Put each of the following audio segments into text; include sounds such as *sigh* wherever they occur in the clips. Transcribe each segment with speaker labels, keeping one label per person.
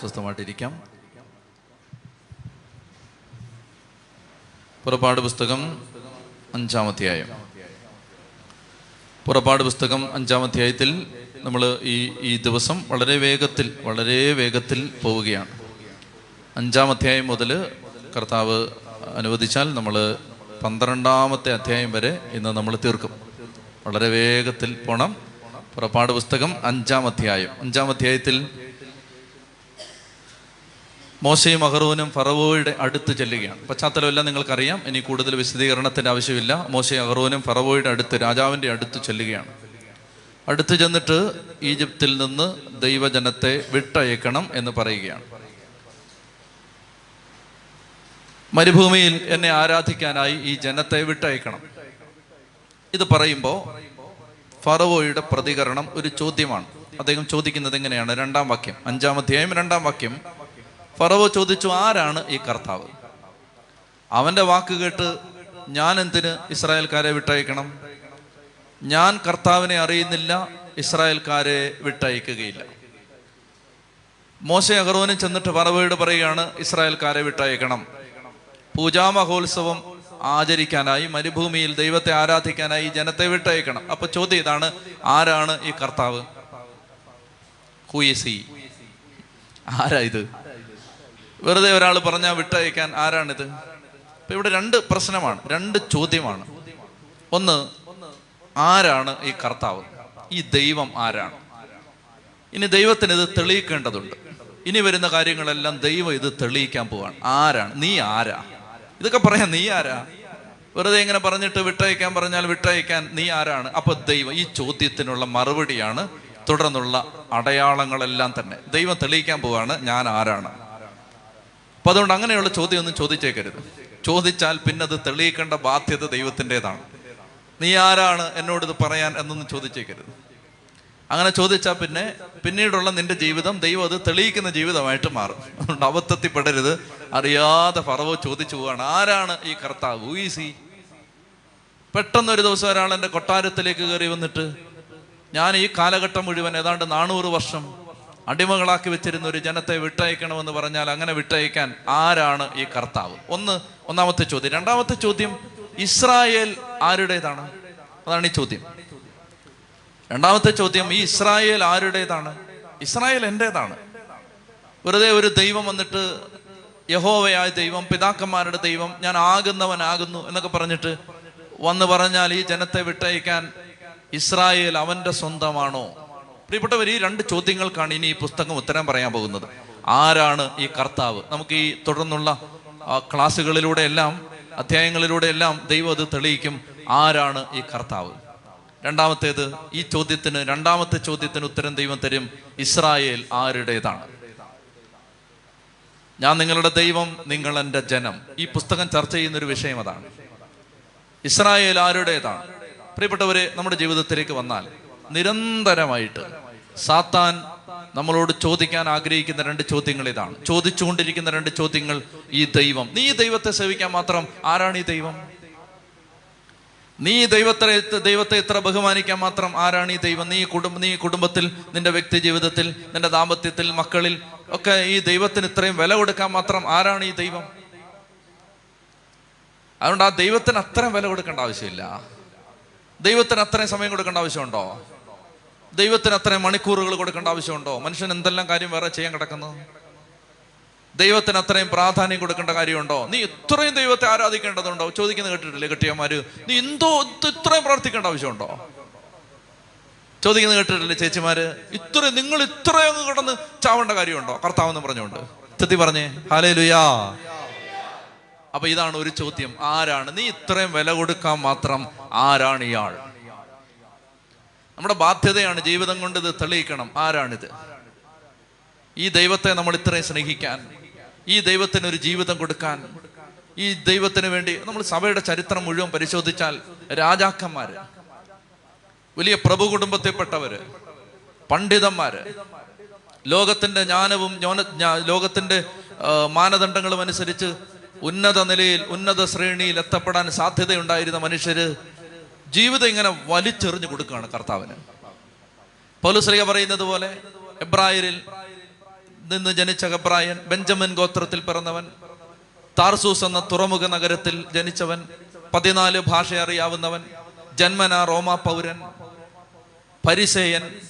Speaker 1: സ്വസ്ഥമായിട്ടിരിക്കാം. പുറപ്പാട് പുസ്തകം അഞ്ചാമധ്യായം. പുറപ്പാട് പുസ്തകം അഞ്ചാമധ്യായത്തിൽ നമ്മൾ ഈ ഈ ദിവസം വളരെ വേഗത്തിൽ വളരെ വേഗത്തിൽ പോവുകയാണ്. അഞ്ചാം അധ്യായം മുതൽ കർത്താവ് അനുവദിച്ചാൽ നമ്മൾ പന്ത്രണ്ടാമത്തെ അധ്യായം വരെ ഇന്ന് നമ്മൾ തീർക്കും. വളരെ വേഗത്തിൽ പോണം. പുറപ്പാട് പുസ്തകം അഞ്ചാം അധ്യായം അഞ്ചാം അധ്യായത്തിൽ മോശയും അഹറൂനും ഫറവോയുടെ അടുത്ത് ചെല്ലുകയാണ്. പശ്ചാത്തലമെല്ലാം നിങ്ങൾക്കറിയാം. ഇനി കൂടുതൽ വിശദീകരണത്തിന്റെ ആവശ്യമില്ല. മോശയും അഹറൂനും ഫറവോയുടെ അടുത്ത് രാജാവിന്റെ അടുത്ത് ചെല്ലുകയാണ്. അടുത്ത് ചെന്നിട്ട് ഈജിപ്തിൽ നിന്ന് ദൈവജനത്തെ വിട്ടയക്കണം എന്ന് പറയുകയാണ്. മരുഭൂമിയിൽ എന്നെ ആരാധിക്കാനായി ഈ ജനത്തെ വിട്ടയക്കണം. ഇത് പറയുമ്പോൾ ഫറവോയുടെ പ്രതികരണം ഒരു ചോദ്യമാണ്. അദ്ദേഹം ചോദിക്കുന്നത് എങ്ങനെയാണ്? രണ്ടാം വാക്യം. അഞ്ചാം അധ്യായം രണ്ടാം വാക്യം. ഫറവോ ചോദിച്ചു ആരാണ് ഈ കർത്താവ്? അവന്റെ വാക്ക് കേട്ട് ഞാൻ എന്തിന് ഇസ്രായേൽക്കാരെ വിട്ടയക്കണം? ഞാൻ കർത്താവിനെ അറിയുന്നില്ല ഇസ്രായേൽക്കാരെ വിട്ടയക്കുകയില്ല. മോശ അഹറോനും ചെന്നിട്ട് പറവയോട് പറയുകയാണ് ഇസ്രായേൽക്കാരെ വിട്ടയക്കണം. പൂജാമഹോത്സവം ആചരിക്കാനായി മരുഭൂമിയിൽ ദൈവത്തെ ആരാധിക്കാനായി ജനത്തെ വിട്ടയക്കണം. അപ്പൊ ചോദ്യം ഇതാണ് ആരാണ് ഈ കർത്താവ്? ഹുയസി ആരാ ഇത്? വെറുതെ ഒരാൾ പറഞ്ഞാൽ വിട്ടയക്കാൻ ആരാണിത്? അപ്പൊ ഇവിടെ രണ്ട് പ്രശ്നമാണ് രണ്ട് ചോദ്യമാണ്. ഒന്ന് ആരാണ് ഈ കർത്താവ്? ഈ ദൈവം ആരാണ്? ഇനി ദൈവത്തിന് ഇത് തെളിയിക്കേണ്ടതുണ്ട്. ഇനി വരുന്ന കാര്യങ്ങളെല്ലാം ദൈവം ഇത് തെളിയിക്കാൻ പോവാണ്. ആരാണ്? നീ ആരാ? ഇതൊക്കെ പറയാം നീ ആരാ? വെറുതെ ഇങ്ങനെ പറഞ്ഞിട്ട് വിട്ടയക്കാൻ പറഞ്ഞാൽ വിട്ടയക്കാൻ നീ ആരാണ്? അപ്പൊ ദൈവം ഈ ചോദ്യത്തിനുള്ള മറുപടിയാണ് തുടർന്നുള്ള അടയാളങ്ങളെല്ലാം തന്നെ. ദൈവം തെളിയിക്കാൻ പോവാണ് ഞാൻ ആരാണ്? അപ്പൊ അതുകൊണ്ട് അങ്ങനെയുള്ള ചോദ്യം ഒന്നും ചോദിച്ചേക്കരുത്. ചോദിച്ചാൽ പിന്നെ അത് തെളിയിക്കേണ്ട ബാധ്യത ദൈവത്തിന്റെതാണ്. നീ ആരാണ് എന്നോട് ഇത് പറയാൻ എന്നൊന്നും ചോദിച്ചേക്കരുത്. അങ്ങനെ ചോദിച്ചാൽ പിന്നെ പിന്നീടുള്ള നിന്റെ ജീവിതം ദൈവം അത് തെളിയിക്കുന്ന ജീവിതമായിട്ട് മാറും. അതുകൊണ്ട് അബദ്ധത്തിൽ അറിയാതെ പറവോ ചോദിച്ചു പോവാണ്. ആരാണ് ഈ കർത്താവ്? ഊയിസി പെട്ടെന്ന് ഒരു ദിവസം ഒരാൾ എന്റെ കൊട്ടാരത്തിലേക്ക് കയറി വന്നിട്ട് ഞാൻ ഈ കാലഘട്ടം മുഴുവൻ ഏതാണ്ട് നാനൂറ് വർഷം അടിമകളാക്കി വെച്ചിരുന്ന ഒരു ജനത്തെ വിട്ടയക്കണമെന്ന് പറഞ്ഞാൽ അങ്ങനെ വിട്ടയക്കാൻ ആരാണ് ഈ കർത്താവ്? ഒന്ന് ഒന്നാമത്തെ ചോദ്യം. രണ്ടാമത്തെ ചോദ്യം ഇസ്രായേൽ ആരുടേതാണ്? അതാണ് ഈ ചോദ്യം. രണ്ടാമത്തെ ചോദ്യം ഈ ഇസ്രായേൽ ആരുടേതാണ്? ഇസ്രായേൽ എന്റെതാണ് വെറുതെ ഒരു ദൈവം വന്നിട്ട് യഹോവയായ ദൈവം പിതാക്കന്മാരുടെ ദൈവം ഞാൻ ആകുന്നവനാകുന്നു എന്നൊക്കെ പറഞ്ഞിട്ട് വന്ന് പറഞ്ഞാൽ ഈ ജനത്തെ വിട്ടയക്കാൻ ഇസ്രായേൽ അവന്റെ സ്വന്തമാണോ? പ്രിയപ്പെട്ടവർ ഈ രണ്ട് ചോദ്യങ്ങൾക്കാണ് ഇനി ഈ പുസ്തകം ഉത്തരം പറയാൻ പോകുന്നത്. ആരാണ് ഈ കർത്താവ്? നമുക്ക് ഈ തുടർന്നുള്ള ക്ലാസ്സുകളിലൂടെ എല്ലാം അധ്യായങ്ങളിലൂടെ എല്ലാം ദൈവം അത് തെളിയിക്കും. ആരാണ് ഈ കർത്താവ്? രണ്ടാമത്തേത് ഈ ചോദ്യത്തിന് രണ്ടാമത്തെ ചോദ്യത്തിന് ഉത്തരം ദൈവം തരും ഇസ്രായേൽ ആരുടേതാണ്? ഞാൻ നിങ്ങളുടെ ദൈവം നിങ്ങൾ എന്റെ ജനം. ഈ പുസ്തകം ചർച്ച ചെയ്യുന്ന ഒരു വിഷയം അതാണ്. ഇസ്രായേൽ ആരുടേതാണ്? പ്രിയപ്പെട്ടവരെ നമ്മുടെ ജീവിതത്തിലേക്ക് വന്നാൽ നിരന്തരമായിട്ട് സാത്താൻ നമ്മളോട് ചോദിക്കാൻ ആഗ്രഹിക്കുന്ന രണ്ട് ചോദ്യങ്ങൾ ഇതാണ്. ചോദിച്ചുകൊണ്ടിരിക്കുന്ന രണ്ട് ചോദ്യങ്ങൾ ഈ ദൈവം. നീ ദൈവത്തെ സേവിക്കാൻ മാത്രം ആരാണ് ഈ ദൈവം? നീ ദൈവത്തെ ദൈവത്തെ ഇത്ര ബഹുമാനിക്കാൻ മാത്രം ആരാണ് ഈ ദൈവം? നീ കുടുംബ നീ കുടുംബത്തിൽ നിന്റെ വ്യക്തി ജീവിതത്തിൽ നിന്റെ ദാമ്പത്യത്തിൽ മക്കളിൽ ഒക്കെ ഈ ദൈവത്തിന് ഇത്രയും വില കൊടുക്കാൻ മാത്രം ആരാണ് ഈ ദൈവം? അതുകൊണ്ട് ആ ദൈവത്തിന് അത്രയും വില കൊടുക്കേണ്ട ആവശ്യമില്ല. ദൈവത്തിന് അത്രയും സമയം കൊടുക്കേണ്ട ആവശ്യമുണ്ടോ? ദൈവത്തിന് അത്രയും മണിക്കൂറുകൾ കൊടുക്കേണ്ട ആവശ്യമുണ്ടോ? മനുഷ്യൻ എന്തെല്ലാം കാര്യം വേറെ ചെയ്യാൻ കിടക്കുന്നത് ദൈവത്തിന് അത്രയും പ്രാധാന്യം കൊടുക്കേണ്ട കാര്യമുണ്ടോ? നീ ഇത്രയും ദൈവത്തെ ആരാധിക്കേണ്ടതുണ്ടോ? ചോദിക്കുന്നത് കേട്ടിട്ടില്ലേ കെട്ടിയന്മാര്? നീ എന്തോ ഇത്രയും പ്രാർത്ഥിക്കേണ്ട ആവശ്യമുണ്ടോ? ചോദിക്കുന്നത് കേട്ടിട്ടില്ലേ ചേച്ചിമാര്? ഇത്രയും നിങ്ങൾ ഇത്രയും കിടന്ന് ചാവേണ്ട കാര്യമുണ്ടോ? കർത്താവെന്ന് പറഞ്ഞുകൊണ്ട്. ചെത്തി പറഞ്ഞേ. ഹാലേ ലുയാ അപ്പൊ ഇതാണ് ഒരു ചോദ്യം. ആരാണ്? നീ ഇത്രയും വില കൊടുക്കാൻ മാത്രം ആരാണ് ഇയാൾ? നമ്മുടെ ബാധ്യതയാണ് ജീവിതം കൊണ്ട് ഇത് തെളിയിക്കണം. ആരാണിത്? ഈ ദൈവത്തെ നമ്മൾ ഇത്രയും സ്നേഹിക്കാൻ ഈ ദൈവത്തിന് ഒരു ജീവിതം കൊടുക്കാൻ ഈ ദൈവത്തിന് വേണ്ടി നമ്മൾ സഭയുടെ ചരിത്രം മുഴുവൻ പരിശോധിച്ചാൽ രാജാക്കന്മാര് വലിയ പ്രഭു കുടുംബത്തിൽപ്പെട്ടവര് പണ്ഡിതന്മാര് ലോകത്തിന്റെ ജ്ഞാനവും ലോകത്തിന്റെ മാനദണ്ഡങ്ങളും അനുസരിച്ച് ഉന്നത നിലയിൽ ഉന്നത ശ്രേണിയിൽ എത്തപ്പെടാൻ സാധ്യതയുണ്ടായിരുന്ന മനുഷ്യര് ജീവിതം ഇങ്ങനെ വലിച്ചെറിഞ്ഞു കൊടുക്കുകയാണ് കർത്താവിന്. പൗലുശ്രീക പറയുന്നത് പോലെ എബ്രായരിൽ നിന്ന് ജനിച്ച എബ്രായൻ ബെഞ്ചമിൻ ഗോത്രത്തിൽ പിറന്നവൻ താർസൂസ് എന്ന തുറമുഖ നഗരത്തിൽ ജനിച്ചവൻ പതിനാല് ഭാഷ അറിയാവുന്നവൻ ജന്മന റോമാ പൗരൻ പരിസേയൻ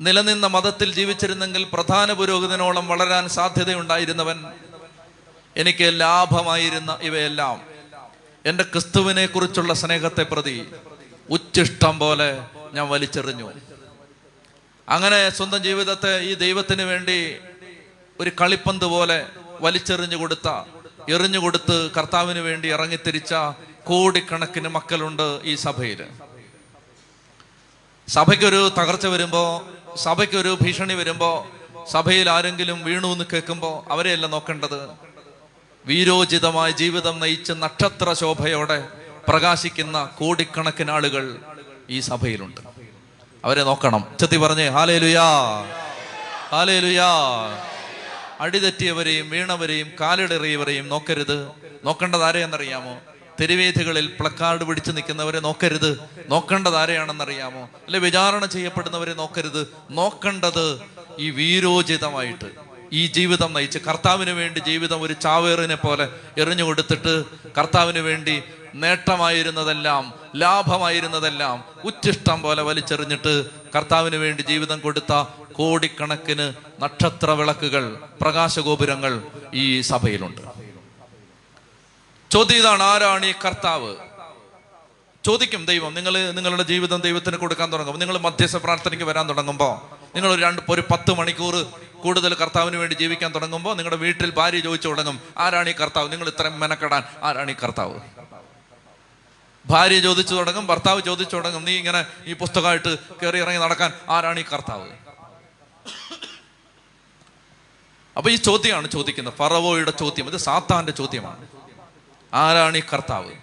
Speaker 1: നിലനിന്ന മതത്തിൽ ജീവിച്ചിരുന്നെങ്കിൽ പ്രധാന പുരോഹിതനോളം വളരാൻ സാധ്യതയുണ്ടായിരുന്നവൻ എനിക്ക് ലാഭമായിരുന്ന ഇവയെല്ലാം. എന്റെ ക്രിസ്തുവിനെ കുറിച്ചുള്ള സ്നേഹത്തെ പ്രതി ഉച്ചിഷ്ടം പോലെ ഞാൻ വലിച്ചെറിഞ്ഞു. അങ്ങനെ സ്വന്തം ജീവിതത്തെ ഈ ദൈവത്തിന് വേണ്ടി ഒരു കളിപ്പന്ത് പോലെ വലിച്ചെറിഞ്ഞു കൊടുത്ത എറിഞ്ഞു കൊടുത്ത് കർത്താവിന് വേണ്ടി ഇറങ്ങിത്തിരിച്ച കോടിക്കണക്കിന് മക്കളുണ്ട് ഈ സഭയിൽ സഭയ്ക്കൊരു തകർച്ച വരുമ്പോ സഭയ്ക്കൊരു ഭീഷണി വരുമ്പോ സഭയിൽ ആരെങ്കിലും വീണു എന്ന് കേൾക്കുമ്പോൾ അവരെയല്ല നോക്കേണ്ടത്. വീരോചിതമായ ജീവിതം നയിച്ച് നക്ഷത്ര ശോഭയോടെ പ്രകാശിക്കുന്ന കോടിക്കണക്കിന് ആളുകൾ ഈ സഭയിലുണ്ട്. അവരെ നോക്കണം. ചെത്തി പറഞ്ഞേ ഹാലേ ലുയാ ഹാലേ ലുയാ അടിതെറ്റിയവരെയും വീണവരെയും കാലിടറിയവരെയും നോക്കരുത്. നോക്കേണ്ടത് ആരെയെന്നറിയാമോ തെരുവേദികളിൽ പ്ലക്കാർഡ് പിടിച്ചു നിൽക്കുന്നവരെ നോക്കരുത്. നോക്കേണ്ടത് ആരെയാണെന്നറിയാമോ അല്ലെ വിചാരണ ചെയ്യപ്പെടുന്നവരെ നോക്കരുത്. നോക്കേണ്ടത് ഈ വീരോചിതമായിട്ട്. ഈ ജീവിതം നയിച്ച് കർത്താവിന് വേണ്ടി ജീവിതം ഒരു ചാവേറിനെ പോലെ എറിഞ്ഞു കൊടുത്തിട്ട് കർത്താവിന് വേണ്ടി നേട്ടമായിരുന്നതെല്ലാം ലാഭമായിരുന്നതെല്ലാം ഉച്ചിഷ്ടം പോലെ വലിച്ചെറിഞ്ഞിട്ട് കർത്താവിന് വേണ്ടി ജീവിതം കൊടുത്ത കോടിക്കണക്കിന് നക്ഷത്ര വിളക്കുകൾ പ്രകാശഗോപുരങ്ങൾ ഈ സഭയിലുണ്ട്. ചോദ്യം ഇതാണ് ആരാണ് ഈ കർത്താവ്? ചോദിക്കും ദൈവം നിങ്ങൾ നിങ്ങളുടെ ജീവിതം ദൈവത്തിന് കൊടുക്കാൻ തുടങ്ങുമ്പോൾ നിങ്ങൾ മധ്യസ്ഥ പ്രാർത്ഥനയ്ക്ക് വരാൻ തുടങ്ങുമ്പോൾ നിങ്ങൾ ഒരു രണ്ട് ഒരു പത്ത് മണിക്കൂർ കൂടുതൽ കർത്താവിന് വേണ്ടി ജീവിക്കാൻ തുടങ്ങുമ്പോൾ നിങ്ങളുടെ വീട്ടിൽ ഭാര്യ ചോദിച്ചു തുടങ്ങും ആരാണ് ഈ കർത്താവ്? നിങ്ങൾ ഇത്രയും മെനക്കെടാൻ ആരാണ് ഈ കർത്താവ്? ഭാര്യ ചോദിച്ചു തുടങ്ങും ഭർത്താവ് ചോദിച്ചു തുടങ്ങും നീ ഇങ്ങനെ ഈ പുസ്തകമായിട്ട് കയറി ഇറങ്ങി നടക്കാൻ ആരാണ് ഈ കർത്താവ്? അപ്പൊ ഈ ചോദ്യമാണ് ചോദിക്കുന്നത്. ഫറവോയുടെ ചോദ്യം ഇത് സാത്താന്റെ ചോദ്യമാണ്. ആരാണ് ഈ കർത്താവ്?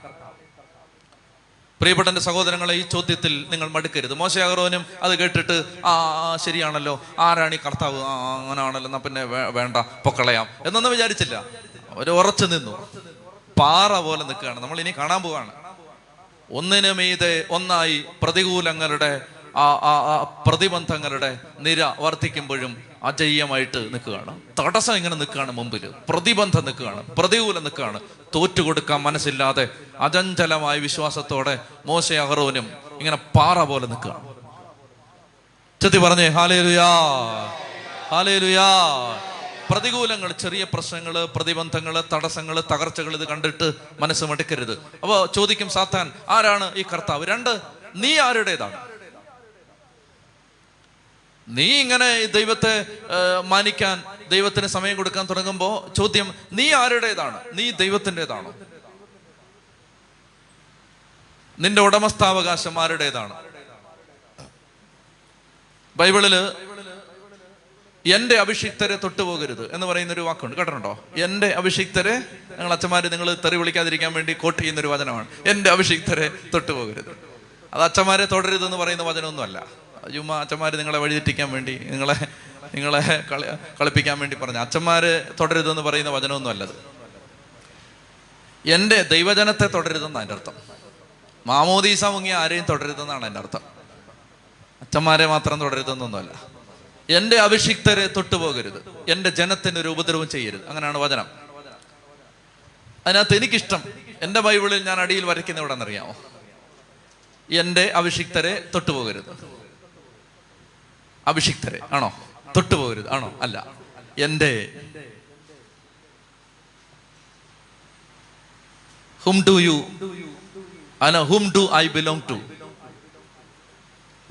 Speaker 1: പ്രിയപ്പെട്ട സഹോദരങ്ങളെ ഈ ചോദ്യത്തിൽ നിങ്ങൾ മടുക്കരുത്. മോശയാകറോനും അത് കേട്ടിട്ട് ആ ശരിയാണല്ലോ. ആരാണ് ഈ കർത്താവ്? ആ അങ്ങനാണല്ലോ. എന്നാ പിന്നെ വേണ്ട. പൊക്കളയാം. എന്നൊന്നും വിചാരിച്ചില്ല. അവർ ഉറച്ചു നിന്നു. പാറ പോലെ നിൽക്കുകയാണ്. നമ്മൾ ഇനി കാണാൻ പോവാണ്. ഒന്നിനു മീതെ ഒന്നായി പ്രതികൂലങ്ങളുടെ ആ പ്രതിബന്ധങ്ങളുടെ നിര വർദ്ധിക്കുമ്പോഴും അജയ്യമായിട്ട് നിൽക്കുകയാണ്. തടസ്സം ഇങ്ങനെ നിൽക്കുകയാണ് മുമ്പിൽ പ്രതിബന്ധം നിൽക്കുകയാണ്. പ്രതികൂലം നിൽക്കുകയാണ്. തോറ്റുകൊടുക്കാൻ മനസ്സില്ലാതെ അചഞ്ചലമായ വിശ്വാസത്തോടെ മോശ അഹറോനും ഇങ്ങനെ പാറ പോലെ നിൽക്കുകയാണ്. ചെത്തി പറഞ്ഞേ ഹാലേലുയാ ഹാലേലുയാ. പ്രതികൂലങ്ങൾ ചെറിയ പ്രശ്നങ്ങൾ പ്രതിബന്ധങ്ങൾ തടസ്സങ്ങൾ തകർച്ചകൾ ഇത് കണ്ടിട്ട് മനസ്സ് മടുക്കരുത്. അപ്പോൾ ചോദിക്കും സാത്താൻ ആരാണ് ഈ കർത്താവ്? രണ്ട് നീ ആരുടേതാണ്? നീ ഇങ്ങനെ ദൈവത്തെ മാനിക്കാൻ ദൈവത്തിന് സമയം കൊടുക്കാൻ തുടങ്ങുമ്പോൾ ചോദ്യം നീ ആരുടേതാണ്? നീ ദൈവത്തിന്റെതാണോ? നിന്റെ ഉടമസ്ഥാവകാശം ആരുടേതാണ്? ബൈബിളിൽ എന്റെ അഭിഷിക്തരെ തൊട്ടുപോകരുത് എന്ന് പറയുന്ന ഒരു വാക്കുണ്ട്. കേട്ടിട്ടുണ്ടോ? എന്റെ അഭിഷിക്തരെ ഞങ്ങൾ അച്ഛന്മാര് നിങ്ങൾ തെറി വിളിക്കാതിരിക്കാൻ വേണ്ടി കോട്ട് ചെയ്യുന്ന ഒരു വചനമാണ്. എന്റെ അഭിഷിക്തരെ തൊട്ടുപോകരുത്. അത് അച്ഛന്മാരെ തൊടരുത് എന്ന് പറയുന്ന വചനമൊന്നുമല്ല. ചുമ്മാ അച്ഛന്മാർ നിങ്ങളെ വഴിതെറ്റിക്കാൻ വേണ്ടി നിങ്ങളെ നിങ്ങളെ കളി കളിപ്പിക്കാൻ വേണ്ടി പറഞ്ഞു. അച്ഛന്മാര് തുടരുതെന്ന് പറയുന്ന വചനമൊന്നും അല്ലത് എന്റെ ദൈവജനത്തെ തുടരുതെന്നാണ് എന്റെ അർത്ഥം. മാമോദീസ മുങ്ങിയ ആരെയും തുടരുതെന്നാണ് എന്റെ അർത്ഥം. അച്ഛന്മാരെ മാത്രം തുടരുതെന്നൊന്നുമല്ല എന്റെ അഭിഷിക്തരെ തൊട്ടുപോകരുത് എന്റെ ജനത്തിന് ഒരു ഉപദ്രവം ചെയ്യരുത്. അങ്ങനെയാണ് വചനം. അതിനകത്ത് എനിക്കിഷ്ടം. എന്റെ ബൈബിളിൽ ഞാൻ അടിയിൽ വരയ്ക്കുന്ന ഇവിടെ അറിയാമോ എന്റെ അഭിഷിക്തരെ തൊട്ടുപോകരുത് അഭിഷിക്തരെ ആണോ? തൊട്ടുപോകരുത് ആണോ? അല്ല. എന്റെ ഹും ടു യു അല്ല whom do I belong to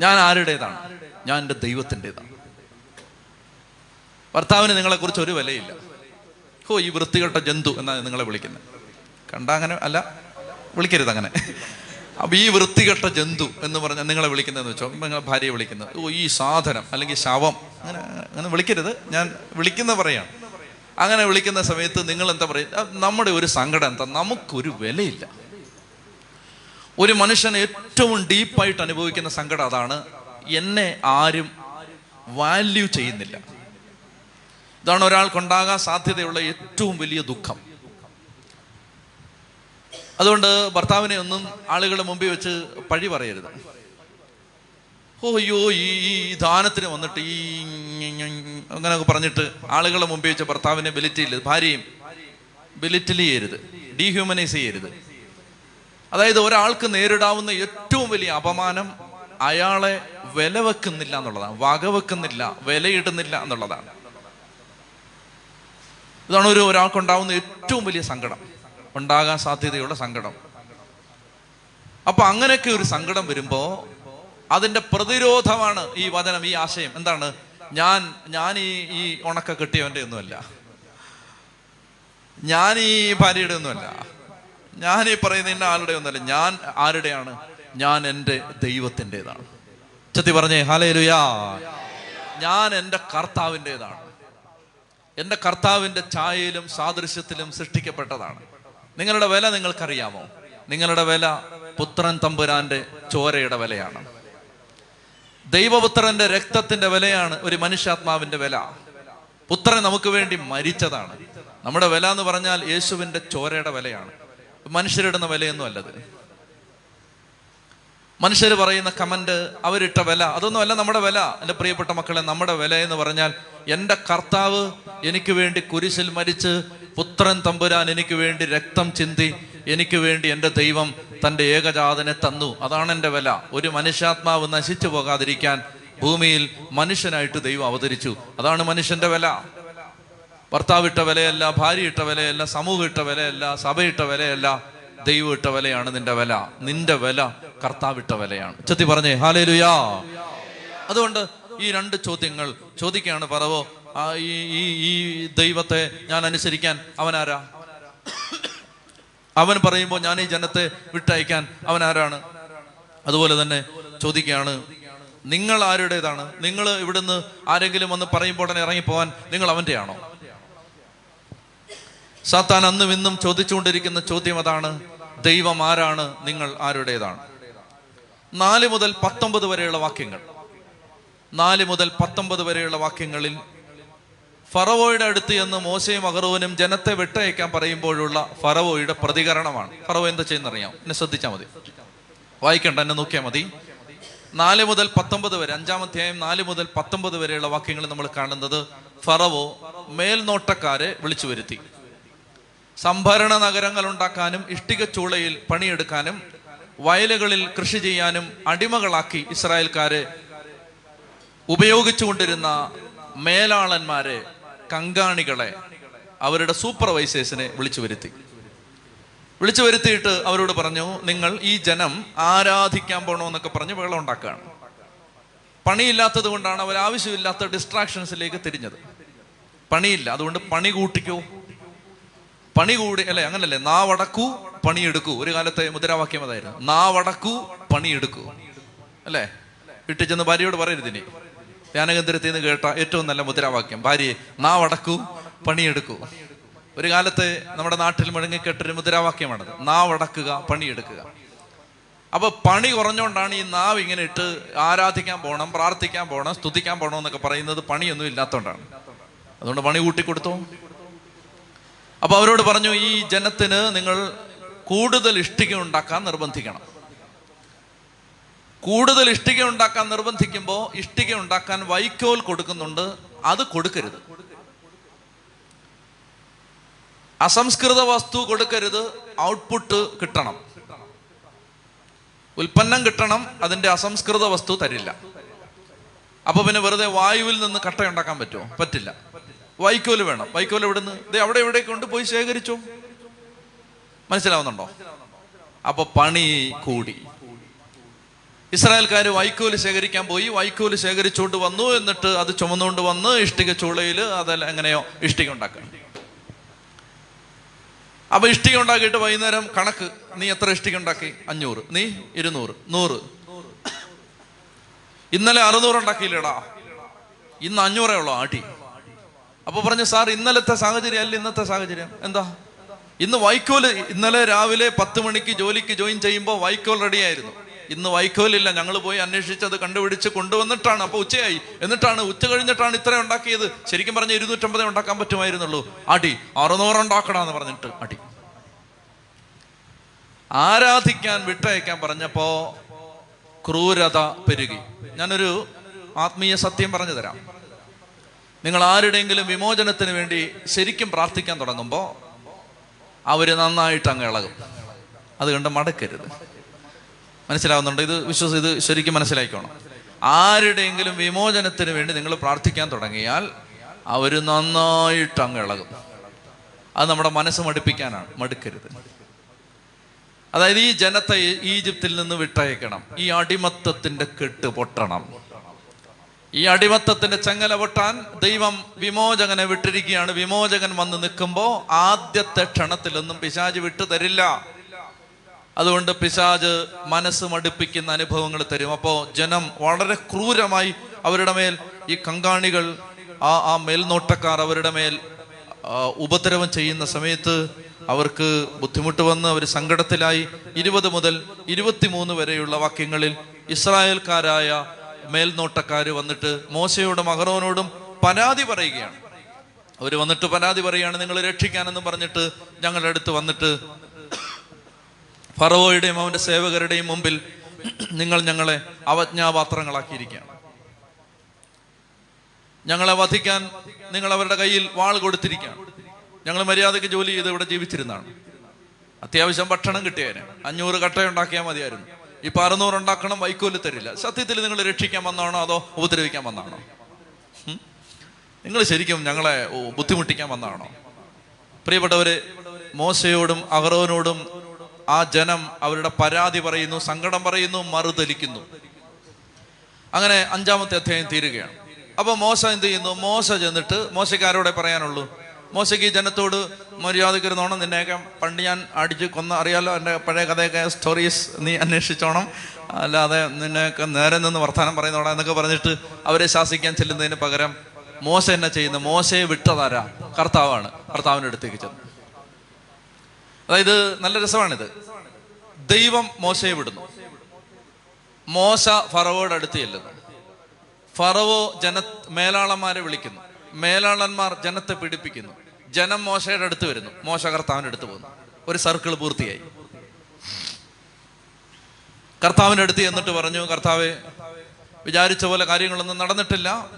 Speaker 1: ഞാൻ ആരുടേതാണ്? ഞാൻ എന്റെ ദൈവത്തിന്റെതാണ്. ഭർത്താവിന് നിങ്ങളെക്കുറിച്ച് ഒരു വിലയില്ല. ഹോ ഈ വൃത്തികെട്ട ജന്തു എന്നാണ് നിങ്ങളെ വിളിക്കുന്നത്. കണ്ട അങ്ങനെ അല്ല വിളിക്കരുത് അങ്ങനെ. അപ്പൊ ഈ വൃത്തികെട്ട ജന്തു എന്ന് പറഞ്ഞാൽ നിങ്ങളെ വിളിക്കുന്നതെന്ന് വെച്ചോ നിങ്ങളെ ഭാര്യയെ വിളിക്കുന്നത്. ഓ ഈ സാധനം അല്ലെങ്കിൽ ശവം അങ്ങനെ അങ്ങനെ വിളിക്കരുത്. ഞാൻ വിളിക്കുന്ന പറയാണ്. അങ്ങനെ വിളിക്കുന്ന സമയത്ത് നിങ്ങൾ എന്താ പറയുക നമ്മുടെ ഒരു സങ്കടം എന്താ? നമുക്കൊരു വിലയില്ല. ഒരു മനുഷ്യൻ ഏറ്റവും ഡീപ്പായിട്ട് അനുഭവിക്കുന്ന സങ്കടം അതാണ് എന്നെ ആരും വാല്യൂ ചെയ്യുന്നില്ല. ഇതാണ് ഒരാൾക്കുണ്ടാകാൻ സാധ്യതയുള്ള ഏറ്റവും വലിയ ദുഃഖം. അതുകൊണ്ട് ഭർത്താവിനെ ഒന്നും ആളുകളുടെ മുമ്പിൽ വെച്ച് പഴി പറയരുത്. ഓയ്യോ ഈ ദാനത്തിന് വന്നിട്ട് ഈ അങ്ങനെയൊക്കെ പറഞ്ഞിട്ട് ആളുകളെ മുമ്പിൽ വെച്ച് ഭർത്താവിനെ ബെലിറ്റില്ല. ഭാര്യയും ബെലിറ്റിൽ ചെയ്യരുത് ഡീഹ്യൂമനൈസ് ചെയ്യരുത്. അതായത് ഒരാൾക്ക് നേരിടാവുന്ന ഏറ്റവും വലിയ അപമാനം അയാളെ വില വെക്കുന്നില്ല എന്നുള്ളതാണ്. വക വെക്കുന്നില്ല വിലയിടുന്നില്ല എന്നുള്ളതാണ്. ഇതാണ് ഒരു ഒരാൾക്കുണ്ടാവുന്ന ഏറ്റവും വലിയ സങ്കടം. ഉണ്ടാകാൻ സാധ്യതയുള്ള സങ്കടം. അപ്പൊ അങ്ങനെയൊക്കെ ഒരു സങ്കടം വരുമ്പോ അതിന്റെ പ്രതിരോധമാണ് ഈ വചനം ഈ ആശയം. എന്താണ്? ഞാൻ ഞാൻ ഈ ഈ ഉണക്ക കെട്ടിയവന്റെ ഒന്നുമല്ല. ഞാൻ ഈ ഭാര്യയുടെ ഒന്നുമല്ല. ഞാൻ ഈ പറയുന്ന ഇന്ന ആളുടെ ഒന്നുമല്ല. ഞാൻ ആരുടെയാണ്? ഞാൻ എന്റെ ദൈവത്തിന്റെതാണ് ചത്തി പറഞ്ഞേ ഹാലേലുയാ ഞാൻ എന്റെ കർത്താവിന്റെതാണ് എന്റെ കർത്താവിന്റെ ഛായയിലും സാദൃശ്യത്തിലും സൃഷ്ടിക്കപ്പെട്ടതാണ്. നിങ്ങളുടെ വില നിങ്ങൾക്കറിയാമോ? നിങ്ങളുടെ വില പുത്രൻ തമ്പുരാന്റെ ചോരയുടെ വിലയാണ്. ദൈവപുത്രന്റെ രക്തത്തിന്റെ വിലയാണ് ഒരു മനുഷ്യാത്മാവിന്റെ വില. പുത്രൻ നമുക്ക് വേണ്ടി മരിച്ചതാണ്. നമ്മുടെ വില എന്ന് പറഞ്ഞാൽ യേശുവിന്റെ ചോരയുടെ വിലയാണ്. മനുഷ്യരിടുന്ന വിലയൊന്നും അല്ലത്. മനുഷ്യർ പറയുന്ന കമന്റ് അവരിട്ട വില അതൊന്നും അല്ല നമ്മുടെ വില. എന്റെ പ്രിയപ്പെട്ട മക്കളെ നമ്മുടെ വില എന്ന് പറഞ്ഞാൽ എന്റെ കർത്താവ് എനിക്ക് വേണ്ടി കുരിശിൽ മരിച്ച് പുത്രൻ തമ്പുരാൻ എനിക്ക് വേണ്ടി രക്തം ചിന്തി എനിക്ക് വേണ്ടി എന്റെ ദൈവം തന്റെ ഏകജാതനെ തന്നു. അതാണ് എന്റെ വില. ഒരു മനുഷ്യാത്മാവ് നശിച്ചു പോകാതിരിക്കാൻ ഭൂമിയിൽ മനുഷ്യനായിട്ട് ദൈവം അവതരിച്ചു. അതാണ് മനുഷ്യന്റെ വില. ഭർത്താവ് ഇട്ട വിലയല്ല ഭാര്യ ഇട്ട വിലയല്ല സമൂഹം ഇട്ട വിലയല്ല സഭയിട്ട വിലയല്ല ദൈവം ഇട്ട വിലയാണ് നിന്റെ വില. നിന്റെ വില കർത്താവിട്ട വിലയാണ്. ചെത്തി പറഞ്ഞേ ഹാലേലുയാ. അതുകൊണ്ട് ഈ രണ്ട് ചോദ്യങ്ങൾ ചോദിക്കുകയാണ് പറവോ ഈ ദൈവത്തെ ഞാൻ അനുസരിക്കാൻ അവനാരാ? അവൻ പറയുമ്പോൾ ഞാൻ ഈ ജനത്തെ വിട്ടയക്കാൻ അവൻ ആരാണ് അതുപോലെ തന്നെ ചോദിക്കുകയാണ് നിങ്ങൾ ആരുടേതാണ്? നിങ്ങൾ ഇവിടുന്ന് ആരെങ്കിലും വന്ന് പറയുമ്പോൾ ഉടനെ ഇറങ്ങിപ്പോവാൻ നിങ്ങൾ അവന്റെ ആണോ സാത്താൻ അന്നും ഇന്നും ചോദിച്ചുകൊണ്ടിരിക്കുന്ന ചോദ്യം അതാണ് ദൈവം ആരാണ്? നിങ്ങൾ ആരുടേതാണ്? നാല് മുതൽ പത്തൊമ്പത് വരെയുള്ള വാക്യങ്ങൾ. നാല് മുതൽ പത്തൊമ്പത് വരെയുള്ള വാക്യങ്ങളിൽ ഫറവോയുടെ അടുത്ത് എന്ന് മോശയും അഹറോനും ജനത്തെ വിട്ടയക്കാൻ പറയുമ്പോഴുള്ള ഫറവോയുടെ പ്രതികരണമാണ്. ഫറവോ എന്താ ചെയ്യുന്നറിയാം എന്നെ ശ്രദ്ധിച്ചാൽ മതി. വായിക്കണ്ട എന്നെ നോക്കിയാൽ മതി. നാല് മുതൽ പത്തൊമ്പത് വരെ അഞ്ചാം അധ്യായം നാല് മുതൽ പത്തൊമ്പത് വരെയുള്ള വാക്യങ്ങൾ നമ്മൾ കാണുന്നത് ഫറവോ മേൽനോട്ടക്കാരെ വിളിച്ചു വരുത്തി. സംഭരണ നഗരങ്ങൾ ഉണ്ടാക്കാനും ഇഷ്ടിക ചൂളയിൽ പണിയെടുക്കാനും വയലുകളിൽ കൃഷി ചെയ്യാനും അടിമകളാക്കി ഇസ്രായേൽക്കാരെ ഉപയോഗിച്ചുകൊണ്ടിരുന്ന മേലാളന്മാരെ കങ്കാണികളെ അവരുടെ സൂപ്പർവൈസേഴ്സിനെ വിളിച്ചു വരുത്തി. വിളിച്ചു വരുത്തിയിട്ട് അവരോട് പറഞ്ഞു നിങ്ങൾ ഈ ജനം ആരാധിക്കാൻ പോണോന്നൊക്കെ പറഞ്ഞ് വെള്ളം ഉണ്ടാക്കുകയാണ്. പണിയില്ലാത്തത് കൊണ്ടാണ് അവർ ആവശ്യമില്ലാത്ത ഡിസ്ട്രാക്ഷൻസിലേക്ക് തിരിഞ്ഞത്. പണിയില്ല അതുകൊണ്ട് പണി കൂട്ടിക്കോ. പണി കൂടി അല്ലെ അങ്ങനല്ലേ നാവടക്കൂ പണിയെടുക്കൂ. ഒരു കാലത്തെ മുദ്രാവാക്യം അതായിരുന്നു നാവടക്കൂ പണിയെടുക്കൂ. അല്ലേ? വീട്ടിൽ ചെന്ന് ഭാര്യയോട് പറയരുത് ഇനി ധ്യാനകേന്ദ്രത്തിൽ നിന്ന് കേട്ട ഏറ്റവും നല്ല മുദ്രാവാക്യം ഭാര്യയെ നാവടക്കൂ പണിയെടുക്കൂ. ഒരു കാലത്ത് നമ്മുടെ നാട്ടിൽ മുഴങ്ങിക്കെട്ടൊരു മുദ്രാവാക്യമാണത് നാവടക്കുക പണിയെടുക്കുക. അപ്പൊ പണി കുറഞ്ഞുകൊണ്ടാണ് ഈ നാവ് ഇങ്ങനെ ഇട്ട് ആരാധിക്കാൻ പോകണം പ്രാർത്ഥിക്കാൻ പോകണം സ്തുതിക്കാൻ പോകണം എന്നൊക്കെ പറയുന്നത് പണിയൊന്നും ഇല്ലാത്തതുകൊണ്ടാണ് അതുകൊണ്ട് പണി കൊടുത്തു. അപ്പൊ അവരോട് പറഞ്ഞു ഈ ജനത്തിന് നിങ്ങൾ കൂടുതൽ ഇഷ്ടിക ഉണ്ടാക്കാൻ നിർബന്ധിക്കണം. കൂടുതൽ ഇഷ്ടിക ഉണ്ടാക്കാൻ നിർബന്ധിക്കുമ്പോൾ ഇഷ്ടിക ഉണ്ടാക്കാൻ വൈക്കോൽ കൊടുക്കുന്നുണ്ട് അത് കൊടുക്കരുത്. അസംസ്കൃത വസ്തു കൊടുക്കരുത് ഔട്ട്പുട്ട് കിട്ടണം. ഉൽപ്പന്നം കിട്ടണം അതിന്റെ അസംസ്കൃത വസ്തു തരില്ല. അപ്പൊ പിന്നെ വെറുതെ വായുവിൽ നിന്ന് കട്ട ഉണ്ടാക്കാൻ പറ്റുമോ? പറ്റില്ല. വൈക്കോൽ വേണം. വൈക്കോൽ എവിടുന്ന്? ഇത് അവിടെ എവിടെ കൊണ്ട് പോയി ശേഖരിച്ചു? മനസ്സിലാവുന്നുണ്ടോ? അപ്പൊ പണി കൂടി. ഇസ്രായേൽക്കാർ വൈക്കോൽ ശേഖരിക്കാൻ പോയി. വൈക്കോൽ ശേഖരിച്ചുകൊണ്ട് വന്നു. എന്നിട്ട് അത് ചുമന്നുകൊണ്ട് വന്ന് ഇഷ്ടിക ചൂളയിൽ അതെല്ലാം എങ്ങനെയോ ഇഷ്ടിക ഉണ്ടാക്കുക. അപ്പൊ ഇഷ്ടിക ഉണ്ടാക്കിയിട്ട് വൈകുന്നേരം കണക്ക്. നീ എത്ര ഇഷ്ടിക ഉണ്ടാക്കി? അഞ്ഞൂറ്. നീ ഇരുന്നൂറ്. നൂറ്. ഇന്നലെ അറുന്നൂറ് ഉണ്ടാക്കിയില്ലടാ. ഇന്ന് അഞ്ഞൂറേ ഉള്ളൂ ആട്ടി. അപ്പൊ പറഞ്ഞു സാർ ഇന്നലത്തെ സാഹചര്യം അല്ല ഇന്നത്തെ സാഹചര്യം. എന്താ? ഇന്ന് വൈക്കോൽ ഇന്നലെ രാവിലെ പത്ത് മണിക്ക് ജോലിക്ക് ജോയിൻ ചെയ്യുമ്പോൾ വൈക്കോൽ റെഡിയായിരുന്നു ഇന്ന് വൈക്കോലില്ല. ഞങ്ങൾ പോയി അന്വേഷിച്ച് അത് കണ്ടുപിടിച്ച് കൊണ്ടുവന്നിട്ടാണ്. അപ്പൊ ഉച്ചയായി. എന്നിട്ടാണ് ഉച്ച കഴിഞ്ഞിട്ടാണ് ഇത്ര ഉണ്ടാക്കിയത്. ശരിക്കും പറഞ്ഞ ഇരുന്നൂറ്റമ്പതേ ഉണ്ടാക്കാൻ പറ്റുമായിരുന്നുള്ളൂ. അടി അറുന്നൂറ് ഉണ്ടാക്കണമെന്ന് പറഞ്ഞിട്ട് അടി. ആരാധിക്കാൻ വിട്ടയക്കാൻ പറഞ്ഞപ്പോ ക്രൂരത പെരുകി. ഞാനൊരു ആത്മീയ സത്യം പറഞ്ഞു തരാം. നിങ്ങൾ ആരുടെയെങ്കിലും വിമോചനത്തിന് വേണ്ടി ശരിക്കും പ്രാർത്ഥിക്കാൻ തുടങ്ങുമ്പോൾ അവർ നന്നായിട്ട് അങ്ങ് ഇളകും. അതുകൊണ്ട് മടക്കരുത്. മനസ്സിലാവുന്നുണ്ട്. ഇത് വിശ്വസ് ഇത് ശരിക്കും മനസ്സിലാക്കിക്കോണം ആരുടെയെങ്കിലും വിമോചനത്തിന് വേണ്ടി നിങ്ങൾ പ്രാർത്ഥിക്കാൻ തുടങ്ങിയാൽ അവർ നന്നായിട്ട് അങ്ങ് ഇളകും. അത് നമ്മുടെ മനസ്സ് മടുപ്പിക്കാനാണ്. മടുക്കരുത്. അതായത് ഈ ജനത്തെ ഈജിപ്തിൽ നിന്ന് വിട്ടയക്കണം. ഈ അടിമത്തത്തിന്റെ കെട്ട് പൊട്ടണം. ഈ അടിമത്തത്തിന്റെ ചങ്ങല പൊട്ടാൻ ദൈവം വിമോചകനെ വിട്ടിരിക്കുകയാണ്. വിമോചകൻ വന്ന് നിൽക്കുമ്പോൾ ആദ്യത്തെ ക്ഷണത്തിലൊന്നും പിശാജ് വിട്ടു തരില്ല. അതുകൊണ്ട് പിശാജ് മനസ്സ് മടുപ്പിക്കുന്ന അനുഭവങ്ങൾ തരും. അപ്പോൾ ജനം വളരെ ക്രൂരമായി അവരുടെ മേൽ ഈ കങ്കാണികൾ ആ ആ മേൽനോട്ടക്കാർ അവരുടെ മേൽ ഉപദ്രവം ചെയ്യുന്ന സമയത്ത് അവർക്ക് ബുദ്ധിമുട്ട് വന്ന് അവർ സങ്കടത്തിലായി. ഇരുപത് മുതൽ ഇരുപത്തിമൂന്ന് വരെയുള്ള വാക്യങ്ങളിൽ ഇസ്രായേൽക്കാരായ മേൽനോട്ടക്കാർ വന്നിട്ട് മോശയോടും അഹറോനോടും പരാതി പറയുകയാണ്. അവർ വന്നിട്ട് പരാതി പറയുകയാണ് നിങ്ങൾ രക്ഷിക്കാനെന്ന് പറഞ്ഞിട്ട് ഞങ്ങളുടെ അടുത്ത് വന്നിട്ട് ഫറവോയുടെയും അവന്റെ സേവകരുടെയും മുമ്പിൽ നിങ്ങൾ ഞങ്ങളെ അവജ്ഞാപാത്രങ്ങളാക്കിയിരിക്കുകയാണ്. ഞങ്ങളെ വധിക്കാൻ നിങ്ങൾ അവരുടെ കയ്യിൽ വാൾ കൊടുത്തിരിക്കുകയാണ്. ഞങ്ങൾ മര്യാദയ്ക്ക് ജോലി ചെയ്ത് ഇവിടെ ജീവിച്ചിരുന്നതാണ്. അത്യാവശ്യം ഭക്ഷണം കിട്ടിയേനെ. അഞ്ഞൂറ് കട്ട ഉണ്ടാക്കിയാൽ മതിയായിരുന്നു. ഇപ്പൊ അറുന്നൂറ് ഉണ്ടാക്കണം വൈക്കോൽ തരില്ല. സത്യത്തിൽ നിങ്ങൾ രക്ഷിക്കാൻ വന്നാണോ അതോ ഉപദ്രവിക്കാൻ വന്നാണോ നിങ്ങൾ ശരിക്കും ഞങ്ങളെ ബുദ്ധിമുട്ടിക്കാൻ വന്നാണോ പ്രിയപ്പെട്ടവര് മോശയോടും അഹറോനോടും ആ ജനം അവരുടെ പരാതി പറയുന്നു സങ്കടം പറയുന്നു മറുതലിക്കുന്നു. അങ്ങനെ അഞ്ചാമത്തെ അധ്യായം തീരുകയാണ്. അപ്പൊ മോശ എന്ത് ചെയ്യുന്നു? മോശ ചെന്നിട്ട് മോശക്കാരോടെ പറയാനുള്ളൂ? മോശയ്ക്ക് ഈ ജനത്തോട് മര്യാദയ്ക്ക് ഇരുന്നോണം നിന്നെയൊക്കെ പണ്ട് ഞാൻ അടിച്ച് കൊന്ന അറിയാലോ എന്റെ പഴയ കഥയൊക്കെ സ്റ്റോറീസ് നീ അന്വേഷിച്ചോണം. അല്ലാതെ നിന്നെയൊക്കെ നേരെ നിന്ന് വർത്തമാനം പറയുന്നോടാ എന്നൊക്കെ പറഞ്ഞിട്ട് അവരെ ശാസിക്കാൻ ചെല്ലുന്നതിന് പകരം മോശ എന്നെ ചെയ്യുന്നു? മോശയെ വിട്ടതാരാ? കർത്താവാണ്. കർത്താവിന്റെ അടുത്തേക്ക് ചെന്നു. അതായത് നല്ല രസമാണിത്. ദൈവം മോശയെ വിടുന്നു. മോശ ഫറവോയുടെ അടുത്ത് ചെല്ലുന്നു. ഫറവോ ജന മേലാളന്മാരെ വിളിക്കുന്നു. മേലാളന്മാർ ജനത്തെ പിടിപ്പിക്കുന്നു ജനം മോശയുടെ അടുത്ത് വരുന്നു. മോശ കർത്താവിന്റെ അടുത്ത് പോകുന്നു. ഒരു സർക്കിൾ പൂർത്തിയായി. കർത്താവിന്റെ അടുത്ത് എന്നിട്ട് പറഞ്ഞു കർത്താവ് വിചാരിച്ച പോലെ കാര്യങ്ങളൊന്നും നടന്നിട്ടില്ല.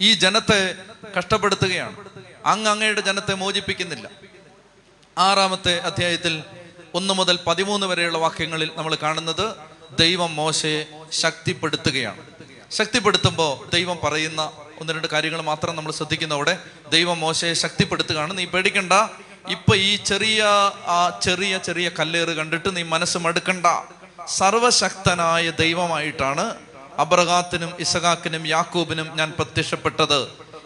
Speaker 1: ഈ ജനത്തെ കഷ്ടപ്പെടുത്തുകയാണ്. അങ്ങ് അങ്ങയുടെ ജനത്തെ മോചിപ്പിക്കുന്നില്ല. ആറാമത്തെ അധ്യായത്തിൽ ഒന്ന് മുതൽ പതിമൂന്ന് വരെയുള്ള വാക്യങ്ങളിൽ നമ്മൾ കാണുന്നത് ദൈവം മോശയെ ശക്തിപ്പെടുത്തുകയാണ്. ശക്തിപ്പെടുത്തുമ്പോൾ ദൈവം പറയുന്ന ഒന്ന് രണ്ട് കാര്യങ്ങൾ മാത്രം നമ്മൾ ശ്രദ്ധിക്കുന്നവിടെ ദൈവം മോശയെ ശക്തിപ്പെടുത്തുകയാണ്. നീ പേടിക്കണ്ട. ഇപ്പൊ ഈ ചെറിയ ആ ചെറിയ ചെറിയ കല്ലേറ് കണ്ടിട്ട് നീ മനസ്സ് മടുക്കണ്ട. സർവശക്തനായ ദൈവമായിട്ടാണ് അബ്രഹാത്തിനും ഇസഹാക്കിനും യാക്കൂബിനും ഞാൻ പ്രത്യക്ഷപ്പെട്ടത്.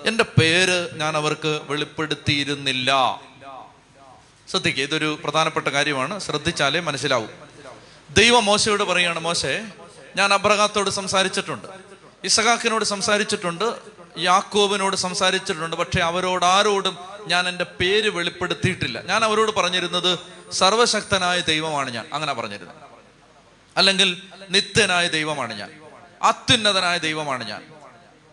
Speaker 1: എന്റെ പേര് ഞാൻ അവർക്ക് വെളിപ്പെടുത്തിയിരുന്നില്ല. ശ്രദ്ധിക്കുക ഇതൊരു പ്രധാനപ്പെട്ട കാര്യമാണ്. ശ്രദ്ധിച്ചാലേ മനസ്സിലാവും. ദൈവം മോശയോട് പറയാണ് മോശെ ഞാൻ അബ്രഹാത്തോട് സംസാരിച്ചിട്ടുണ്ട്. ഇസഹാക്കിനോട് സംസാരിച്ചിട്ടുണ്ട്. യാക്കോബിനോട് സംസാരിച്ചിട്ടുണ്ട്. പക്ഷെ അവരോട് ആരോടും ഞാൻ എന്റെ പേര് വെളിപ്പെടുത്തിയിട്ടില്ല. ഞാൻ അവരോട് പറഞ്ഞിരുന്നത് സർവശക്തനായ ദൈവമാണ് ഞാൻ. അങ്ങനെ പറഞ്ഞിരുന്നത് അല്ലെങ്കിൽ നിത്യനായ ദൈവമാണ് ഞാൻ. അത്യുന്നതനായ ദൈവമാണ് ഞാൻ.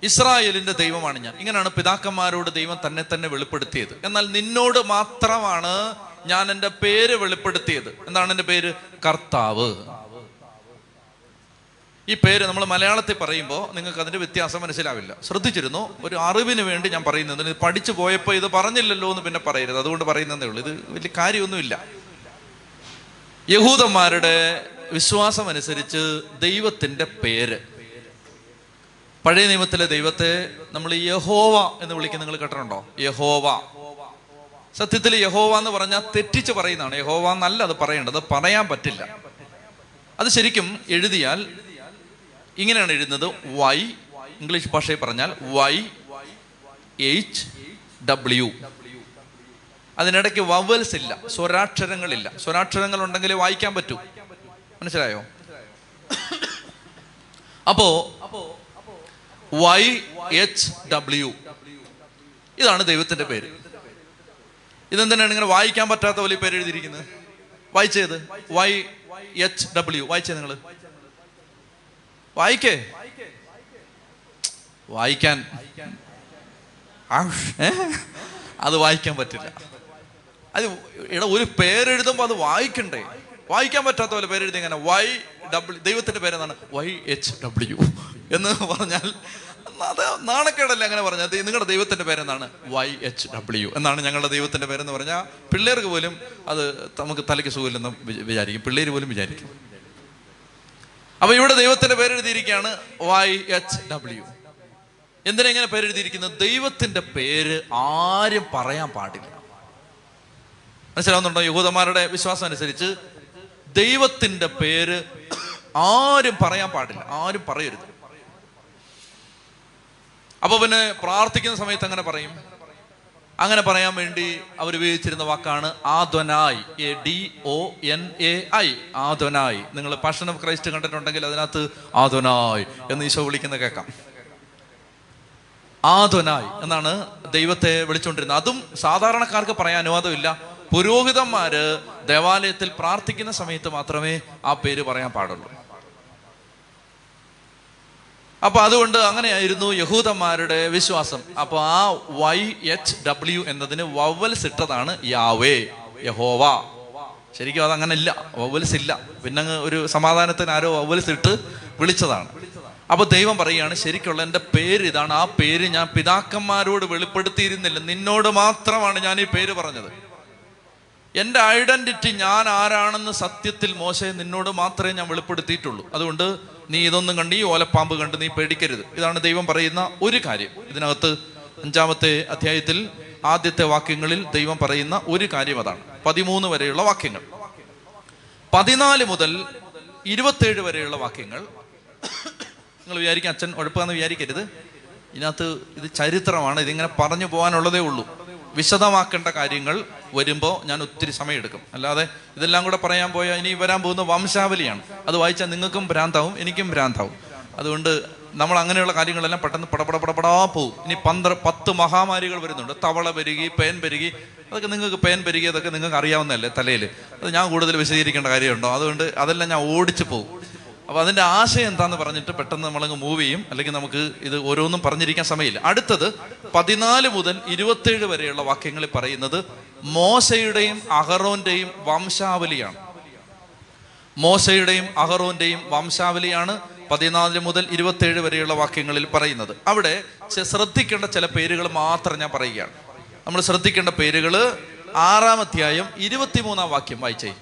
Speaker 1: ഇസ്രായേലിന്റെ ദൈവമാണ് ഞാൻ. ഇങ്ങനെയാണ് പിതാക്കന്മാരോട് ദൈവം തന്നെ തന്നെ വെളിപ്പെടുത്തിയത്. എന്നാൽ നിന്നോട് മാത്രമാണ് ഞാൻ എന്റെ പേര് വെളിപ്പെടുത്തിയത്. എന്താണ് എന്റെ പേര്? കർത്താവ്. ഈ പേര് നമ്മൾ മലയാളത്തിൽ പറയുമ്പോൾ നിങ്ങൾക്ക് അതിന്റെ വ്യത്യാസം മനസ്സിലാവില്ല. ശ്രദ്ധിച്ചിരുന്നു ഒരു അറിവിന് വേണ്ടി ഞാൻ പറയുന്നത്. ഇത് പഠിച്ചു പോയപ്പോൾ ഇത് പറഞ്ഞില്ലല്ലോ എന്ന് പിന്നെ പറയരുത്. അതുകൊണ്ട് പറയുന്നതേ ഉള്ളൂ. ഇത് വലിയ കാര്യമൊന്നുമില്ല. യഹൂദന്മാരുടെ വിശ്വാസം അനുസരിച്ച് ദൈവത്തിന്റെ പേര് പഴയ നിയമത്തിലെ ദൈവത്തെ നമ്മൾ യഹോവ എന്ന് വിളിക്കുന്ന നിങ്ങൾ കേട്ടിട്ടുണ്ടോ? യഹോവ. സത്യത്തിൽ യഹോവ എന്ന് പറഞ്ഞാൽ തെറ്റിച്ച് പറയുന്നതാണ്. യഹോവ എന്നല്ല അത് പറയേണ്ടത്. പറയാൻ പറ്റില്ല. അത് ശരിക്കും എഴുതിയാൽ ഇങ്ങനെയാണ് എഴുതുന്നത്. വൈ ഇംഗ്ലീഷ് ഭാഷയിൽ പറഞ്ഞാൽ വൈ എച്ച് ഡബ്ല്യു. അതിനിടയ്ക്ക് വവൽസ് ഇല്ല. സ്വരാക്ഷരങ്ങളില്ല. സ്വരാക്ഷരങ്ങൾ ഉണ്ടെങ്കിൽ വായിക്കാൻ പറ്റൂ. മനസ്സിലായോ? അപ്പോ വൈ എച്ച് ഡബ്ല്യു ഇതാണ് ദൈവത്തിന്റെ പേര്. ഇതെന്തിനാണ് ഇങ്ങനെ വായിക്കാൻ പറ്റാത്ത പോലെ പേര് എഴുതിയിരിക്കുന്നത്? വായിച്ചത് വൈ എച്ച് ഡബ്ല്യു വായിച്ചേ നിങ്ങൾ വായിക്കേ. വായിക്കാൻ? അത് വായിക്കാൻ പറ്റില്ല. അത് ഇട ഒരു പേരെഴുതുമ്പോൾ അത് വായിക്കണ്ടേ? വായിക്കാൻ പറ്റാത്ത പോലെ പേരെഴുതി എങ്ങനെ വൈ ഡബ്ല്യു ദൈവത്തിന്റെ പേരെന്താണ് വൈ എച്ച് ഡബ്ല്യു എന്ന് പറഞ്ഞാൽ അത് നാണക്കേടല്ല അങ്ങനെ പറഞ്ഞാൽ? നിങ്ങളുടെ ദൈവത്തിന്റെ പേരെന്താണ്? വൈ എച്ച് ഡബ്ല്യു എന്നാണ് ഞങ്ങളുടെ ദൈവത്തിന്റെ പേരെന്ന് പറഞ്ഞാൽ പിള്ളേർക്ക് പോലും അത് നമുക്ക് തലയ്ക്ക് സുഖമില്ലെന്ന് വിചാരിക്കും. പിള്ളേർ പോലും വിചാരിക്കും. അപ്പൊ ഇവിടെ ദൈവത്തിന്റെ പേരെഴുതിയിരിക്കുകയാണ് വൈ എച്ച് ഡബ്ല്യു എന്തിനാ ഇങ്ങനെ പേരെഴുതിയിരിക്കുന്നത്? ദൈവത്തിന്റെ പേര് ആരും പറയാൻ പാടില്ല. മനസ്സിലാവുന്നുണ്ടോ? യഹൂദന്മാരുടെ വിശ്വാസം അനുസരിച്ച് ദൈവത്തിന്റെ പേര് ആരും പറയാൻ പാടില്ല. ആരും പറയരുത്. അപ്പൊ പിന്നെ പ്രാർത്ഥിക്കുന്ന സമയത്ത് അങ്ങനെ പറയും. അങ്ങനെ പറയാൻ വേണ്ടി അവർ ഉപയോഗിച്ചിരുന്ന വാക്കാണ് ആധ്വനായി A D O N A I. ആധ്വനായി നിങ്ങൾ പാഷൻ ഓഫ് ക്രൈസ്റ്റ് കണ്ടിട്ടുണ്ടെങ്കിൽ അതിനകത്ത് ആധ്വനായി എന്ന് ഈശോ വിളിക്കുന്ന കേൾക്കാം. ആധ്വനായി എന്നാണ് ദൈവത്തെ വിളിച്ചുകൊണ്ടിരുന്നത്. അതും സാധാരണക്കാർക്ക് പറയാൻ അനുവാദമില്ല. പുരോഹിതന്മാര് ദേവാലയത്തിൽ പ്രാർത്ഥിക്കുന്ന സമയത്ത് മാത്രമേ ആ പേര് പറയാൻ പാടുള്ളൂ. അപ്പൊ അതുകൊണ്ട് അങ്ങനെയായിരുന്നു യഹൂദന്മാരുടെ വിശ്വാസം. അപ്പൊ ആ വൈ എച്ച് ഡബ്ല്യു എന്നതിന് വവൽസ് ഇട്ടതാണ് യാവേ യഹോവ. ശരിക്കും അത് അങ്ങനെ ഇല്ല വവൽസ് ഇല്ല. പിന്നെ ഒരു സമാധാനത്തിന് ആരോ വവൽസ് ഇട്ട് വിളിച്ചതാണ്. അപ്പൊ ദൈവം പറയുകയാണ് ശരിക്കുള്ള എന്റെ പേര് ഇതാണ്. ആ പേര് ഞാൻ പിതാക്കന്മാരോട് വെളിപ്പെടുത്തിയിരുന്നില്ല. നിന്നോട് മാത്രമാണ് ഞാൻ ഈ പേര് പറഞ്ഞത്. എന്റെ ഐഡന്റിറ്റി ഞാൻ ആരാണെന്ന് സത്യത്തിൽ മോശയെ നിന്നോട് മാത്രമേ ഞാൻ വെളിപ്പെടുത്തിയിട്ടുള്ളൂ. അതുകൊണ്ട് നീ ഇതൊന്നും കണ്ട് ഈ ഓലപ്പാമ്പ് കണ്ട് നീ പേടിക്കരുത്. ഇതാണ് ദൈവം പറയുന്ന ഒരു കാര്യം. ഇതിനകത്ത് അഞ്ചാമത്തെ അധ്യായത്തിൽ ആദ്യത്തെ വാക്യങ്ങളിൽ ദൈവം പറയുന്ന ഒരു കാര്യം അതാണ്. പതിമൂന്ന് വരെയുള്ള വാക്യങ്ങൾ. പതിനാല് മുതൽ ഇരുപത്തേഴ് വരെയുള്ള വാക്യങ്ങൾ. നിങ്ങൾ വിചാരിക്കും അച്ഛൻ ഉഴപ്പാന്ന് വിചാരിക്കരുത്. ഇതിനകത്ത് ഇത് ചരിത്രമാണ്. ഇതിങ്ങനെ പറഞ്ഞു പോകാനുള്ളതേ ഉള്ളൂ. വിശദമാക്കേണ്ട കാര്യങ്ങൾ വരുമ്പോൾ ഞാൻ ഒത്തിരി സമയമെടുക്കും അല്ലാതെ ഇതെല്ലാം കൂടെ പറയാൻ പോയാൽ ഇനി വരാൻ പോകുന്ന വംശാവലിയാണ്. അത് വായിച്ചാൽ നിങ്ങൾക്കും ഭ്രാന്താവും എനിക്കും ഭ്രാന്താവും. അതുകൊണ്ട് നമ്മൾ അങ്ങനെയുള്ള കാര്യങ്ങളെല്ലാം പെട്ടെന്ന് പടപട പടപടാ പോവും. ഇനി പന്ത്ര പത്ത് മഹാമാരികൾ വരുന്നുണ്ട്. തവള പെരുകി പേൻ പെരുകി അതൊക്കെ നിങ്ങൾക്ക് പേൻ പെരുകി അതൊക്കെ നിങ്ങൾക്ക് അറിയാവുന്നതല്ലേ തലയിൽ അത് ഞാൻ കൂടുതൽ വിശദീകരിക്കേണ്ട കാര്യമുണ്ടോ? അതുകൊണ്ട് അതെല്ലാം ഞാൻ ഓടിച്ചു പോകും അപ്പൊ അതിന്റെ ആശയം എന്താന്ന് പറഞ്ഞിട്ട് പെട്ടെന്ന് നമ്മളങ്ങ് മൂവ് ചെയ്യും. അല്ലെങ്കിൽ നമുക്ക് ഇത് ഓരോന്നും പറഞ്ഞിരിക്കാൻ സമയമില്ല. അടുത്തത് പതിനാല് മുതൽ ഇരുപത്തേഴ് വരെയുള്ള വാക്യങ്ങളിൽ പറയുന്നത് മോശയുടെയും അഹറോന്റെയും വംശാവലിയാണ്. മോശയുടെയും അഹറോന്റെയും വംശാവലിയാണ് പതിനാല് മുതൽ ഇരുപത്തേഴ് വരെയുള്ള വാക്യങ്ങളിൽ പറയുന്നത്. അവിടെ ശ്രദ്ധിക്കേണ്ട ചില പേരുകൾ മാത്രം ഞാൻ പറയുകയാണ്. നമ്മൾ ശ്രദ്ധിക്കേണ്ട പേരുകൾ ആറാം അധ്യായം ഇരുപത്തിമൂന്നാം വാക്യം വായിച്ചേ.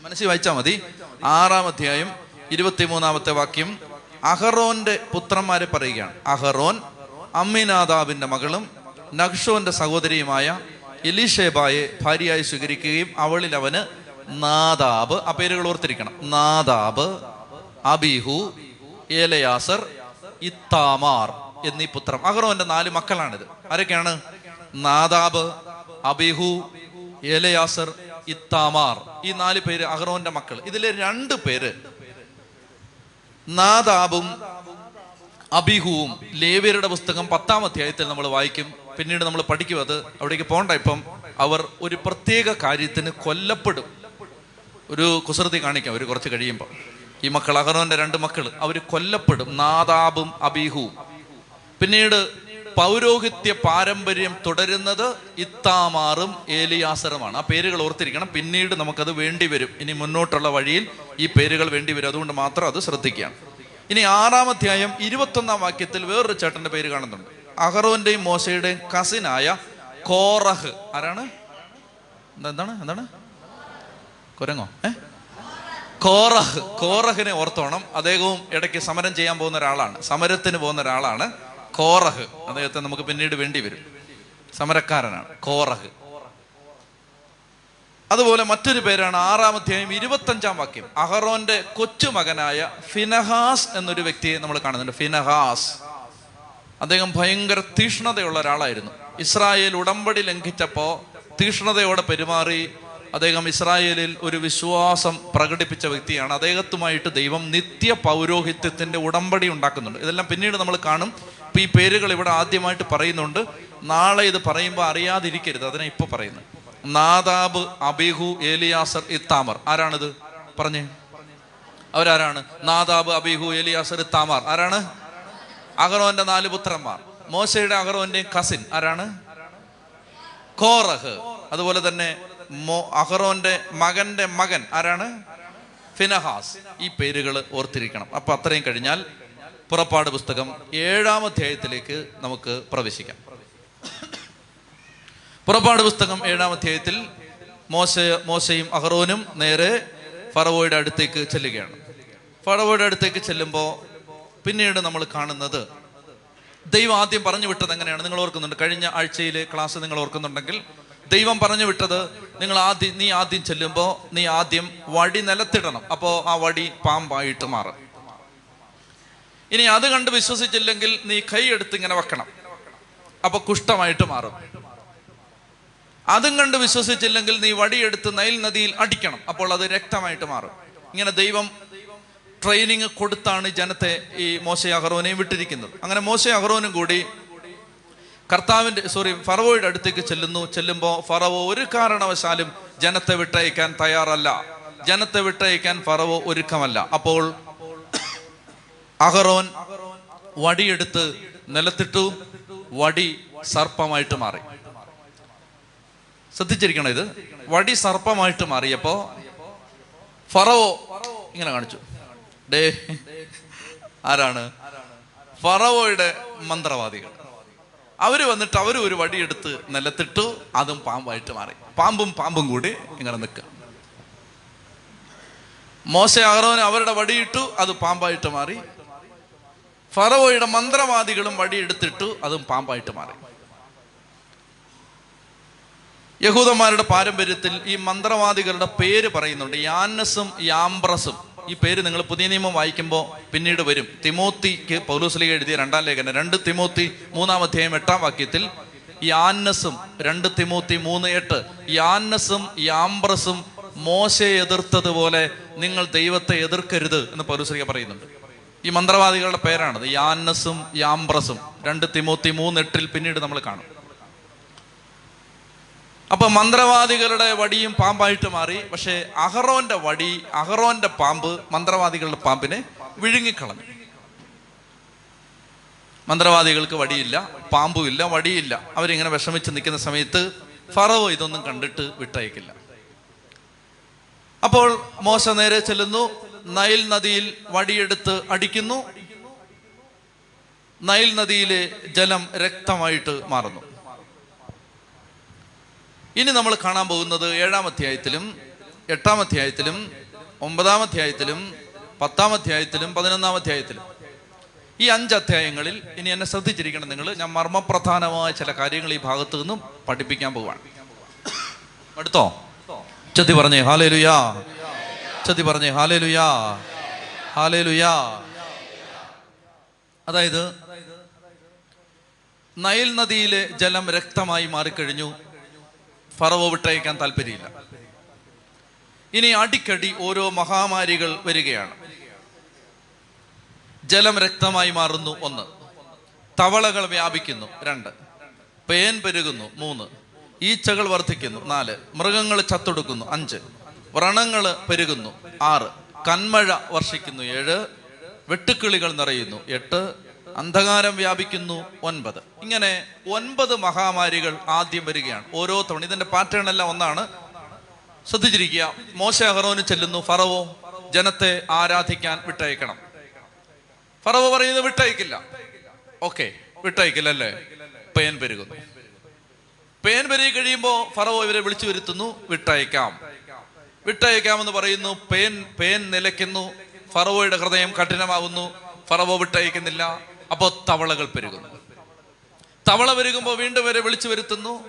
Speaker 1: മനസ്സിൽ വായിച്ചാൽ മതി. ആറാം അധ്യായം ഇരുപത്തിമൂന്നാമത്തെ വാക്യം. അഹറോന്റെ പുത്രന്മാരെ പറയുകയാണ്. അഹറോൻ അമ്മിനാദാബിന്റെ മകളും നഖ്ഷോന്റെ സഹോദരിയുമായ എലിഷേബായെ ഭാര്യയായി സ്വീകരിക്കുകയും അവളിൽ അവന് നാദാബ് ആ പേരുകൾ ഓർത്തിരിക്കണം. നാദാബ് അബിഹു ഏലയാസർ ഇത്താമാർ എന്നീ പുത്രം. അഹറോന്റെ നാല് മക്കളാണിത്. ആരൊക്കെയാണ്? Nadab Abihu Eleazar Ithamar. ഈ നാല് പേര് അഹ്റോന്റെ മക്കൾ ഇതിലെ രണ്ട് പേര് നാദാബും അബിഹുവും ലേവ്യരുടെ പുസ്തകം പത്താം അധ്യായത്തിൽ നമ്മൾ വായിക്കും. പിന്നീട് നമ്മൾ പഠിക്കും അത്. അവിടേക്ക് പോകണ്ട ഇപ്പം. അവർ ഒരു പ്രത്യേക കാര്യത്തിന് കൊല്ലപ്പെടും. ഒരു കുസൃതി കാണിക്കാം. ഒരു കുറച്ച് കഴിയുമ്പോൾ ഈ മക്കൾ അഹറോന്റെ രണ്ട് മക്കൾ അവർ കൊല്ലപ്പെടും നാദാബും അബീഹുവും. പിന്നീട് പൗരോഹിത്യ പാരമ്പര്യം തുടരുന്നത് ഇത്താമാറും ഏലിയാസറുമാണ്. ആ പേരുകൾ ഓർത്തിരിക്കണം. പിന്നീട് നമുക്കത് വേണ്ടി വരും. ഇനി മുന്നോട്ടുള്ള വഴിയിൽ ഈ പേരുകൾ വേണ്ടി വരും. അതുകൊണ്ട് മാത്രം അത് ശ്രദ്ധിക്കുകയാണ്. ഇനി ആറാം അധ്യായം ഇരുപത്തൊന്നാം വാക്യത്തിൽ വേറൊരു ചേട്ടന്റെ പേര് കാണുന്നുണ്ട്. അഹറോന്റെയും മോശയുടെയും കസിനായ കോറഹ്. ആരാണ്? എന്താണ് എന്താണ്? കുരങ്ങോ? ഏ? കോറഹ്. കോറഹിനെ ഓർത്തോണം. അദ്ദേഹവും ഇടയ്ക്ക് സമരം ചെയ്യാൻ പോകുന്ന ഒരാളാണ്. സമരത്തിന് പോകുന്ന ഒരാളാണ്. കോറഹ്. അദ്ദേഹത്തെ നമുക്ക് പിന്നീട് വേണ്ടി വരും. സമരക്കാരനാണ്. കോറഹ്. അതുപോലെ മറ്റൊരു പേരാണ് ആറാം അധ്യായം ഇരുപത്തഞ്ചാം വാക്യം. അഹറോന്റെ കൊച്ചുമകനായ ഫിനഹാസ് എന്നൊരു വ്യക്തിയെ നമ്മൾ കാണുന്നുണ്ട്. ഫിനഹാസ്. അദ്ദേഹം ഭയങ്കര തീഷ്ണതയുള്ള ഒരാളായിരുന്നു. ഇസ്രായേൽ ഉടമ്പടി ലംഘിച്ചപ്പോ തീഷ്ണതയോടെ പെരുമാറി അദ്ദേഹം ഇസ്രായേലിൽ ഒരു വിശ്വാസം പ്രകടിപ്പിച്ച വ്യക്തിയാണ്. അദ്ദേഹത്തുമായിട്ട് ദൈവം നിത്യ പൗരോഹിത്യത്തിന്റെ ഉടമ്പടി ഉണ്ടാക്കുന്നുണ്ട്. ഇതെല്ലാം പിന്നീട് നമ്മൾ കാണും. ഇപ്പൊ ഈ പേരുകൾ ഇവിടെ ആദ്യമായിട്ട് പറയുന്നുണ്ട്. നാളെ ഇത് പറയുമ്പോൾ അറിയാതിരിക്കരുത്. അതിനെ ഇപ്പൊ പറയുന്നത് നാദാബ് അബിഹു ഏലിയാസർ ഇത്താമർ. ആരാണിത്? പറഞ്ഞേ. അവരാരാണ്? Nadab Abihu Eleazar Ithamar. ആരാണ്? അഹറോന്റെ നാല് പുത്രന്മാർ. മോശയുടെ അഹറോന്റെയും കസിൻ ആരാണ്? കോറഹ്. അതുപോലെ തന്നെ അഹറോന്റെ മകന്റെ മകൻ ആരാണ്? ഫിനഹാസ്. ഈ പേരുകൾ ഓർത്തിരിക്കണം. അപ്പൊ അത്രയും കഴിഞ്ഞാൽ പുറപ്പാട് പുസ്തകം ഏഴാം അധ്യായത്തിലേക്ക് നമുക്ക് പ്രവേശിക്കാം. പുറപ്പാട് പുസ്തകം ഏഴാം അധ്യായത്തിൽ മോശ മോശയും അഹറോനും നേരെ ഫറവോയുടെ അടുത്തേക്ക് ചെല്ലുകയാണ്. ഫറവോയുടെ അടുത്തേക്ക് ചെല്ലുമ്പോൾ പിന്നീട് നമ്മൾ കാണുന്നത് ദൈവം ആദ്യം പറഞ്ഞു വിട്ടത് എങ്ങനെയാണ്? നിങ്ങൾ ഓർക്കുന്നുണ്ട്. കഴിഞ്ഞ ആഴ്ചയിലെ ക്ലാസ് നിങ്ങൾ ഓർക്കുന്നുണ്ടെങ്കിൽ ദൈവം പറഞ്ഞു വിട്ടത് നിങ്ങൾ ആദ്യം നീ ആദ്യം ചെല്ലുമ്പോൾ നീ ആദ്യം വടി നിലത്തിടണം. അപ്പോൾ ആ വടി പാമ്പായിട്ട് മാറും. ഇനി അത് കണ്ട് വിശ്വസിച്ചില്ലെങ്കിൽ നീ കൈ എടുത്ത് ഇങ്ങനെ വെക്കണം. അപ്പൊ കുഷ്ഠമായിട്ട് മാറും. അതും കണ്ട് വിശ്വസിച്ചില്ലെങ്കിൽ നീ വടിയെടുത്ത് നൈൽ നദിയിൽ അടിക്കണം. അപ്പോൾ അത് രക്തമായിട്ട് മാറും. ഇങ്ങനെ ദൈവം ട്രെയിനിങ് കൊടുത്താണ് ജനത്തെ ഈ മോശ അഹറോനെയും വിട്ടിരിക്കുന്നത്. അങ്ങനെ മോശ അഹറോനും കൂടി കർത്താവിന്റെ സോറി ഫറവോയുടെ അടുത്തേക്ക് ചെല്ലുന്നു. ചെല്ലുമ്പോൾ ഫറവോ ഒരു കാരണവശാലും ജനത്തെ വിട്ടയക്കാൻ തയ്യാറല്ല. ജനത്തെ വിട്ടയക്കാൻ ഫറവോ ഒരുക്കമല്ല. അപ്പോൾ അഹറോൻ വടിയെടുത്ത് നിലത്തിട്ടു. വടി സർപ്പമായിട്ട് മാറി. ശ്രദ്ധിച്ചിരിക്കണം ഇത്? വടി സർപ്പമായിട്ട് മാറിയപ്പോ ഫറവോ ഇങ്ങനെ കാണിച്ചു. ഡേ ആരാണ്? ഫറവോയുടെ മന്ത്രവാദികൾ. അവർ വന്നിട്ട് അവർ ഒരു വടിയെടുത്ത് നിലത്തിട്ടു അതും പാമ്പായിട്ട് മാറി. പാമ്പും പാമ്പും കൂടി ഇങ്ങനെ നിൽക്കുക മോശ അഹ്റോന് അവരുടെ വടിയിട്ടു അത് പാമ്പായിട്ട് മാറി. ഫറവോയുടെ മന്ത്രവാദികളും വടിയെടുത്തിട്ടു അതും പാമ്പായിട്ട് മാറി. യഹൂദന്മാരുടെ പാരമ്പര്യത്തിൽ ഈ മന്ത്രവാദികളുടെ പേര് പറയുന്നുണ്ട്. യാന്നസും യാംബ്രസും ഈ പേര് നിങ്ങൾ പുതിയ നിയമം വായിക്കുമ്പോൾ പിന്നീട് വരും. തിമോത്തിക്ക് പൗലോസ്ലിക എഴുതിയ രണ്ടാം ലേഖനം. രണ്ട് തിമോത്തി മൂന്നാം അധ്യായം എട്ടാം വാക്യത്തിൽ യാന്നസും രണ്ട് തിമോത്തി മൂന്ന് എട്ട്. യാന്നസും യാംബ്രസും മോശയെ എതിർത്തതുപോലെ നിങ്ങൾ ദൈവത്തെ എതിർക്കരുത് എന്ന് പൗലോസ്ലിക പറയുന്നുണ്ട്. ഈ മന്ത്രവാദികളുടെ പേരാണത്. യാന്നസും യാംബ്രസും രണ്ട് തിമോത്തി മൂന്ന് എട്ടിൽ പിന്നീട് നമ്മൾ കാണും. അപ്പൊ മന്ത്രവാദികളുടെ വടിയും പാമ്പായിട്ട് മാറി. പക്ഷേ അഹറോന്റെ വടി അഹറോന്റെ പാമ്പ് മന്ത്രവാദികളുടെ പാമ്പിനെ വിഴുങ്ങിക്കളഞ്ഞു. മന്ത്രവാദികൾക്ക് വടിയില്ല പാമ്പുമില്ല വടിയില്ല. അവരിങ്ങനെ വിഷമിച്ച് നിൽക്കുന്ന സമയത്ത് ഫറവോ ഇതൊന്നും കണ്ടിട്ട് വിട്ടയക്കില്ല. അപ്പോൾ മോശ നേരെ ചെല്ലുന്നു. നൈൽ നദിയിൽ വടിയെടുത്ത് അടിക്കുന്നു. നൈൽ നദിയിലെ ജലം രക്തമായിട്ട് മാറുന്നു. ഇനി നമ്മൾ കാണാൻ പോകുന്നത് ഏഴാം അധ്യായത്തിലും എട്ടാം അധ്യായത്തിലും ഒമ്പതാം അധ്യായത്തിലും പത്താം അധ്യായത്തിലും പതിനൊന്നാം അധ്യായത്തിലും. ഈ അഞ്ച് അധ്യായങ്ങളിൽ ഇനി എന്നെ ശ്രദ്ധിച്ചിരിക്കണം നിങ്ങൾ. ഞാൻ മർമ്മപ്രധാനമായ ചില കാര്യങ്ങൾ ഈ ഭാഗത്തു നിന്നും പഠിപ്പിക്കാൻ പോവാണ്. അടുത്തോ? ചത്തി പറഞ്ഞേ ഹാലേ ലുയാ ചത്തി പറഞ്ഞേ ഹാലേ ലുയാ ഹാലേ ലുയാ അതായത് നൈൽ നദിയിലെ ജലം രക്തമായി മാറിക്കഴിഞ്ഞു. ഫറവോ വിട്ടയക്കാൻ താല്പര്യമില്ല. ഇനി അടിക്കടി ഓരോ മഹാമാരികൾ വരികയാണ്. ജലം രക്തമായി മാറുന്നു ഒന്ന്. തവളകൾ വ്യാപിക്കുന്നു രണ്ട്. പേൻ പെരുകുന്നു മൂന്ന്. ഈച്ചകൾ വർദ്ധിക്കുന്നു നാല്. മൃഗങ്ങൾ ചത്തൊടുക്കുന്നു അഞ്ച്. വ്രണങ്ങൾ പെരുകുന്നു ആറ്. കന്മഴ വർഷിക്കുന്നു ഏഴ്. വെട്ടുക്കിളികൾ നിറയുന്നു എട്ട്. അന്ധകാരം വ്യാപിക്കുന്നു ഒൻപത്. ഇങ്ങനെ ഒൻപത് മഹാമാരികൾ ആദ്യം വരികയാണ്. ഓരോ തവണ ഇതിന്റെ പാറ്റേൺ എല്ലാം ഒന്നാണ്. ശ്രദ്ധിച്ചിരിക്കുക. മോശ അഹറോന് ചെല്ലുന്നു. ഫറവോ ജനത്തെ ആരാധിക്കാൻ വിട്ടയക്കണം. ഫറവോ പറയുന്നത് വിട്ടയക്കില്ല. ഓക്കെ വിട്ടയക്കില്ല അല്ലേ പേൻ പെരുകുന്നു. പേൻ പെരുകി കഴിയുമ്പോൾ ഫറവോ ഇവരെ വിളിച്ചു വരുത്തുന്നു. വിട്ടയക്കാം. വിട്ടയക്കാമെന്ന് പറയുന്നു. പേൻ പേൻ നിലയ്ക്കുന്നു. ഫറവോയുടെ ഹൃദയം കഠിനമാകുന്നു. ഫറവോ വിട്ടയക്കുന്നില്ല. അപ്പോൾ തവളകൾ പെരുകുന്നു. തവള പെരുകുമ്പോൾ വീണ്ടും വരെ വിളിച്ചു വരുത്തുന്നു.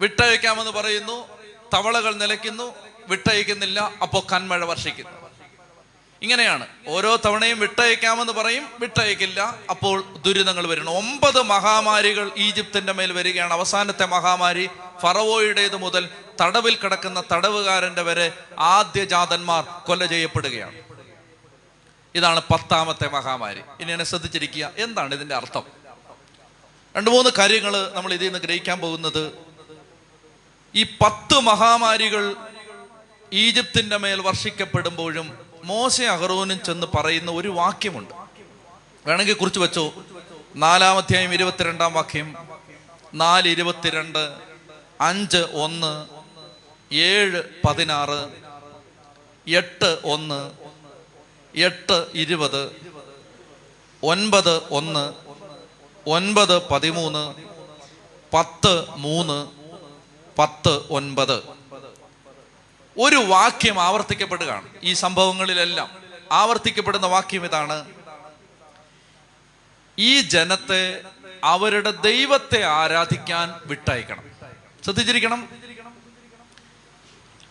Speaker 1: വിട്ടയക്കാമെന്ന് പറയുന്നു. തവളകൾ നിലയ്ക്കുന്നു. വിട്ടയക്കുന്നില്ല. അപ്പോൾ കന്മഴ വർഷിക്കുന്നു. ഇങ്ങനെയാണ്. ഓരോ തവണയും വിട്ടയക്കാമെന്ന് പറയും. വിട്ടയക്കില്ല. അപ്പോൾ ദുരിതങ്ങൾ വരുന്നു. ഒമ്പത് മഹാമാരികൾ ഈജിപ്തിന്റെ മേൽ വരികയാണ്. അവസാനത്തെ മഹാമാരി ഫറവോയുടേത് മുതൽ തടവിൽ കിടക്കുന്ന തടവുകാരന്റെ വരെ ആദ്യ ജാതന്മാർ കൊല ചെയ്യപ്പെടുകയാണ്. ഇതാണ് പത്താമത്തെ മഹാമാരി. ഇനി എന്നെ ശ്രദ്ധിച്ചിരിക്കുക. എന്താണ് ഇതിന്റെ അർത്ഥം? രണ്ട് മൂന്ന് കാര്യങ്ങൾ നമ്മൾ ഇതിൽ നിന്ന് ഗ്രഹിക്കാൻ പോകുന്നത്. ഈ പത്ത് മഹാമാരികൾ ഈജിപ്തിന്റെ മേൽ വർഷിക്കപ്പെടുമ്പോഴും മോശ അഹറോനും ചെന്ന് പറയുന്ന ഒരു വാക്യമുണ്ട്. വേണമെങ്കിൽ കുറിച്ച് വെച്ചോ. നാലാം അധ്യായം ഇരുപത്തിരണ്ടാം വാക്യം. നാല് ഇരുപത്തിരണ്ട് അഞ്ച് ഒന്ന് ഏഴ് പതിനാറ് എട്ട് ഒന്ന് എട്ട് ഇരുപത് ഒൻപത് ഒന്ന് ഒൻപത് പതിമൂന്ന് പത്ത് മൂന്ന് പത്ത് ഒൻപത്. ഒരു വാക്യം ആവർത്തിക്കപ്പെടുകയാണ്. ഈ സംഭവങ്ങളിലെല്ലാം ആവർത്തിക്കപ്പെടുന്ന വാക്യം ഇതാണ്. ഈ ജനത്തെ അവരുടെ ദൈവത്തെ ആരാധിക്കാൻ വിട്ടയക്കണം. ശ്രദ്ധിച്ചിരിക്കണം.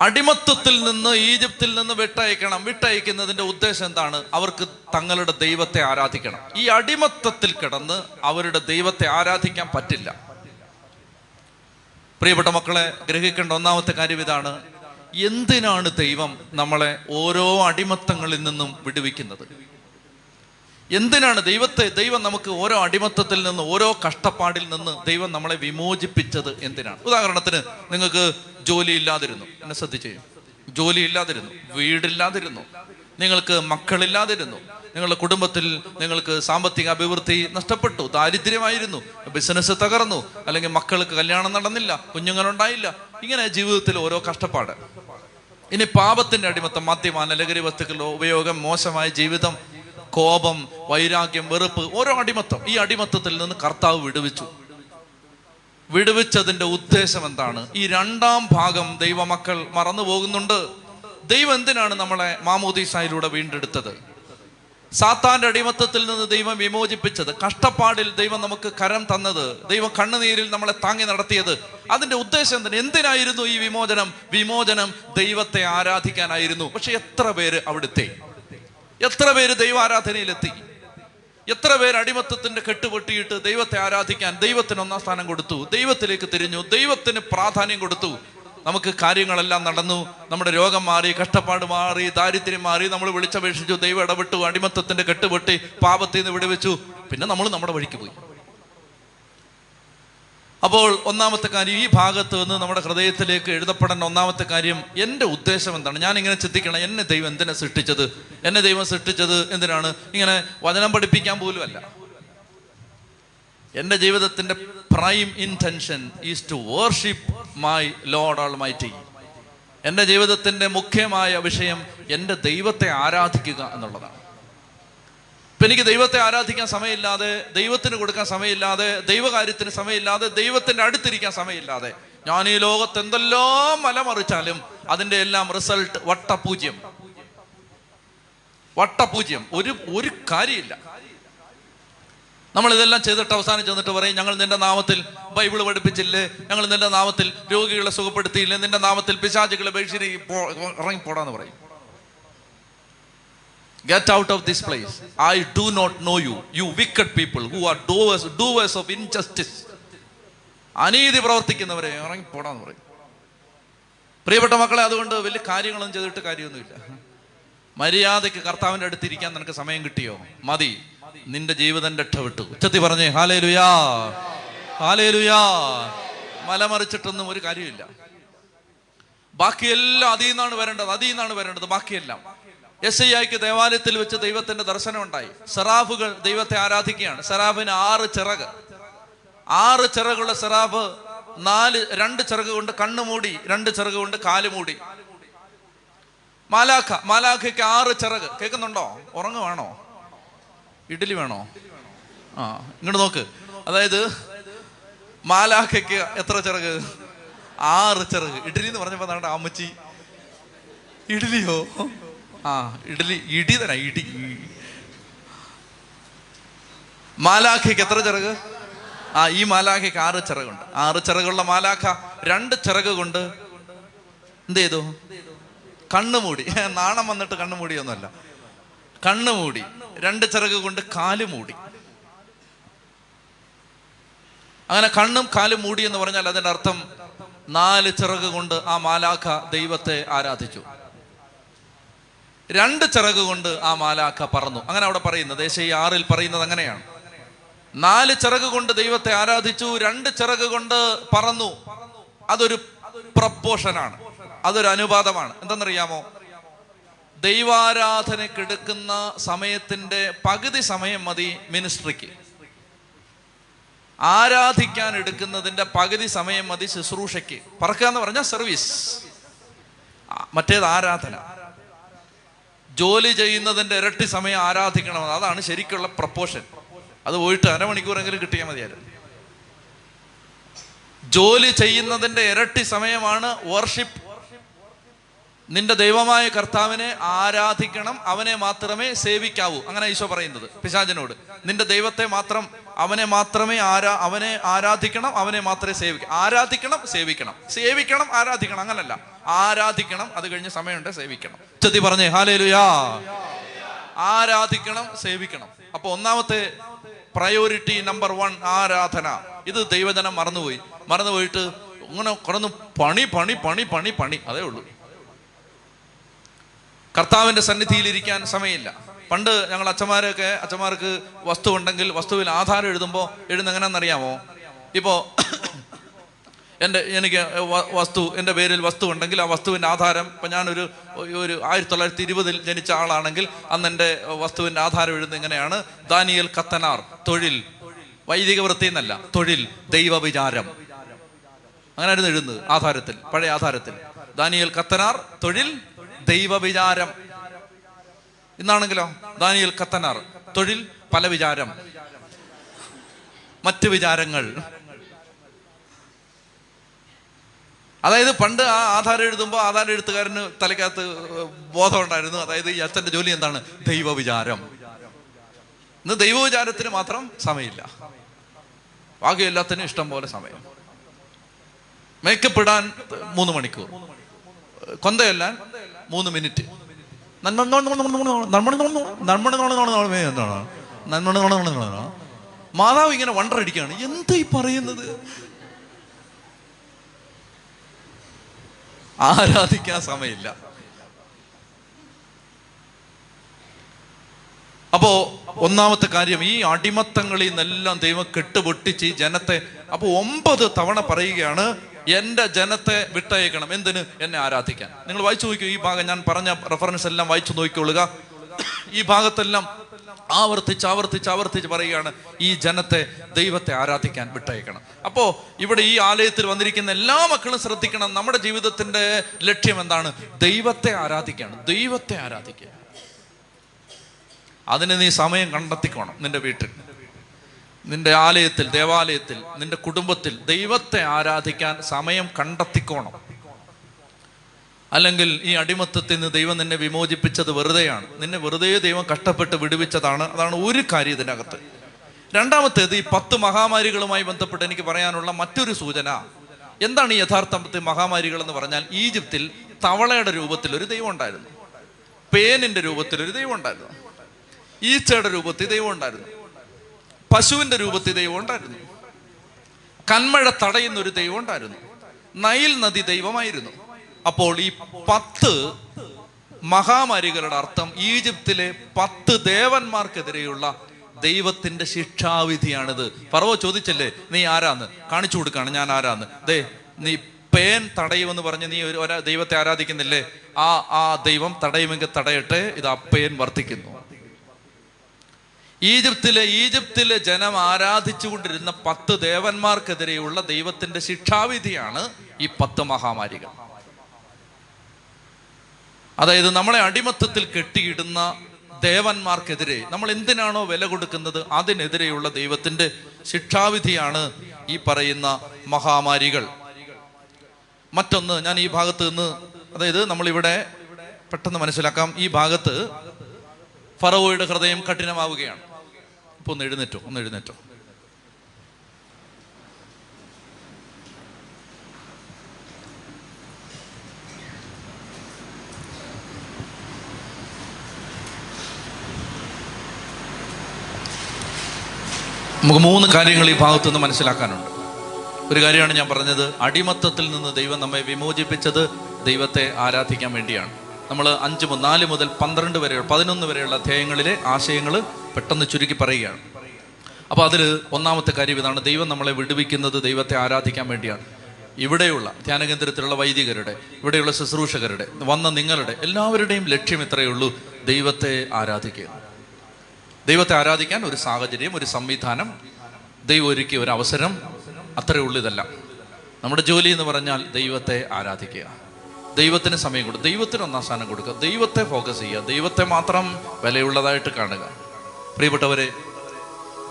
Speaker 1: അടിമത്വത്തിൽ നിന്ന് ഈജിപ്തിൽ നിന്ന് വിട്ടയക്കണം. വിട്ടയക്കുന്നതിന്റെ ഉദ്ദേശം എന്താണ്? അവർക്ക് തങ്ങളുടെ ദൈവത്തെ ആരാധിക്കണം. ഈ അടിമത്വത്തിൽ കിടന്ന് അവരുടെ ദൈവത്തെ ആരാധിക്കാൻ പറ്റില്ല. പ്രിയപ്പെട്ട മക്കളെ ഗ്രഹിക്കേണ്ട ഒന്നാമത്തെ കാര്യം ഇതാണ്. എന്തിനാണ് ദൈവം നമ്മളെ ഓരോ അടിമത്തങ്ങളിൽ നിന്നും വിടുവിക്കുന്നത്? എന്തിനാണ് ദൈവത്തെ ദൈവം നമുക്ക് ഓരോ അടിമത്തത്തിൽ നിന്ന് ഓരോ കഷ്ടപ്പാടിൽ നിന്ന് ദൈവം നമ്മളെ വിമോചിപ്പിച്ചത് എന്തിനാണ്? ഉദാഹരണത്തിന് നിങ്ങൾക്ക് ജോലി ഇല്ലാതിരുന്നു എന്നെ ശ്രദ്ധിച്ചേ. ജോലി ഇല്ലാതിരുന്നു വീടില്ലാതിരുന്നു. നിങ്ങൾക്ക് മക്കളില്ലാതിരുന്നു. നിങ്ങളുടെ കുടുംബത്തിൽ നിങ്ങൾക്ക് സാമ്പത്തിക അഭിവൃദ്ധി നഷ്ടപ്പെട്ടു. ദാരിദ്ര്യമായിരുന്നു. ബിസിനസ് തകർന്നു. അല്ലെങ്കിൽ മക്കൾക്ക് കല്യാണം നടന്നില്ല. കുഞ്ഞുങ്ങളുണ്ടായില്ല. ഇങ്ങനെ ജീവിതത്തിൽ ഓരോ കഷ്ടപ്പാട്. ഇനി പാപത്തിന്റെ അടിമത്തം മദ്യപാന ലഹരി വസ്തുക്കളുടെ ഉപയോഗം മോശമായ ജീവിതം കോപം വൈരാഗ്യം വെറുപ്പ് ഓരോ അടിമത്തം ഈ അടിമത്തത്തിൽ നിന്ന് കർത്താവ് വിടുവിച്ചു. വിടുവിച്ചതിന്റെ ഉദ്ദേശം എന്താണ്? ഈ രണ്ടാം ഭാഗം ദൈവമക്കൾ മറന്നു പോകുന്നുണ്ട്. ദൈവം എന്തിനാണ് നമ്മളെ മാമോദീസായിലൂടെ വീണ്ടെടുത്തത്? സാത്താന്റെ അടിമത്തത്തിൽ നിന്ന് ദൈവം വിമോചിപ്പിച്ചത്. കഷ്ടപ്പാടിൽ ദൈവം നമുക്ക് കരം തന്നത് ദൈവം കണ്ണുനീരിൽ നമ്മളെ താങ്ങി നടത്തിയത്. അതിന്റെ ഉദ്ദേശം തന്നെ എന്തിനായിരുന്നു ഈ വിമോചനം? വിമോചനം ദൈവത്തെ ആരാധിക്കാനായിരുന്നു. പക്ഷെ എത്ര പേര് അവിടുത്തെ? എത്ര പേര് ദൈവാരാധനയിലെത്തി? എത്ര പേര് അടിമത്തത്തിന്റെ കെട്ടുപൊട്ടിയിട്ട് ദൈവത്തെ ആരാധിക്കാൻ ദൈവത്തിന് ഒന്നാം സ്ഥാനം കൊടുത്തു ദൈവത്തിലേക്ക് തിരിഞ്ഞു ദൈവത്തിന് പ്രാധാന്യം കൊടുത്തു. നമുക്ക് കാര്യങ്ങളെല്ലാം നടന്നു. നമ്മുടെ രോഗം മാറി കഷ്ടപ്പാട് മാറി ദാരിദ്ര്യം മാറി. നമ്മൾ വിളിച്ചപേക്ഷിച്ചു ദൈവം ഇടപെട്ടു അടിമത്തത്തിന്റെ കെട്ടുപൊട്ടി പാപത്തിൽ നിന്ന് വിടുവിച്ചു. പിന്നെ നമ്മൾ നമ്മുടെ വഴിക്ക് പോയി. അപ്പോൾ ഒന്നാമത്തെ കാര്യം ഈ ഭാഗത്ത് നിന്ന് നമ്മുടെ ഹൃദയത്തിലേക്ക് എഴുതപ്പെടേണ്ട ഒന്നാമത്തെ കാര്യം എന്റെ ഉദ്ദേശം എന്താണ്? ഞാൻ ഇങ്ങനെ ചിന്തിക്കണം എന്നെ ദൈവം എന്തിനെ സൃഷ്ടിച്ചത്? എന്നെ ദൈവം സൃഷ്ടിച്ചത് എന്തിനാണ്? ഇങ്ങനെ വചനം പഠിപ്പിക്കാൻ പോലും അല്ല എന്റെ ജീവിതത്തിന്റെ prime intention is to worship my lord all my mighty എന്റെ ജീവിതത്തിന്റെ മുഖ്യമായ വിഷയം എന്റെ ദൈവത്തെ ആരാധിക്കുക എന്നുള്ളതാണ്. ഇപ്പൊ എനിക്ക് ദൈവത്തെ ആരാധിക്കാൻ സമയമില്ലാതെ ദൈവത്തിന് കൊടുക്കാൻ സമയമില്ലാതെ ദൈവകാര്യത്തിന് സമയമില്ലാതെ ദൈവത്തിന്റെ അടുത്തിരിക്കാൻ സമയമില്ലാതെ ഞാൻ ഈ ലോകത്ത് എന്തെല്ലാം മലമറിച്ചാലും അതിന്റെ എല്ലാം റിസൾട്ട് വട്ടപൂജ്യം. വട്ടപൂജ്യം. ഒരു ഒരു കാര്യമില്ല. നമ്മൾ ഇതെല്ലാം ചെയ്തിട്ട് അവസാനം ചെന്നിട്ട് പറയും ഞങ്ങൾ നിന്റെ നാമത്തിൽ ബൈബിൾ പഠിപ്പിച്ചില്ലേ? ഞങ്ങൾ നിന്റെ നാമത്തിൽ രോഗികളെ സുഖപ്പെടുത്തിയില്ലേ? നിന്റെ നാമത്തിൽ പിശാചുകളെ ബഹിഷ്കരി ഇറങ്ങി പോടാന്ന് പറയും. Get out of this place. I do not know you, you wicked people who are doers, doers of injustice. അനീതി പ്രവർത്തിക്കുന്നവരെ ഇറങ്ങിപ്പോടാന്ന് പറയും. പ്രിയപ്പെട്ട മക്കളെ അതുകൊണ്ട് വലിയ കാര്യങ്ങളൊന്നും ചെയ്തിട്ട് കാര്യമൊന്നുമില്ല. മര്യാദയ്ക്ക് കർത്താവിന്റെ അടുത്തിരിക്കാൻ നിനക്ക് സമയം കിട്ടിയോ? മതി. നിന്റെ ജീവിതം രക്ഷപ്പെട്ടു ഉച്ചത്തി പറഞ്ഞേ ഹാലേ ലുയാ ഹാലേ ലുയാ മലമറിച്ചിട്ടൊന്നും ഒരു കാര്യമില്ല ബാക്കിയെല്ലാം അതിൽ നിന്നാണ് വരേണ്ടത് അതിൽ നിന്നാണ് വരേണ്ടത് ബാക്കിയെല്ലാം. എസ് ഐ ആയിക്ക് ദേവാലയത്തിൽ വെച്ച് ദൈവത്തിന്റെ ദർശനം ഉണ്ടായി. സറാഫുകൾ ദൈവത്തെ ആരാധിക്കുകയാണ്. സറാഫിന് ആറ് ചിറക്. ആറ് ചിറകുള്ള സറാഫ് നാല് രണ്ട് ചിറക് കൊണ്ട് കണ്ണു മൂടി രണ്ട് ചിറക് കൊണ്ട് കാൽ മൂടി. മാലാഖ മാലാഖയ്ക്ക് ആറ് ചിറക്. കേൾക്കുന്നുണ്ടോ? ഉറങ്ങുവാണോ? ഇഡ്ഡലി വേണോ? ആ ഇങ്ങോട്ട് നോക്ക്. അതായത് മാലാഖയ്ക്ക് എത്ര ചിറക്? ആറ് ചിറക്. ഇഡ്ഡലി എന്ന് പറഞ്ഞപ്പോ നമ്മുടെ അമ്മച്ചി? ഇഡ്ഡലിയോ? ആ ഇഡലി ഇടി തരാം ഇടി. മാലാഖയ്ക്ക് എത്ര ചിറക്? ആ ഈ മാലാഖയ്ക്ക് ആറ് ചിറകുണ്ട്. ആറ് ചിറകുള്ള മാലാഖ രണ്ട് ചിറക് കൊണ്ട് എന്ത് ചെയ്തു? കണ്ണു മൂടി. നാണം വന്നിട്ട് കണ്ണു മൂടിയൊന്നുമല്ല. കണ്ണു മൂടി രണ്ട് ചിറക് കൊണ്ട് കാൽ മൂടി. അങ്ങനെ കണ്ണും കാലും മൂടി എന്ന് പറഞ്ഞാൽ അതിന്റെ അർത്ഥം നാല് ചിറക് കൊണ്ട് ആ മാലാഖ ദൈവത്തെ ആരാധിച്ചു. രണ്ട് ചിറക് കൊണ്ട് ആ മാലാഖ പറന്നു. അങ്ങനെ അവിടെ പറയുന്നത് ദേശീയ ആറിൽ പറയുന്നത് അങ്ങനെയാണ്. നാല് ചിറക് കൊണ്ട് ദൈവത്തെ ആരാധിച്ചു രണ്ട് ചിറക് കൊണ്ട് പറന്നു. അതൊരു പ്രപ്പോഷനാണ് അതൊരു അനുപാതമാണ് എന്തെന്നറിയാമോ? ദൈവാരാധനക്കെടുക്കുന്ന സമയത്തിന്റെ പകുതി സമയം മതി മിനിസ്ട്രിക്ക്. ആരാധിക്കാൻ എടുക്കുന്നതിന്റെ പകുതി സമയം മതി ശുശ്രൂഷയ്ക്ക്. പറക്കുക എന്ന് പറഞ്ഞാൽ സർവീസ്. മറ്റേത് ആരാധന. ജോലി ചെയ്യുന്നതിന്റെ ഇരട്ടി സമയം ആരാധിക്കണം അതാണ് ശരിക്കുള്ള പ്രപ്പോഷൻ അത് പോയിട്ട് അരമണിക്കൂറെങ്കിലും കിട്ടിയാൽ മതിയായിരുന്നു. ജോലി ചെയ്യുന്നതിന്റെ ഇരട്ടി സമയമാണ് വർഷിപ്പ് നിന്റെ ദൈവമായ കർത്താവിനെ ആരാധിക്കണം അവനെ മാത്രമേ സേവിക്കാവൂ. അങ്ങനെ ഈശോ പറയുന്നത് പിശാചനോട്. നിന്റെ ദൈവത്തെ മാത്രം അവനെ മാത്രമേ ആരാ അവനെ ആരാധിക്കണം അവനെ മാത്രമേ സേവിക്കണം ആരാധിക്കണം സേവിക്കണം. സേവിക്കണം ആരാധിക്കണം അങ്ങനല്ല. ആരാധിക്കണം അത് കഴിഞ്ഞ് സമയമുണ്ട് സേവിക്കണം. ചെത്തി പറഞ്ഞേ ഹാലേലുയാ. ആരാധിക്കണം സേവിക്കണം. അപ്പൊ ഒന്നാമത്തെ പ്രയോറിറ്റി നമ്പർ വൺ ആരാധന. ഇത് ദൈവജനം മറന്നുപോയി. മറന്നുപോയിട്ട് ഇങ്ങനെ കുറഞ്ഞു പണി പണി പണി പണി പണി. അതേ ഉള്ളൂ. കർത്താവിന്റെ സന്നിധിയിൽ ഇരിക്കാൻ സമയമില്ല. പണ്ട് ഞങ്ങൾ അച്ഛന്മാരൊക്കെ അച്ഛന്മാർക്ക് വസ്തു ഉണ്ടെങ്കിൽ വസ്തുവിൽ ആധാരം എഴുതുമ്പോൾ എഴുതുന്ന എങ്ങനെയാണെന്നറിയാമോ ഇപ്പോൾ *coughs* എന്റെ എനിക്ക് വസ്തു എന്റെ പേരിൽ വസ്തു ഉണ്ടെങ്കിൽ ആ വസ്തുവിന്റെ ആധാരം ഇപ്പം ഞാനൊരു ഒരു ആയിരത്തി തൊള്ളായിരത്തി ഇരുപതിൽ ജനിച്ച ആളാണെങ്കിൽ അന്ന് എന്റെ വസ്തുവിന്റെ ആധാരം എഴുതുന്നത് എങ്ങനെയാണ്? ദാനിയൽ കത്തനാർ തൊഴിൽ. വൈദിക വൃത്തി എന്നല്ല തൊഴിൽ ദൈവവിചാരം. അങ്ങനെയായിരുന്നു എഴുതുന്നത് ആധാരത്തിൽ പഴയ ആധാരത്തിൽ. ദാനിയൽ കത്തനാർ തൊഴിൽ ദൈവവിചാരം. ഇന്നാണെങ്കിലോ? ദാനിയൽ കത്തനാർ തൊഴിൽ പല വിചാരം. മറ്റ് വിചാരങ്ങൾ. അതായത് പണ്ട് ആ ആധാരം എഴുതുമ്പോൾ ആധാരം എഴുത്തുകാരന് തലക്കകത്ത് ബോധം ഉണ്ടായിരുന്നു അതായത് ഈ അച്ഛന്റെ ജോലി എന്താണ്? ദൈവവിചാരം. ഇന്ന് ദൈവവിചാരത്തിന് മാത്രം സമയമില്ല. ബാക്കി എല്ലാത്തിനും ഇഷ്ടം പോലെ സമയം. മേക്കപ്പ് ഇടാൻ മൂന്ന് മണിക്കൂർ. കൊന്തയല്ലാൻ മൂന്ന് മിനിറ്റ്. മാതാവ് ഇങ്ങനെ വണ്ടറടിക്കുകയാണ് എന്താ ഈ പറയുന്നത്? ആരാധിക്കാൻ സമയമില്ല. അപ്പോ ഒന്നാമത്തെ കാര്യം ഈ അടിമത്തങ്ങളിൽ നിന്നെല്ലാം ദൈവം കെട്ടുപൊട്ടിച്ച് ജനത്തെ അപ്പോൾ ഒമ്പത് തവണ പറയുകയാണ് എന്റെ ജനത്തെ വിട്ടയക്കണം. എന്തിന്? എന്നെ ആരാധിക്കാൻ. നിങ്ങൾ വായിച്ചു നോക്കൂ ഈ ഭാഗം ഞാൻ പറഞ്ഞ റെഫറൻസ് എല്ലാം വായിച്ചു നോക്കിക്കൊള്ളുക. ഈ ഭാഗത്തെല്ലാം ആവർത്തിച്ച് ആവർത്തിച്ച് ആവർത്തിച്ച് പറയുകയാണ് ഈ ജനത്തെ ദൈവത്തെ ആരാധിക്കാൻ വിട്ടയക്കണം. അപ്പോൾ ഇവിടെ ഈ ആലയത്തിൽ വന്നിരിക്കുന്ന എല്ലാ മക്കളും ശ്രദ്ധിക്കണം നമ്മുടെ ജീവിതത്തിന്റെ ലക്ഷ്യം എന്താണ്? ദൈവത്തെ ആരാധിക്കുകയാണ് ദൈവത്തെ ആരാധിക്കുക. അതിന് നീ സമയം കണ്ടെത്തിക്കോണം നിന്റെ വീട്ടിൽ. നിന്റെ ആലയത്തിൽ ദേവാലയത്തിൽ നിന്റെ കുടുംബത്തിൽ ദൈവത്തെ ആരാധിക്കാൻ സമയം കണ്ടെത്തിക്കോണം. അല്ലെങ്കിൽ ഈ അടിമത്തത്തിൽ നിന്ന് ദൈവം നിന്നെ വിമോചിപ്പിച്ചത് വെറുതെയാണ്. നിന്നെ വെറുതെ ദൈവം കഷ്ടപ്പെട്ട് വിടുവിച്ചതാണ്. അതാണ് ഒരു കാര്യം ഇതിനകത്ത്. രണ്ടാമത്തേത് ഈ പത്ത് മഹാമാരികളുമായി ബന്ധപ്പെട്ട് എനിക്ക് പറയാനുള്ള മറ്റൊരു സൂചന. എന്താണ് ഈ യഥാർത്ഥത്തിൽ മഹാമാരികൾ എന്ന് പറഞ്ഞാൽ? ഈജിപ്തിൽ തവളയുടെ രൂപത്തിൽ ഒരു ദൈവം ഉണ്ടായിരുന്നു. പേനിന്റെ രൂപത്തിൽ ഒരു ദൈവം ഉണ്ടായിരുന്നു. ഈച്ചയുടെ രൂപത്തിൽ ദൈവം ഉണ്ടായിരുന്നു. പശുവിന്റെ രൂപത്തിൽ ദൈവം ഉണ്ടായിരുന്നു. കന്മഴ തടയുന്ന ഒരു ദൈവം ഉണ്ടായിരുന്നു. നൈൽ നദി ദൈവമായിരുന്നു. അപ്പോൾ ഈ പത്ത് മഹാമാരികളുടെ അർത്ഥം ഈജിപ്തിലെ പത്ത് ദേവന്മാർക്കെതിരെയുള്ള ദൈവത്തിന്റെ ശിക്ഷാവിധിയാണിത്. പറവോ ചോദിച്ചല്ലേ നീ ആരാന്ന്? കാണിച്ചു കൊടുക്കാണ് ഞാൻ ആരാന്ന്? ദേ നീ പേൻ തടയുമെന്ന് പറഞ്ഞ് നീ ഒരു ദൈവത്തെ ആരാധിക്കുന്നില്ലേ? ആ ആ ദൈവം തടയുമെങ്കിൽ തടയട്ടെ ഇത് ആ പേൻ വർദ്ധിക്കുന്നു. ഈജിപ്തിലെ ഈജിപ്തിലെ ജനം ആരാധിച്ചുകൊണ്ടിരുന്ന പത്ത് ദേവന്മാർക്കെതിരെയുള്ള ദൈവത്തിന്റെ ശിക്ഷാവിധിയാണ് ഈ പത്ത് മഹാമാരികൾ. അതായത് നമ്മളെ അടിമത്തത്തിൽ കെട്ടിയിടുന്ന ദേവന്മാർക്കെതിരെ നമ്മൾ എന്തിനാണോ വില കൊടുക്കുന്നത്? അതിനെതിരെയുള്ള ദൈവത്തിന്റെ ശിക്ഷാവിധിയാണ് ഈ പറയുന്ന മഹാമാരികൾ. മറ്റൊന്ന് ഞാൻ ഈ ഭാഗത്ത് നിന്ന് അതായത് നമ്മളിവിടെ പെട്ടെന്ന് മനസ്സിലാക്കാം. ഈ ഭാഗത്ത് ഫറവോയുടെ ഹൃദയം കഠിനമാവുകയാണ്. ഇപ്പൊ ഒന്ന് എഴുന്നേറ്റോ ഒന്ന് എഴുന്നേറ്റോ. നമുക്ക് മൂന്ന് കാര്യങ്ങൾ ഈ ഭാഗത്തു നിന്ന് മനസ്സിലാക്കാനുണ്ട്. ഒരു കാര്യമാണ് ഞാൻ പറഞ്ഞത് അടിമത്തത്തിൽ നിന്ന് ദൈവം നമ്മെ വിമോചിപ്പിച്ചത് ദൈവത്തെ ആരാധിക്കാൻ വേണ്ടിയാണ്. നമ്മൾ അഞ്ച് മുതൽ നാല് മുതൽ പന്ത്രണ്ട് വരെ പതിനൊന്ന് വരെയുള്ള അധ്യായങ്ങളിലെ ആശയങ്ങൾ പെട്ടെന്ന് ചുരുക്കി പറയുകയാണ്. അപ്പോൾ അതിൽ ഒന്നാമത്തെ കാര്യം ഇതാണ് ദൈവം നമ്മളെ വിടുവിക്കുന്നത് ദൈവത്തെ ആരാധിക്കാൻ വേണ്ടിയാണ്. ഇവിടെയുള്ള ധ്യാനകേന്ദ്രത്തിലുള്ള വൈദികരുടെ ഇവിടെയുള്ള ശുശ്രൂഷകരുടെ വന്ന നിങ്ങളുടെ എല്ലാവരുടെയും ലക്ഷ്യം ഇത്രയേ ഉള്ളൂ ദൈവത്തെ ആരാധിക്കുക. ദൈവത്തെ ആരാധിക്കാൻ ഒരു സാഹചര്യം ഒരു സംവിധാനം ദൈവം ഒരുക്കിയ ഒരു അവസരം അത്രയേ ഉള്ളൂ ഇതല്ല. നമ്മുടെ ജോലി എന്ന് പറഞ്ഞാൽ ദൈവത്തെ ആരാധിക്കുക. ദൈവത്തിന് സമയം കൊടുക്കുക ദൈവത്തിന് ഒന്നാം സ്ഥാനം കൊടുക്കുക ദൈവത്തെ ഫോക്കസ് ചെയ്യുക ദൈവത്തെ മാത്രം വിലയുള്ളതായിട്ട് കാണുക. പ്രിയപ്പെട്ടവരെ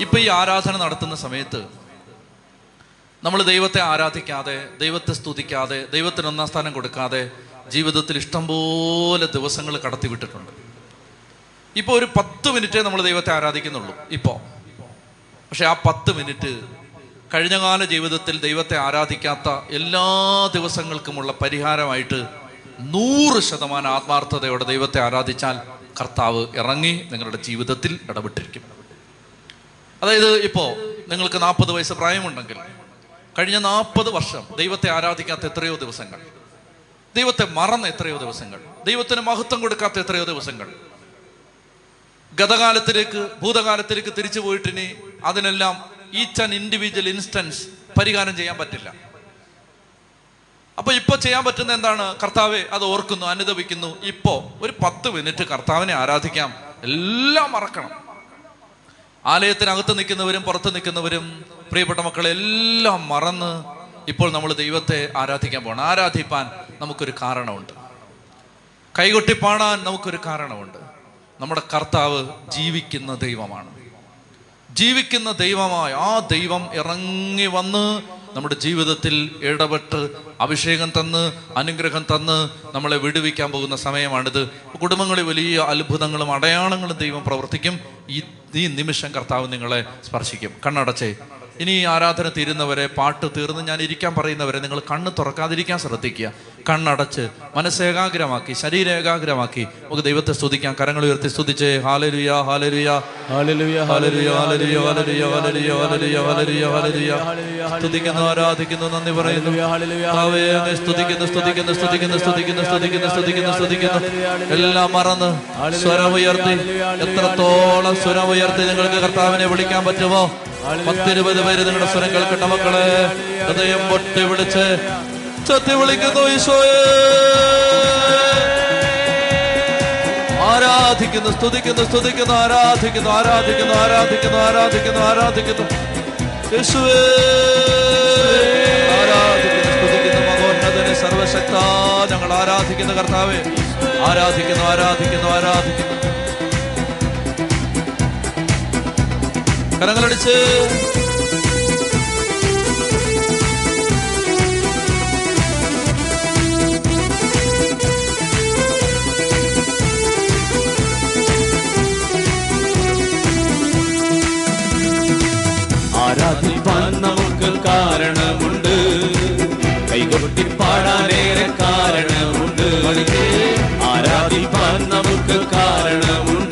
Speaker 1: ഇപ്പം ഈ ആരാധന നടത്തുന്ന സമയത്ത് നമ്മൾ ദൈവത്തെ ആരാധിക്കാതെ ദൈവത്തെ സ്തുതിക്കാതെ ദൈവത്തിന് ഒന്നാം സ്ഥാനം കൊടുക്കാതെ ജീവിതത്തിൽ ഇഷ്ടംപോലെ ദിവസങ്ങൾ കടത്തിവിട്ടിട്ടുണ്ട് ഇപ്പോൾ ഒരു പത്ത് മിനിറ്റേ നമ്മൾ ദൈവത്തെ ആരാധിക്കുന്നുള്ളൂ ഇപ്പോൾ പക്ഷെ ആ പത്ത് മിനിറ്റ് കഴിഞ്ഞകാല ജീവിതത്തിൽ ദൈവത്തെ ആരാധിക്കാത്ത എല്ലാ ദിവസങ്ങൾക്കുമുള്ള പരിഹാരമായിട്ട് നൂറ് ശതമാനം ആത്മാർത്ഥതയോടെ ദൈവത്തെ ആരാധിച്ചാൽ കർത്താവ് ഇറങ്ങി നിങ്ങളുടെ ജീവിതത്തിൽ ഇടപെട്ടിരിക്കും. അതായത് ഇപ്പോൾ നിങ്ങൾക്ക് നാൽപ്പത് വയസ്സ് പ്രായമുണ്ടെങ്കിൽ കഴിഞ്ഞ നാൽപ്പത് വർഷം ദൈവത്തെ ആരാധിക്കാത്ത എത്രയോ ദിവസങ്ങൾ ദൈവത്തെ മറന്ന എത്രയോ ദിവസങ്ങൾ ദൈവത്തിന് മഹത്വം കൊടുക്കാത്ത എത്രയോ ദിവസങ്ങൾ. ഗതകാലത്തിലേക്ക് ഭൂതകാലത്തിലേക്ക് തിരിച്ചു പോയിട്ടിനി അതിനെല്ലാം ഈച്ച് ആൻഡ് ഇൻഡിവിജ്വൽ ഇൻസ്റ്റൻസ് പരിഹാരം ചെയ്യാൻ പറ്റില്ല. അപ്പൊ ഇപ്പൊ ചെയ്യാൻ പറ്റുന്ന എന്താണ്? കർത്താവെ അത് ഓർക്കുന്നു അനുദപിക്കുന്നു. ഇപ്പോ ഒരു പത്ത് മിനിറ്റ് കർത്താവിനെ ആരാധിക്കാം. എല്ലാം മറക്കണം. ആലയത്തിനകത്ത് നിൽക്കുന്നവരും പുറത്ത് നിൽക്കുന്നവരും പ്രിയപ്പെട്ട മക്കളെ എല്ലാം മറന്ന് ഇപ്പോൾ നമ്മൾ ദൈവത്തെ ആരാധിക്കാൻ പോകണം ആരാധിപ്പാൻ നമുക്കൊരു കാരണമുണ്ട്. കൈകൊട്ടി പാടാൻ നമുക്കൊരു കാരണമുണ്ട്. നമ്മുടെ കർത്താവ് ജീവിക്കുന്ന ദൈവമാണ്. ജീവിക്കുന്ന ദൈവമായ ആ ദൈവം ഇറങ്ങി വന്ന് നമ്മുടെ ജീവിതത്തിൽ ഇടപെട്ട് അഭിഷേകം തന്ന് അനുഗ്രഹം തന്ന് നമ്മളെ വിടുവിക്കാൻ പോകുന്ന സമയമാണിത്. കുടുംബങ്ങളിൽ വലിയ അത്ഭുതങ്ങളും അടയാളങ്ങളും ദൈവം പ്രവർത്തിക്കും. ഈ നിമിഷം കർത്താവ് നിങ്ങളെ സ്പർശിക്കും. കണ്ണടച്ചേ. ഇനി ഈ ആരാധന തീരുന്നവരെ പാട്ട് തീർന്ന് ഞാൻ ഇരിക്കാൻ പറയുന്നവരെ നിങ്ങൾ കണ്ണ് തുറക്കാതിരിക്കാൻ ശ്രദ്ധിക്കുക കണ്ണടച്ച് മനസ്സ് ഏകാഗ്രമാക്കി ശരീരം ഏകാഗ്രമാക്കി നമുക്ക് ദൈവത്തെ സ്തുതിക്കാം കരങ്ങൾ ഉയർത്തി സ്തുതിച്ച്
Speaker 2: ഹല്ലേലൂയ,
Speaker 1: ഹല്ലേലൂയ. സ്തുതിക്കുന്നു ആരാധിക്കുന്നു നന്ദി പറയുന്നു സ്തുതിക്കുന്നു സ്തുതിക്കുന്നു സ്തുതിക്കുന്നു സ്തുതിക്കുന്നു സ്തുതിക്കുന്നു സ്തുതിക്കുന്നു സ്തുതിക്കുന്നു എല്ലാം മറന്ന് സ്വരമുയർത്തി എത്രത്തോളം സ്വരമുയർത്തി നിങ്ങൾക്ക് കർത്താവിനെ വിളിക്കാൻ പറ്റുമോ പത്തിരുപത് പേര് നിങ്ങളുടെ സ്വരം കേൾക്കട്ടെ മക്കളെ. ഹൃദയം പൊട്ടി വിളിച്ച് ചത്തി വിളിക്കുന്നു ഈശോയെ. ആരാധിക്കുന്നു സ്തുതിക്കുന്നു സ്തുതിക്കുന്നു ആരാധിക്കുന്നു ആരാധിക്കുന്നു ആരാധിക്കുന്നു ആരാധിക്കുന്നു ആരാധിക്കുന്നു. യേശുവേ. ആരാധിക്കുന്നു സ്തുതിക്കുന്നു മകോന്നതന് സർവശക്ത ഞങ്ങൾ ആരാധിക്കുന്ന കർത്താവേ. ആരാധിക്കുന്നു ആരാധിക്കുന്നു ആരാധിക്കുന്നു. കരങ്ങളടിച്ച്.
Speaker 2: ആരാധിപ്പാൻ നമുക്ക് കാരണമുണ്ട്. കൈകൊട്ടി പാടാനേറെ കാരണമുണ്ട്. ആരാധിപ്പാൻ നമുക്ക് കാരണമുണ്ട്.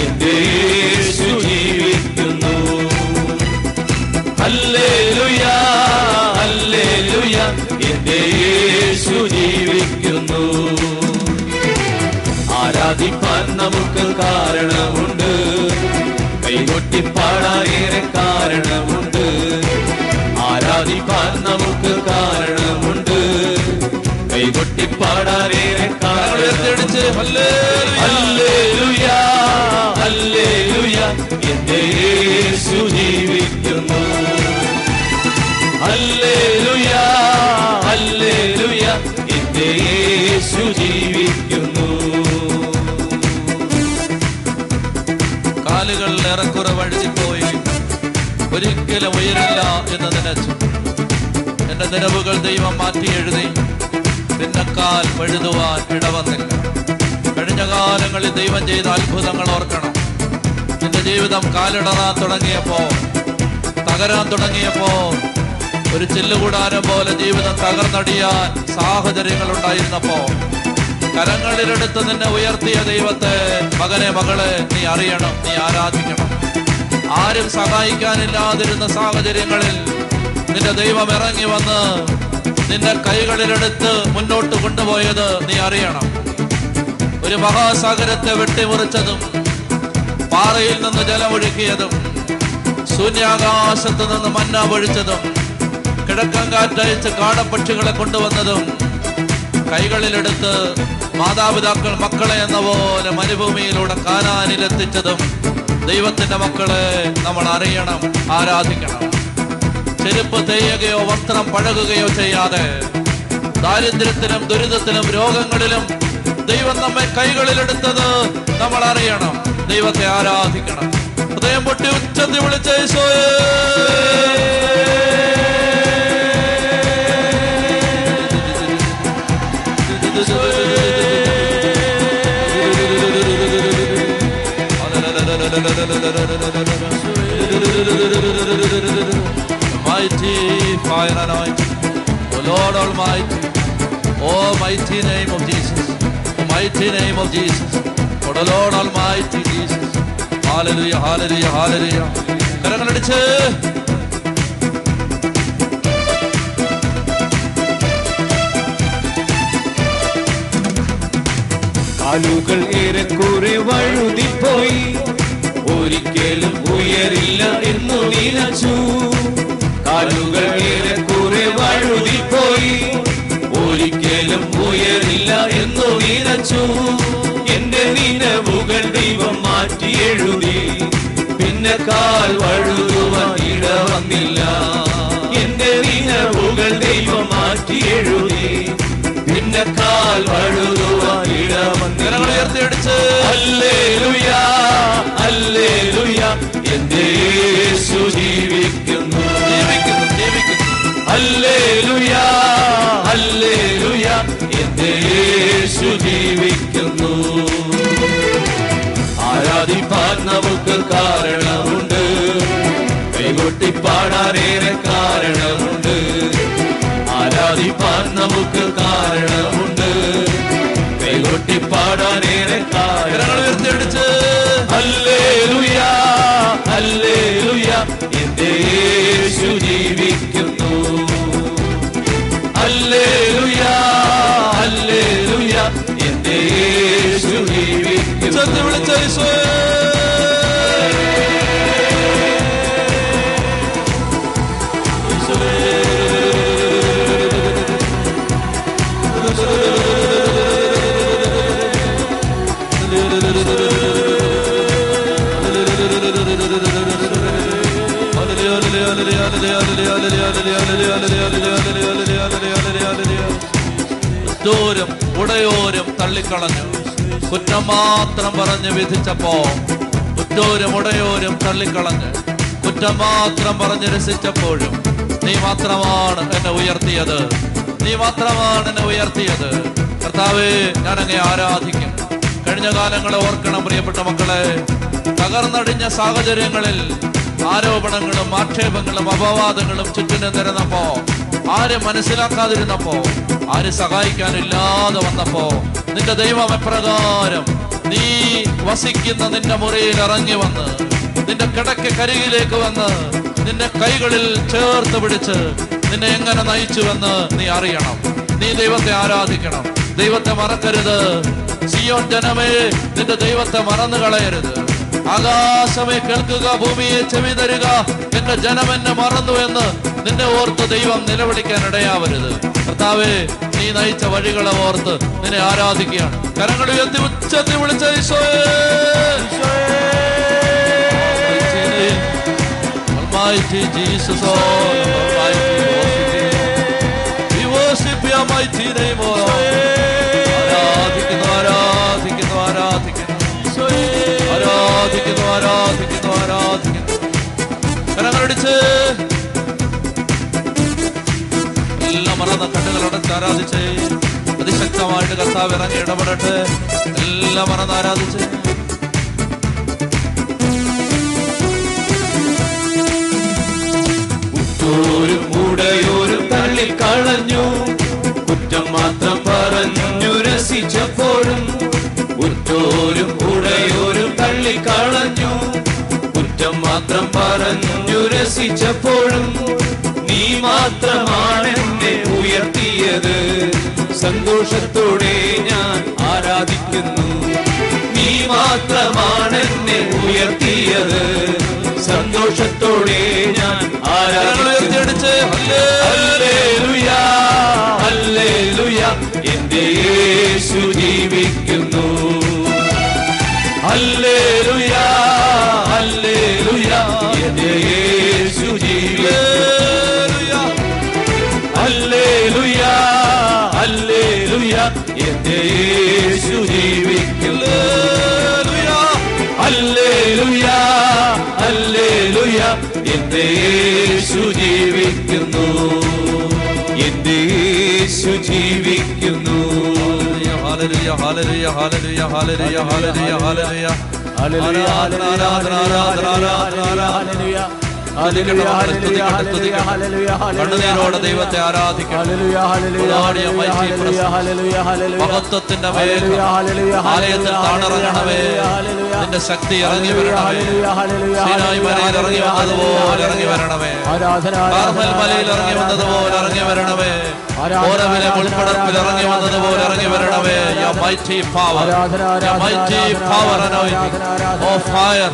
Speaker 2: എന്റെ യേശു ജീവിക്കുന്നു. യേശു ജീവിക്കുന്നു. ആരാധിപ്പാൻ നമുക്ക് കാരണമുണ്ട്. കൈകൊട്ടിപ്പാടാൻ ഏറെ കാരണമുണ്ട്. ആരാധിപ്പാൻ നമുക്ക് കാരണമുണ്ട്. കൈകൊട്ടി
Speaker 1: ഹല്ലേലൂയ.
Speaker 2: എന്റെ യേശു ജീവിക്കുന്നു. എന്റെ യേശു ജീവിക്കുന്നു.
Speaker 1: കാലുകൾ ഏറെക്കുറെ വഴുതിപ്പോയി ഒരിക്കലും ഉയരില്ല എന്ന് നനച്ചു. എന്റെ നിലവുകൾ ദൈവം മാറ്റി എഴുതി. പിന്നക്കാൽ പഴുതുവാൻ ഇടവന്നില്ല. കഴിഞ്ഞ കാലങ്ങളിൽ ദൈവം ചെയ്ത അത്ഭുതങ്ങൾ ഓർക്കണം. നിന്റെ ജീവിതം കാലിടറാൻ തുടങ്ങിയപ്പോ തകരാൻ തുടങ്ങിയപ്പോ ഒരു ചില്ലുകൂടാരം പോലെ ജീവിതം തകർന്നടിയാൻ സാഹചര്യങ്ങൾ ഉണ്ടായിരുന്നപ്പോ കരങ്ങളിലെടുത്ത് നിന്നെ ഉയർത്തിയ ദൈവത്തെ മകനെ മകളെ നീ അറിയണം നീ ആരാധിക്കണം. ആരും സഹായിക്കാനില്ലാതിരുന്ന സാഹചര്യങ്ങളിൽ നിന്റെ ദൈവം ഇറങ്ങി വന്ന് നിന്റെ കൈകളിലെടുത്ത് മുന്നോട്ട് കൊണ്ടുപോയത് നീ അറിയണം. ഒരു മഹാസാഗരത്തെ വെട്ടിമുറിച്ചതും പാറയിൽ നിന്ന് ജലമൊഴുക്കിയതും ശൂന്യാകാശത്ത് നിന്ന് മന്ന പൊഴിച്ചതും കിഴക്കൻ കാറ്റയച്ച് കാടപ്പക്ഷികളെ കൊണ്ടുവന്നതും കൈകളിലെടുത്ത് മാതാപിതാക്കൾ മക്കളെ എന്ന പോലെ മരുഭൂമിയിലൂടെ കാനാനിലെത്തിച്ചതും ദൈവത്തിന്റെ മക്കളെ നമ്മൾ അറിയണം ആരാധിക്കണം. ചെരുപ്പ് തെയ്യുകയോ വസ്ത്രം പഴകുകയോ ചെയ്യാതെ ദാരിദ്ര്യത്തിലും ദുരിതത്തിലും രോഗങ്ങളിലും ദൈവം നമ്മെ കൈകളിലെടുത്തത് നമ്മൾ അറിയണം ദൈവത്തെ ആരാധിക്കണം. ഹൃദയം പൊട്ടി ഉച്ചത്തിൽ വിളിച്ച ഹാലരിയ hallelujah. കരങ്ങളടിച്ച്.
Speaker 2: കാലുകൾ ഏറെക്കുറെ വഴുതിപ്പോയി. ഒരിക്കലും ഉയരില്ല എന്നു നിലച്ചു. കാലുകൾ ഏറെക്കുറെ വഴുതിപ്പോയി. ഒരിക്കലും ഉയരില്ല എന്നു നിലച്ചു. എന്റെ നിലവുകൾ ദൈവം മാറ്റി എഴുതി. പിന്നെ കാൽ വഴുതുവാൻ ഇട വന്നില്ല. എന്റെ നിലവുകൾ ദൈവം മാറ്റി എഴുതി കാൽ വഴുതുവാൻ ഇട വന്നില്ല.
Speaker 1: ഉയർത്തിയടിച്ച്
Speaker 2: ഹല്ലേലൂയ ഹല്ലേലൂയ എന്റെ യേശു ജീവിക്കുന്നു.
Speaker 1: ജീവിക്കുന്നു ജീവിക്കുന്നു.
Speaker 2: ഹല്ലേലൂയ ഹല്ലേലൂയ എന്റെ യേശു ജീവിക്കുന്നു. ആരാധിപ്പാൻ നമുക്ക് കാരണമുണ്ട്. കൈകൊട്ടി പാടാനേറെ കാരണമുണ്ട്. ആരാധിപ്പാൻ നമുക്ക് കാരണമുണ്ട്. കൈകൊട്ടി പാടാനേറെ
Speaker 1: കരങ്ങൾ
Speaker 2: അല്ലേ
Speaker 1: ലുയാ
Speaker 2: ഹല്ലേലൂയ ഹല്ലേലൂയ എന്റെ യേശു ജീവിക്കുന്നു. ഹല്ലേലൂയ ഹല്ലേലൂയ എന്റെ യേശു ജീവിക്കുന്നു.
Speaker 1: വിളിച്ച തള്ളിക്കളഞ്ഞു കുറ്റം മാത്രം പറഞ്ഞ് വിധിച്ചപ്പോ ഉറ്റോരും ഉടയോരും തള്ളിക്കളഞ്ഞ്. കുറ്റം മാത്രം പറഞ്ഞ് രസിച്ചപ്പോഴും നീ മാത്രമാണ് എന്നെ ഉയർത്തിയത്. നീ മാത്രമാണ് എന്നെ ഉയർത്തിയത്. കർത്താവേ ഞാൻ അങ്ങേ ആരാധിക്കും. കഴിഞ്ഞ കാലങ്ങളെ ഓർക്കണം പ്രിയപ്പെട്ട മക്കളെ. തകർന്നടിഞ്ഞ സാഹചര്യങ്ങളിൽ ആരോപണങ്ങളും ആക്ഷേപങ്ങളും അപവാദങ്ങളും ചുറ്റിനെ നിരന്നപ്പോ ആരെ മനസ്സിലാക്കാതിരുന്നപ്പോ ആര് സഹായിക്കാനില്ലാതെ വന്നപ്പോ നിന്റെ ദൈവം എപ്രകാരം നീ വസിക്കുന്ന നിന്റെ മുറിയിൽ ഇറങ്ങി വന്ന് നിന്റെ കിടക്ക കരികിലേക്ക് വന്ന് നിന്റെ കൈകളിൽ ചേർത്ത് പിടിച്ച് നിന്നെ എങ്ങനെ നയിച്ചുവെന്ന് നീ അറിയണം. നീ ദൈവത്തെ ആരാധിക്കണം. ദൈവത്തെ മറക്കരുത്. സിയോൻ ജനമേ നിന്റെ ദൈവത്തെ മറന്നു കളയരുത്. ആകാശമേ കേൾക്കുക ഭൂമിയെ ചെവി തരിക എന്റെ ജനം എന്നെ മറന്നു എന്ന് നിന്നെ ഓർത്ത് ദൈവം നിലവിളിക്കാൻ ഇടയാവരുത്. കർത്താവേ നീ നയിച്ച വഴികളെ ഓർത്ത് നിന്നെ ആരാധിക്കുകയാണ്. കരങ്ങൾ ഉയർത്തി ഉച്ചത്തിൽ വിളിച്ച ആരാധിക്കുന്നു ആരാധിക്കുന്നു ആരാധിക്കുന്നു. കരങ്ങളടിച്ച്. എല്ലാം മറന്ന ആരാധിച്ചേ അതിശക്തമായിട്ട് കർത്താവ് ഇറങ്ങി ഇടപെടട്ടെ. എല്ലാം മറന്ന് ആരാധിച്ച് ും.
Speaker 2: ഉടയോരും തള്ളിക്കളഞ്ഞു. കുറ്റം മാത്രം പറഞ്ഞു രസിച്ചപ്പോഴും. ഉറ്റോരും ഉടയോരും തള്ളിക്കളഞ്ഞു. കുറ്റം മാത്രം പറഞ്ഞു രസിച്ചപ്പോഴും. നീ മാത്രമാണ് നൽകിയത്. സന്തോഷത്തോടെ ഞാൻ ആരാധിക്കുന്നു. നീ മാത്രമാണ് എന്നെ ഉയർത്തിയത്. സന്തോഷത്തോടെ ഞാൻ
Speaker 1: ആരാധിച്ചടിച്ച്
Speaker 2: എന്റെ
Speaker 1: യേശു
Speaker 2: ജീവിക്കുന്നു. അല്ലേ ലുയാ അല്ലേ ലുയാ എന്റെ യേശു ജീവിക്കുന്നു. അല്ലേലുയാ അല്ലേലുയാ എന്റെ യേശു ജീവിക്കുന്നു. അല്ലേലുയാ അല്ലേലുയാ എന്റെ യേശു ജീവിക്കുന്നു. എന്റെ യേശു ജീവിക്കുന്നു.
Speaker 1: Hallelujah hallelujah hallelujah hallelujah hallelujah hallelujah
Speaker 2: hallelujah
Speaker 1: ആരാധന ആരാധന ആരാധന ആരാധന. കണ്ണുനീരോടെ ദൈവത്തെ ആരാധിക്കണം. മഹത്വത്തിന്റെ ആലയത്തിൽ താണിറങ്ങണമേ. നിന്റെ ശക്തി ഇറങ്ങി വരണമേ. സീനായി മലയിൽ ഇറങ്ങി വന്നതുപോലെ ഇറങ്ങി വരണമേ. മലയിൽ ഇറങ്ങി വന്നതുപോലെ ഇറങ്ങി വരണമേ. ഓരവിലെ മുൾപ്പടത്തിൽ ഇറങ്ങി വന്നതുപോലെ ഇറങ്ങി വരണമേ Your mighty power. Your mighty power. anointing Oh fire.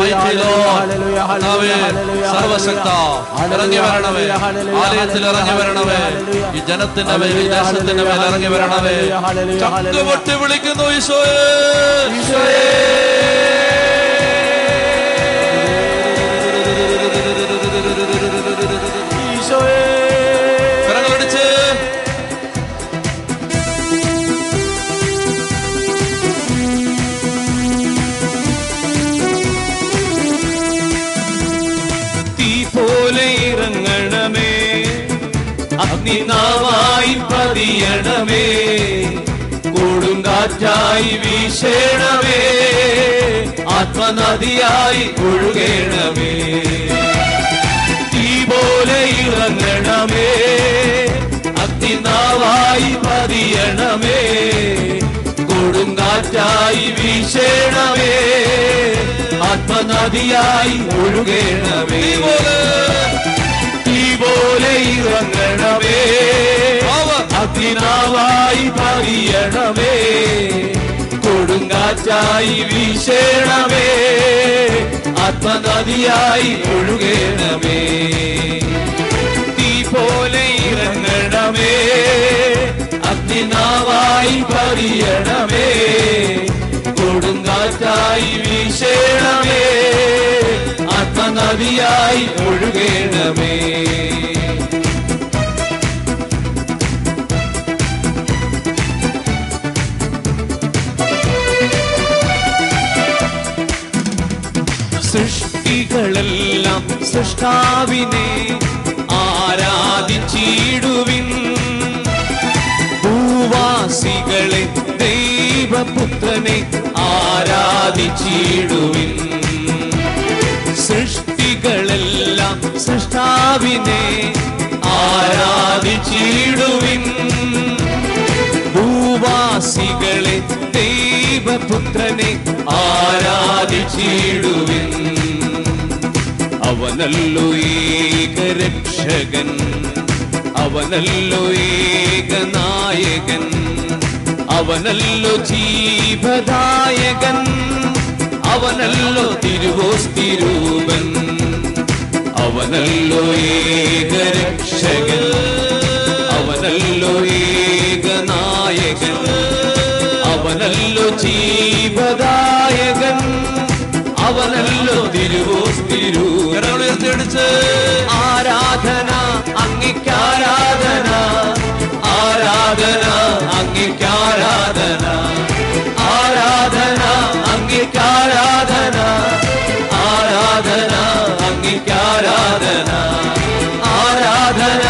Speaker 1: mighty Lord. സർവശക്ത. ഇറങ്ങി വരണമേ. ആലയത്തിൽ ഇറങ്ങി വരണമേ. ഈ ജനത്തിന്റെ മേൽ ഈ ദേശത്തിന്റെ മേൽ ഇറങ്ങി വരണമേ. ചക്കുപൊട്ടി വിളിക്കുന്നു ഈശോയേ. കരങ്ങളടിച്ച്
Speaker 2: അഗ്നിനാവായി പതിയണമേ. കൊടുങ്കാറ്റായി വീശേണമേ. ആത്മനദിയായി ഒഴുകേണമേ. തീ പോലെ ഇറങ്ങണമേ അഗ്നിനാവായി പതിയണമേ. കൊടുങ്കാറ്റായി വീശേണമേ. ആത്മനദിയായി ഒഴുകേണമേ. പോലെ ഇറങ്ങണമേ. അഗ്നിനാവായി പതിയണമേ. കൊടുങ്കാറ്റായി വീശേണമേ. ആത്മനദിയായി ഒഴുകേണമേ തീ പോലെ ഇറങ്ങണമേ. അഗ്നിനാവായി പറിയണമേ കൊടുങ്കാറ്റായി വീശേണമേ. ആത്മനദിയായി ഒഴുകേണമേ സൃഷ്ടാവിനെ ആരാധിച്ചിടുവിൻ. ഭൂവാസികളെ ദൈവപുത്രനെ ആരാധിച്ചിടുവിൻ. സൃഷ്ടികളെല്ലാം സൃഷ്ടാവിനെ ആരാധിച്ചിടുവിൻ. ഭൂവാസികളെ ദൈവപുത്രനെ ആരാധിച്ചിടുവിൻ. അവനല്ലു ഏക രക്ഷകൻ അവനല്ലു ഏക നായകൻ അവനല്ലോ ജീവദായകൻ അവനല്ലോ തിരുവോസ്തിരൂപൻ അവനല്ലു ഏക രക്ഷകൻ അവനല്ലു ഏക നായകൻ അവനല്ലോ
Speaker 1: ജീവ ചേർത്തിടിച്ച്
Speaker 2: ആരാധന അങ്ങിക്ക് ആരാധന ആരാധന അങ്ങിക്ക് ആരാധന ആരാധന അങ്ങിക്ക് ആരാധന ആരാധന അങ്ങിക്ക് ആരാധന ആരാധന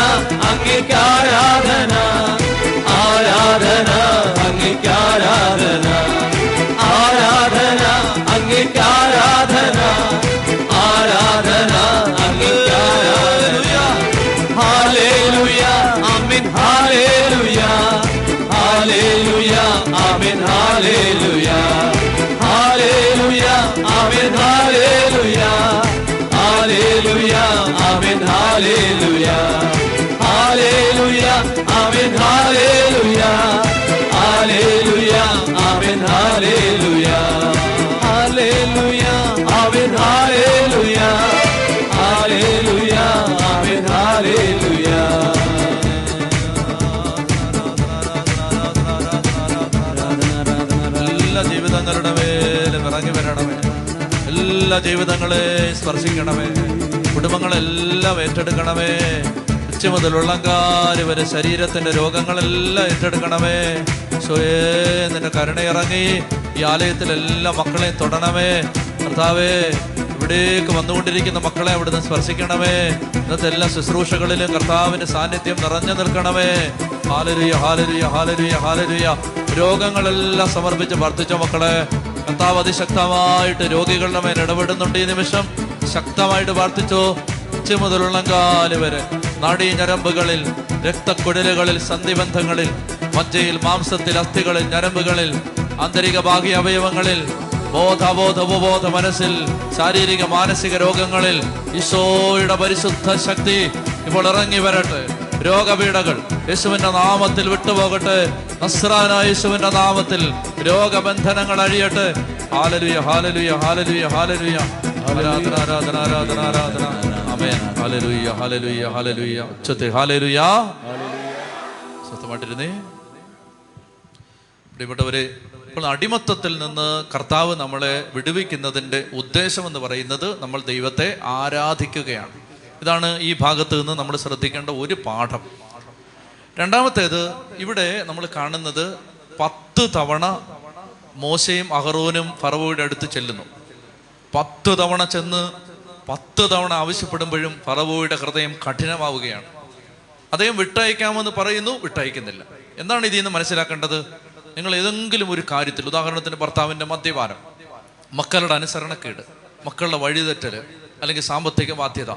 Speaker 2: അങ്ങിക്ക് ആരാധന ആരാധന അങ്ങിക്ക് ആരാധന hallelujah, hallelujah, amen, hallelujah, hallelujah, amen, hallelujah, hallelujah, amen, hallelujah, hallelujah.
Speaker 1: എല്ലാ ജീവിതങ്ങളെ സ്പർശിക്കണമേ. കുടുംബങ്ങളെല്ലാം ഏറ്റെടുക്കണമേ. ഉച്ച മുതൽ ഉള്ളങ്കാൽ വരെ ശരീരത്തിന്റെ രോഗങ്ങളെല്ലാം ഏറ്റെടുക്കണമേ. സ്വയേ നിന്റെ കരുണയിറങ്ങി ഈ ആലയത്തിലെല്ലാ മക്കളെയും തൊടണമേ. കർത്താവേ ഇവിടേക്ക് വന്നുകൊണ്ടിരിക്കുന്ന മക്കളെ അവിടുന്ന് സ്പർശിക്കണമേ. ഇന്നത്തെ എല്ലാ ശുശ്രൂഷകളിലും കർത്താവിന്റെ സാന്നിധ്യം നിറഞ്ഞു നിൽക്കണമേ. ഹാലരുയ ഹാലരുയ ഹാലരുയ ഹാലരുയ രോഗങ്ങളെല്ലാം സമർപ്പിച്ച് പ്രാർത്ഥിച്ച മക്കളെ. കർത്താവ് അതിശക്തമായിട്ട് രോഗികളുടെ മേൽ ഇടപെടുന്നുണ്ട് ഈ നിമിഷം. ശക്തമായിട്ട് പ്രാർത്ഥിച്ചോ ഉച്ച മുതലുള്ള കാൽ വരെ. നാടീ ഞരമ്പുകളിൽ രക്തക്കുഴലുകളിൽ സന്ധിബന്ധങ്ങളിൽ മജ്ജയിൽ മാംസത്തിൽ അസ്ഥികളിൽ ഞരമ്പുകളിൽ ആന്തരിക ബാഹ്യ അവയവങ്ങളിൽ ബോധ ബോധബോധ ഉപബോധ മനസ്സിൽ ശാരീരിക മാനസിക രോഗങ്ങളിൽ ഈശോയുടെ പരിശുദ്ധ ശക്തി ഇപ്പോൾ ഇറങ്ങി വരട്ടെ. രോഗപീഠകൾ. യേശുവിന്റെ നാമത്തിൽ വിട്ടുപോകട്ടെ. നസ്രാനായ യേശുവിന്റെ നാമത്തിൽ രോഗബന്ധനങ്ങൾ അഴിയട്ടെ. ഹാലലുയ ഹാലലുയ ഹാലലുയ ഹാലലുയ. ആരാധന ആരാധന ആരാധന ആരാധന. അമേൻ ഹാലലുയ ഹാലലുയ ഹാലലുയ. ഉച്ചത്തെ ഹാലലുയ. സ്വസ്ഥമായിട്ടിരുന്നേ. പ്രിയപ്പെട്ടവരെ ഇപ്പോൾ അടിമത്തത്തിൽ നിന്ന് കർത്താവ് നമ്മളെ വിടുവിക്കുന്നതിന്റെ ഉദ്ദേശം എന്ന് പറയുന്നത് നമ്മൾ ദൈവത്തെ ആരാധിക്കുകയാണ്. ഇതാണ് ഈ ഭാഗത്ത് നിന്ന് നമ്മൾ ശ്രദ്ധിക്കേണ്ട ഒരു പാഠം. രണ്ടാമത്തേത് ഇവിടെ നമ്മൾ കാണുന്നത് പത്ത് തവണ മോശയും അഹറോനും ഫറവോയുടെ അടുത്ത് ചെല്ലുന്നു. പത്ത് തവണ ചെന്ന് പത്ത് തവണ ആവശ്യപ്പെടുമ്പോഴും ഫറവോയുടെ ഹൃദയം കഠിനമാവുകയാണ്. അദ്ദേഹം വിട്ടയക്കാമെന്ന് പറയുന്നു വിട്ടയക്കുന്നില്ല. എന്താണ് ഇതിൽ നിന്ന് മനസ്സിലാക്കേണ്ടത്? നിങ്ങൾ ഏതെങ്കിലും ഒരു കാര്യത്തിൽ ഉദാഹരണത്തിന് ഭർത്താവിന്റെ മദ്യപാനം മക്കളുടെ അനുസരണക്കേട് മക്കളുടെ വഴിതെറ്റൽ അല്ലെങ്കിൽ സാമ്പത്തിക ബാധ്യത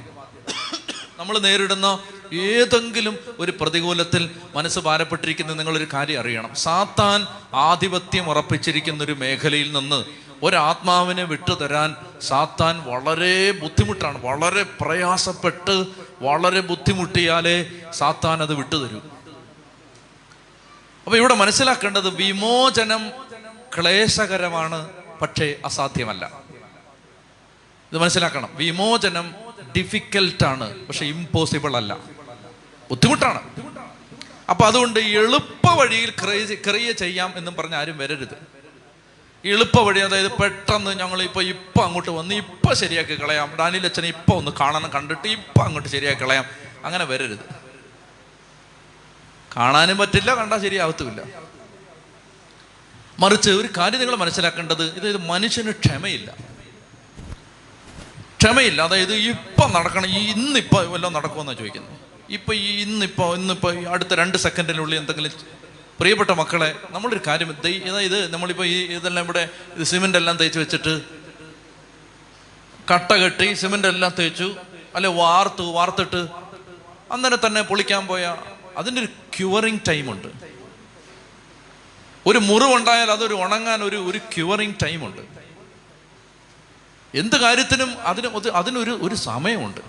Speaker 1: നമ്മൾ നേരിടുന്ന ഏതെങ്കിലും ഒരു പ്രതികൂലത്തിൽ മനസ്സ് ഭാരപ്പെട്ടിരിക്കുന്ന നിങ്ങളൊരു കാര്യം അറിയണം. സാത്താൻ ആധിപത്യം ഉറപ്പിച്ചിരിക്കുന്ന ഒരു മേഖലയിൽ നിന്ന് ഒരാത്മാവിനെ വിട്ടുതരാൻ സാത്താൻ വളരെ ബുദ്ധിമുട്ടാണ്. വളരെ പ്രയാസപ്പെട്ട് വളരെ ബുദ്ധിമുട്ടിയാലേ സാത്താൻ അത് വിട്ടുതരൂ. അപ്പൊ ഇവിടെ മനസ്സിലാക്കേണ്ടത് വിമോചനം ക്ലേശകരമാണ് പക്ഷേ അസാധ്യമല്ല. ഇത് മനസ്സിലാക്കണം. വിമോചനം ഡിഫിക്കൽട്ടാണ് പക്ഷെ ഇമ്പോസിബിൾ അല്ല. ബുദ്ധിമുട്ടാണ്. അപ്പൊ അതുകൊണ്ട് എളുപ്പ വഴിയിൽ ക്രിയ ക്രിയ ചെയ്യാം എന്നും പറഞ്ഞ ആരും വരരുത്. എളുപ്പ വഴി അതായത് പെട്ടെന്ന് ഞങ്ങൾ ഇപ്പൊ ഇപ്പൊ അങ്ങോട്ട് വന്ന് ഇപ്പൊ ശരിയാക്കി കളയാം. ഡാനിൽ അച്ഛനെ ഇപ്പൊ ഒന്ന് കാണണം കണ്ടിട്ട് ഇപ്പൊ അങ്ങോട്ട് ശരിയാക്കി കളയാം. അങ്ങനെ വരരുത്. കാണാനും പറ്റില്ല കണ്ടാൽ ശരിയാവത്തുമില്ല. മറിച്ച് ഒരു കാര്യം നിങ്ങൾ മനസ്സിലാക്കേണ്ടത് ഇത് മനുഷ്യന് ക്ഷമയില്ല. ക്ഷമയില്ല. അതായത് ഇപ്പം നടക്കണം. ഈ ഇന്നിപ്പോൾ വല്ലതും നടക്കുമെന്നാണ് ചോദിക്കുന്നത്. ഇപ്പം ഈ ഇന്നിപ്പോൾ ഇന്നിപ്പോൾ അടുത്ത രണ്ട് സെക്കൻഡിനുള്ളിൽ എന്തെങ്കിലും പ്രിയപ്പെട്ട മക്കളെ നമ്മളൊരു കാര്യം അതായത് നമ്മളിപ്പോൾ ഈ ഇതെല്ലാം ഇവിടെ ഇത് സിമെന്റ് എല്ലാം തേച്ച് വെച്ചിട്ട് കട്ട കെട്ടി സിമെന്റ് എല്ലാം തേച്ചു അല്ലെ വാർത്ത് വാർത്തിട്ട് അന്നേരം തന്നെ പൊളിക്കാൻ പോയ അതിന്റെ ഒരു ക്യൂറിങ് ടൈമുണ്ട് ഒരു മുറിവുണ്ടായാൽ അതൊരു ഉണങ്ങാൻ ഒരു ഒരു ക്യൂറിങ് ടൈമുണ്ട് എന്ത് കാര്യത്തിനും അതിന് അതിനൊരു ഒരു സമയമുണ്ട്.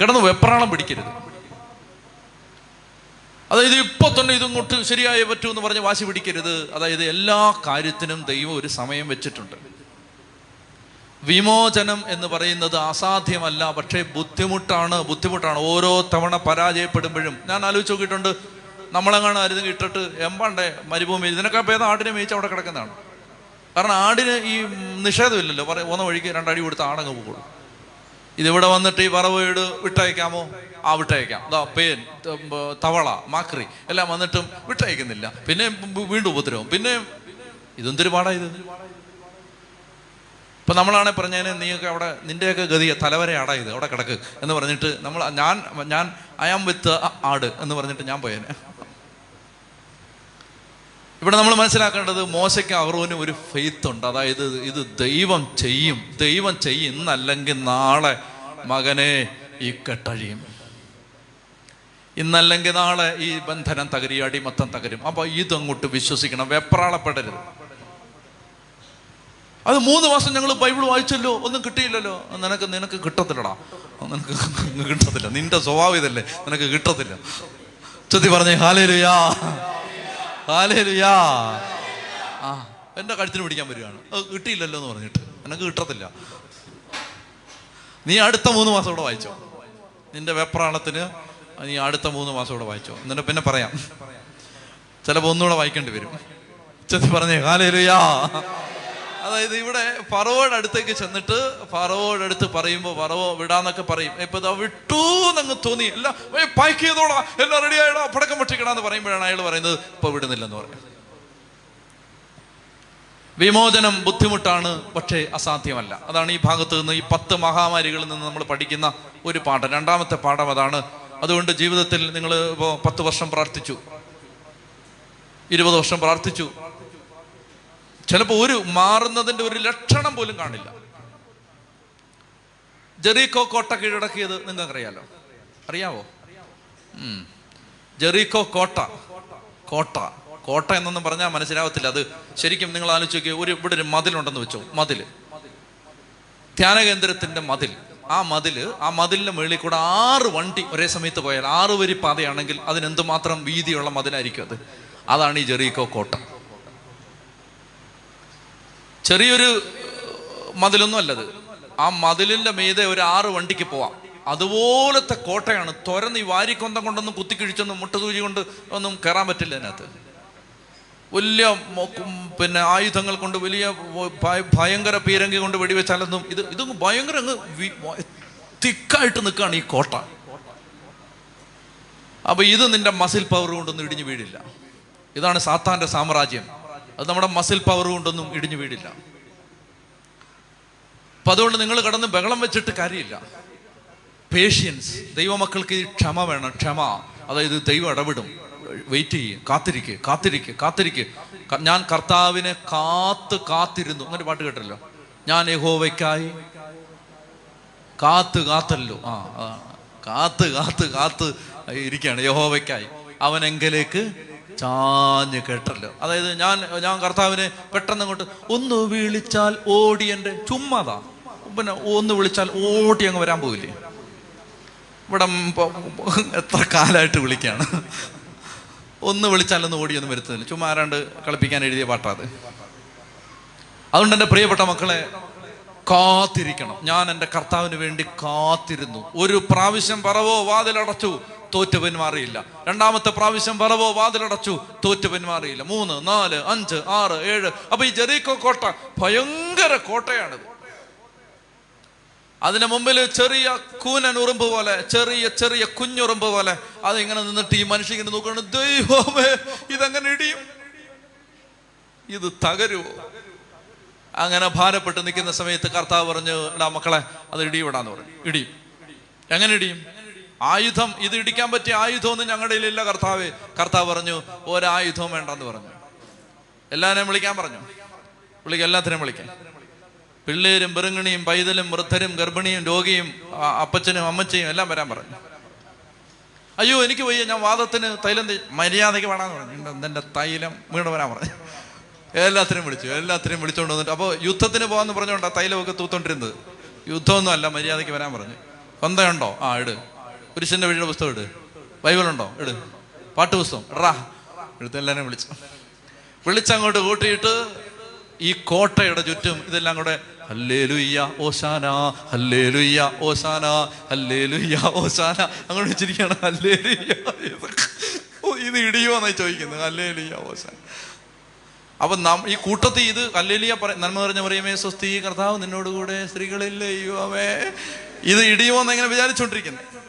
Speaker 1: കിടന്ന് വെപ്രാളം പിടിക്കരുത്. അതായത് ഇപ്പൊ തന്നെ ഇതങ്ങോട്ട് ശരിയായേ പറ്റൂ എന്ന് പറഞ്ഞ് വാശി പിടിക്കരുത്. അതായത് എല്ലാ കാര്യത്തിനും ദൈവം ഒരു സമയം വെച്ചിട്ടുണ്ട്. വിമോചനം എന്ന് പറയുന്നത് അസാധ്യമല്ല പക്ഷേ ബുദ്ധിമുട്ടാണ് ബുദ്ധിമുട്ടാണ്. ഓരോ തവണ പരാജയപ്പെടുമ്പോഴും ഞാൻ ആലോചിച്ച് നോക്കിയിട്ടുണ്ട്. നമ്മളെങ്ങാണ് അരുത് ഇട്ടിട്ട് എമ്പാണ്ടേ മരുഭൂമി ഇതിനൊക്കെ ഭേദം ആടിനെ മേയിച്ച് അവിടെ കിടക്കുന്നതാണ്? കാരണം ആടിന് ഈ നിഷേധമില്ലല്ലോ. പറയും ഒന്ന വഴിക്ക് രണ്ടടി കൊടുത്ത് ആടങ്ങ് പോകുള്ളൂ ഇതിവിടെ വന്നിട്ട് ഈ പറവ് വീട് വിട്ടയക്കാമോ? ആ വിട്ടയക്കാം. ദാ പേൻ തവള മാക്രി എല്ലാം വന്നിട്ടും വിട്ടയക്കുന്നില്ല. പിന്നെ വീണ്ടും ഉപദ്രവം. പിന്നെ ഇതെന്തൊരു പാടാ ഇത്? ഇപ്പൊ നമ്മളാണെ പറഞ്ഞതിന് നീയൊക്കെ അവിടെ നിന്റെയൊക്കെ ഗതി തലവരെ ആടാ ഇത്. അവിടെ കിടക്ക്. എന്ന് പറഞ്ഞിട്ട് നമ്മൾ ഞാൻ ഞാൻ ആം വിത്ത് ആട് എന്ന് പറഞ്ഞിട്ട് ഞാൻ പോയേനെ. ഇവിടെ നമ്മൾ മനസ്സിലാക്കേണ്ടത് മോശയ്ക്ക് അഹ്റോനും ഒരു ഫെയ്ത്ത് ഉണ്ട്. അതായത് ഇത് ദൈവം ചെയ്യും. ദൈവം ചെയ്യും. ഇന്നല്ലെങ്കിൽ നാളെ മകനെ ഈ കെട്ടഴിയും. ഇന്നല്ലെങ്കിൽ നാളെ ഈ ബന്ധനം തകരും ഈ അടിമത്തം തകരും. അപ്പൊ ഇതങ്ങോട്ട് വിശ്വസിക്കണം. വെപ്രാളപ്പെടരുത്. അത് മൂന്ന് മാസം ഞങ്ങൾ ബൈബിൾ വായിച്ചല്ലോ. ഒന്നും കിട്ടിയില്ലല്ലോ. നിനക്ക് നിനക്ക് കിട്ടത്തില്ലടാ. നിനക്ക് കിട്ടത്തില്ല. നിന്റെ സ്വഭാവം ഇതല്ലേ. നിനക്ക് കിട്ടത്തില്ല. ചൊത്തി പറഞ്ഞേ ഹാലേലുയാ. ഹാലേലുയാ. ആ. എന്റെ കഴുത്തിന് പിടിക്കാൻ വരികയാണ്. കിട്ടിയില്ലല്ലോ എന്ന് പറഞ്ഞിട്ട്. നിനക്ക് കിട്ടത്തില്ല. നീ അടുത്ത മൂന്ന് മാസം കൂടെ വായിച്ചോ. നിന്റെ വെപ്രാളത്തിന് നീ അടുത്ത മൂന്ന് മാസം കൂടെ വായിച്ചോ. എന്നിട്ട് പിന്നെ പറയാം. ചിലപ്പോ ഒന്നുകൂടെ വായിക്കേണ്ടി വരും. ചെത്തി പറഞ്ഞേ ഹാലേലുയാ. അതായത് ഇവിടെ ഫറവോയുടെ അടുത്തേക്ക് ചെന്നിട്ട് ഫറവോയുടെ അടുത്ത് പറയുമ്പോൾ ഫറവോ വിടാന്നൊക്കെ പറയും. ഇപ്പൊ ഇതാ വിട്ടു എന്നങ്ങ് തോന്നി. അല്ല പാക്ക് ചെയ്തോടാ എല്ലാം റെഡി ആയിടാ. പടക്കം പൊട്ടിക്കടാന്ന് പറയുമ്പോഴാണ് അയാൾ പറയുന്നത്. ഇപ്പൊ വിടുന്നില്ലെന്ന് പറയും. വിമോചനം ബുദ്ധിമുട്ടാണ് പക്ഷേ അസാധ്യമല്ല. അതാണ് ഈ ഭാഗത്ത് നിന്ന് ഈ പത്ത് മഹാമാരികളിൽ നിന്ന് നമ്മൾ പഠിക്കുന്ന ഒരു പാഠം. രണ്ടാമത്തെ പാഠം അതാണ്. അതുകൊണ്ട് ജീവിതത്തിൽ നിങ്ങൾ ഇപ്പോൾ പത്ത് വർഷം പ്രാർത്ഥിച്ചു. ഇരുപത് വർഷം പ്രാർത്ഥിച്ചു. ചിലപ്പോൾ ഒരു മാറുന്നതിന്റെ ഒരു ലക്ഷണം പോലും കാണില്ല. ജെറീക്കോ കോട്ട കീഴടക്കിയത് നിങ്ങൾക്കറിയാലോ? അറിയാവോ? ജെറിക്കോ കോട്ട. കോട്ട. കോട്ട എന്നൊന്നും പറഞ്ഞാൽ മനസ്സിലാവത്തില്ല. അത് ശരിക്കും നിങ്ങൾ ആലോചിച്ച് ഒരു ഇവിടെ ഒരു മതിലുണ്ടെന്ന് വെച്ചോ മതിൽ. ധ്യാനകേന്ദ്രത്തിന്റെ മതിൽ. ആ മതിൽ ആ മതിലിന്റെ മുകളിൽ കൂടെ ആറ് വണ്ടി ഒരേ സമയത്ത് പോയാൽ ആറ് വരി പാതയാണെങ്കിൽ അതിനെന്തുമാത്രം വീതിയുള്ള മതിലായിരിക്കും അത്. അതാണ് ഈ ജെറീക്കോ കോട്ട. ചെറിയൊരു മതിലൊന്നും അല്ലത്. ആ മതിലിന്റെ മീതെ ഒരു ആറ് വണ്ടിക്ക് പോവാം. അതുപോലത്തെ കോട്ടയാണ് തുരന്ന് ഈ വാരിക്കൊന്തം കൊണ്ടൊന്നും കുത്തിക്കിഴിച്ചൊന്നും മുട്ടസൂചി കൊണ്ട് ഒന്നും കയറാൻ പറ്റില്ല അതിനകത്ത് വലിയ പിന്നെ ആയുധങ്ങൾ കൊണ്ട് വലിയ ഭയങ്കര പീരങ്കി കൊണ്ട് വെടിവെച്ചാലൊന്നും ഇത് ഇതും ഭയങ്കര അങ്ങ് തിക്കായിട്ട് നിൽക്കുകയാണ് ഈ കോട്ട. അപ്പൊ ഇത് നിന്റെ മസിൽ പവർ കൊണ്ടൊന്നും ഇടിഞ്ഞു വീഴില്ല. ഇതാണ് സാത്താന്റെ സാമ്രാജ്യം. അത് നമ്മുടെ മസിൽ പവർ കൊണ്ടൊന്നും ഇടിഞ്ഞു വീടില്ല അപ്പൊ അതുകൊണ്ട് നിങ്ങൾ കടന്ന് ബഹളം വെച്ചിട്ട് കാര്യമില്ല. പേഷ്യൻസ് ദൈവമക്കൾക്ക് ക്ഷമ വേണം. ക്ഷമ. അതായത് ദൈവം ഇടപെടും. വെയിറ്റ് ചെയ്യും. കാത്തിരിക്കുക കാത്തിരിക്കുക കാത്തിരിക്കുക ഞാൻ കർത്താവിനെ കാത്ത് കാത്തിരുന്നു. അങ്ങനെ പാട്ട് കേട്ടല്ലോ. ഞാൻ യഹോവയ്ക്കായി കാത്ത് കാത്തല്ലോ. ആ. കാത്ത് കാത്ത് കാത്ത്. ഇരിക്കുകയാണ്. യഹോവയ്ക്കായി. അവൻ എങ്കിലേക്ക് ചാഞ്ഞ് കേട്ടല്ലോ. അതായത് ഞാൻ ഞാൻ കർത്താവിനെ പെട്ടെന്ന് അങ്ങോട്ട് ഒന്ന് വിളിച്ചാൽ ഓടി എന്റെ ചുമ്മാതാ പിന്നെ ഒന്ന് വിളിച്ചാൽ ഓടി അങ്ങ് വരാൻ പോകില്ലേ ഇവിടെ എത്ര കാലമായിട്ട് വിളിക്കുകയാണ് ഒന്ന് വിളിച്ചാലൊന്നും ഓടിയൊന്നും വരുത്തുന്നില്ല. ചുമ്മാ ആരാണ്ട് കളിപ്പിക്കാൻ എഴുതിയ പാട്ടാത് അതുകൊണ്ട് എന്റെ പ്രിയപ്പെട്ട മക്കളെ കാത്തിരിക്കണം. ഞാൻ എന്റെ കർത്താവിന് വേണ്ടി കാത്തിരുന്നു. ഒരു പ്രാവശ്യം പറവോ വാതിലടച്ചു. തോറ്റു പിന്മാറിയില്ല രണ്ടാമത്തെ പ്രാവശ്യം വരവോ വാതിലടച്ചു തോറ്റ പിന്മാറിയില്ല മൂന്ന് നാല് അഞ്ച് ആറ് ഏഴ്. അപ്പൊ ഈ ജെറീക്കോ കോട്ട ഭയങ്കര കോട്ടയാണിത്. അതിന് മുമ്പിൽ ചെറിയ കൂനൻ ഉറുമ്പ് പോലെ ചെറിയ ചെറിയ കുഞ്ഞുറുമ്പ് പോലെ അതിങ്ങനെ നിന്നിട്ട് ഈ മനുഷ്യൻ ഇങ്ങനെ നോക്കുകയാണ് ദൈവമേ ഇതങ്ങനെ ഇടിയും? ഇത് തകരുവോ? അങ്ങനെ ഭാരപ്പെട്ട് നിൽക്കുന്ന സമയത്ത് കർത്താവ് പറഞ്ഞു എടാ മക്കളെ അത് ഇടിയും ഇടാന്ന് പറഞ്ഞു. ഇടിയും. എങ്ങനെ ഇടിയും? ആയുധം ഇത് ഇടിക്കാൻ പറ്റിയ ആയുധമൊന്നും ഞങ്ങളുടെ ഇല്ല കർത്താവ്. കർത്താവ് പറഞ്ഞു ഒരായുധവും വേണ്ടെന്ന് പറഞ്ഞു. എല്ലാവരെയും വിളിക്കാൻ പറഞ്ഞു. വിളിക്കാം എല്ലാത്തിനെയും വിളിക്കാം. പിള്ളേരും പെരുങ്ങണിയും പൈതലും വൃദ്ധരും ഗർഭിണിയും രോഗിയും അപ്പച്ചനും അമ്മച്ചയും എല്ലാം വരാൻ പറഞ്ഞു. അയ്യോ എനിക്ക് വയ്യ ഞാൻ വാദത്തിന് തൈലം മര്യാദയ്ക്ക് വേണമെന്ന് പറഞ്ഞു. എന്റെ തൈലം? വീണ് വരാൻ പറഞ്ഞു. എല്ലാത്തിനും വിളിച്ചു എല്ലാത്തിനും വിളിച്ചുകൊണ്ട് വന്നിട്ട് അപ്പോൾ യുദ്ധത്തിന് പോകാന്ന് പറഞ്ഞുകൊണ്ടാണ് തൈലമൊക്കെ തൂത്തോണ്ടിരുന്നത്. യുദ്ധമൊന്നും അല്ല മര്യാദയ്ക്ക് വരാൻ പറഞ്ഞു. കൊന്തയുണ്ടോ? ആ ഇട്. പുരുഷന്റെ വഴിയുടെ പുസ്തകം ഇട്. ബൈബിളുണ്ടോ? ഇട്. പാട്ട് പുസ്തകം. എടാ എടുത്ത് എല്ലാവരെയും വിളിച്ചു. വിളിച്ചങ്ങോട്ട് കൂട്ടിയിട്ട് ഈ കോട്ടയുടെ ചുറ്റും ഇതെല്ലാം കൂടെ ഹല്ലേലുയ്യ ഓശാന ഹല്ലേലുയ്യ ഓശാന ഹല്ലേലുയ്യ ഓശാന. അങ്ങോട്ട് വെച്ചിരിക്കുകയാണ്. ഹല്ലേലുയ്യ. ഓ ഇത് ഇടിയോന്നായി ചോദിക്കുന്നത് ഹല്ലേലുയ്യ ഓശാന. അപ്പൊ നാം ഈ കൂട്ടത്തിൽ ഇത് അല്ലേലിയ പറ നന്മ പറഞ്ഞ പറയുമേ സ്വസ്തി കർത്താവ് നിന്നോടുകൂടെ സ്ത്രീകളില്ലേ അയ്യോവേ ഇത് ഇടിയോന്ന് എങ്ങനെ വിചാരിച്ചോണ്ടിരിക്കുന്നത്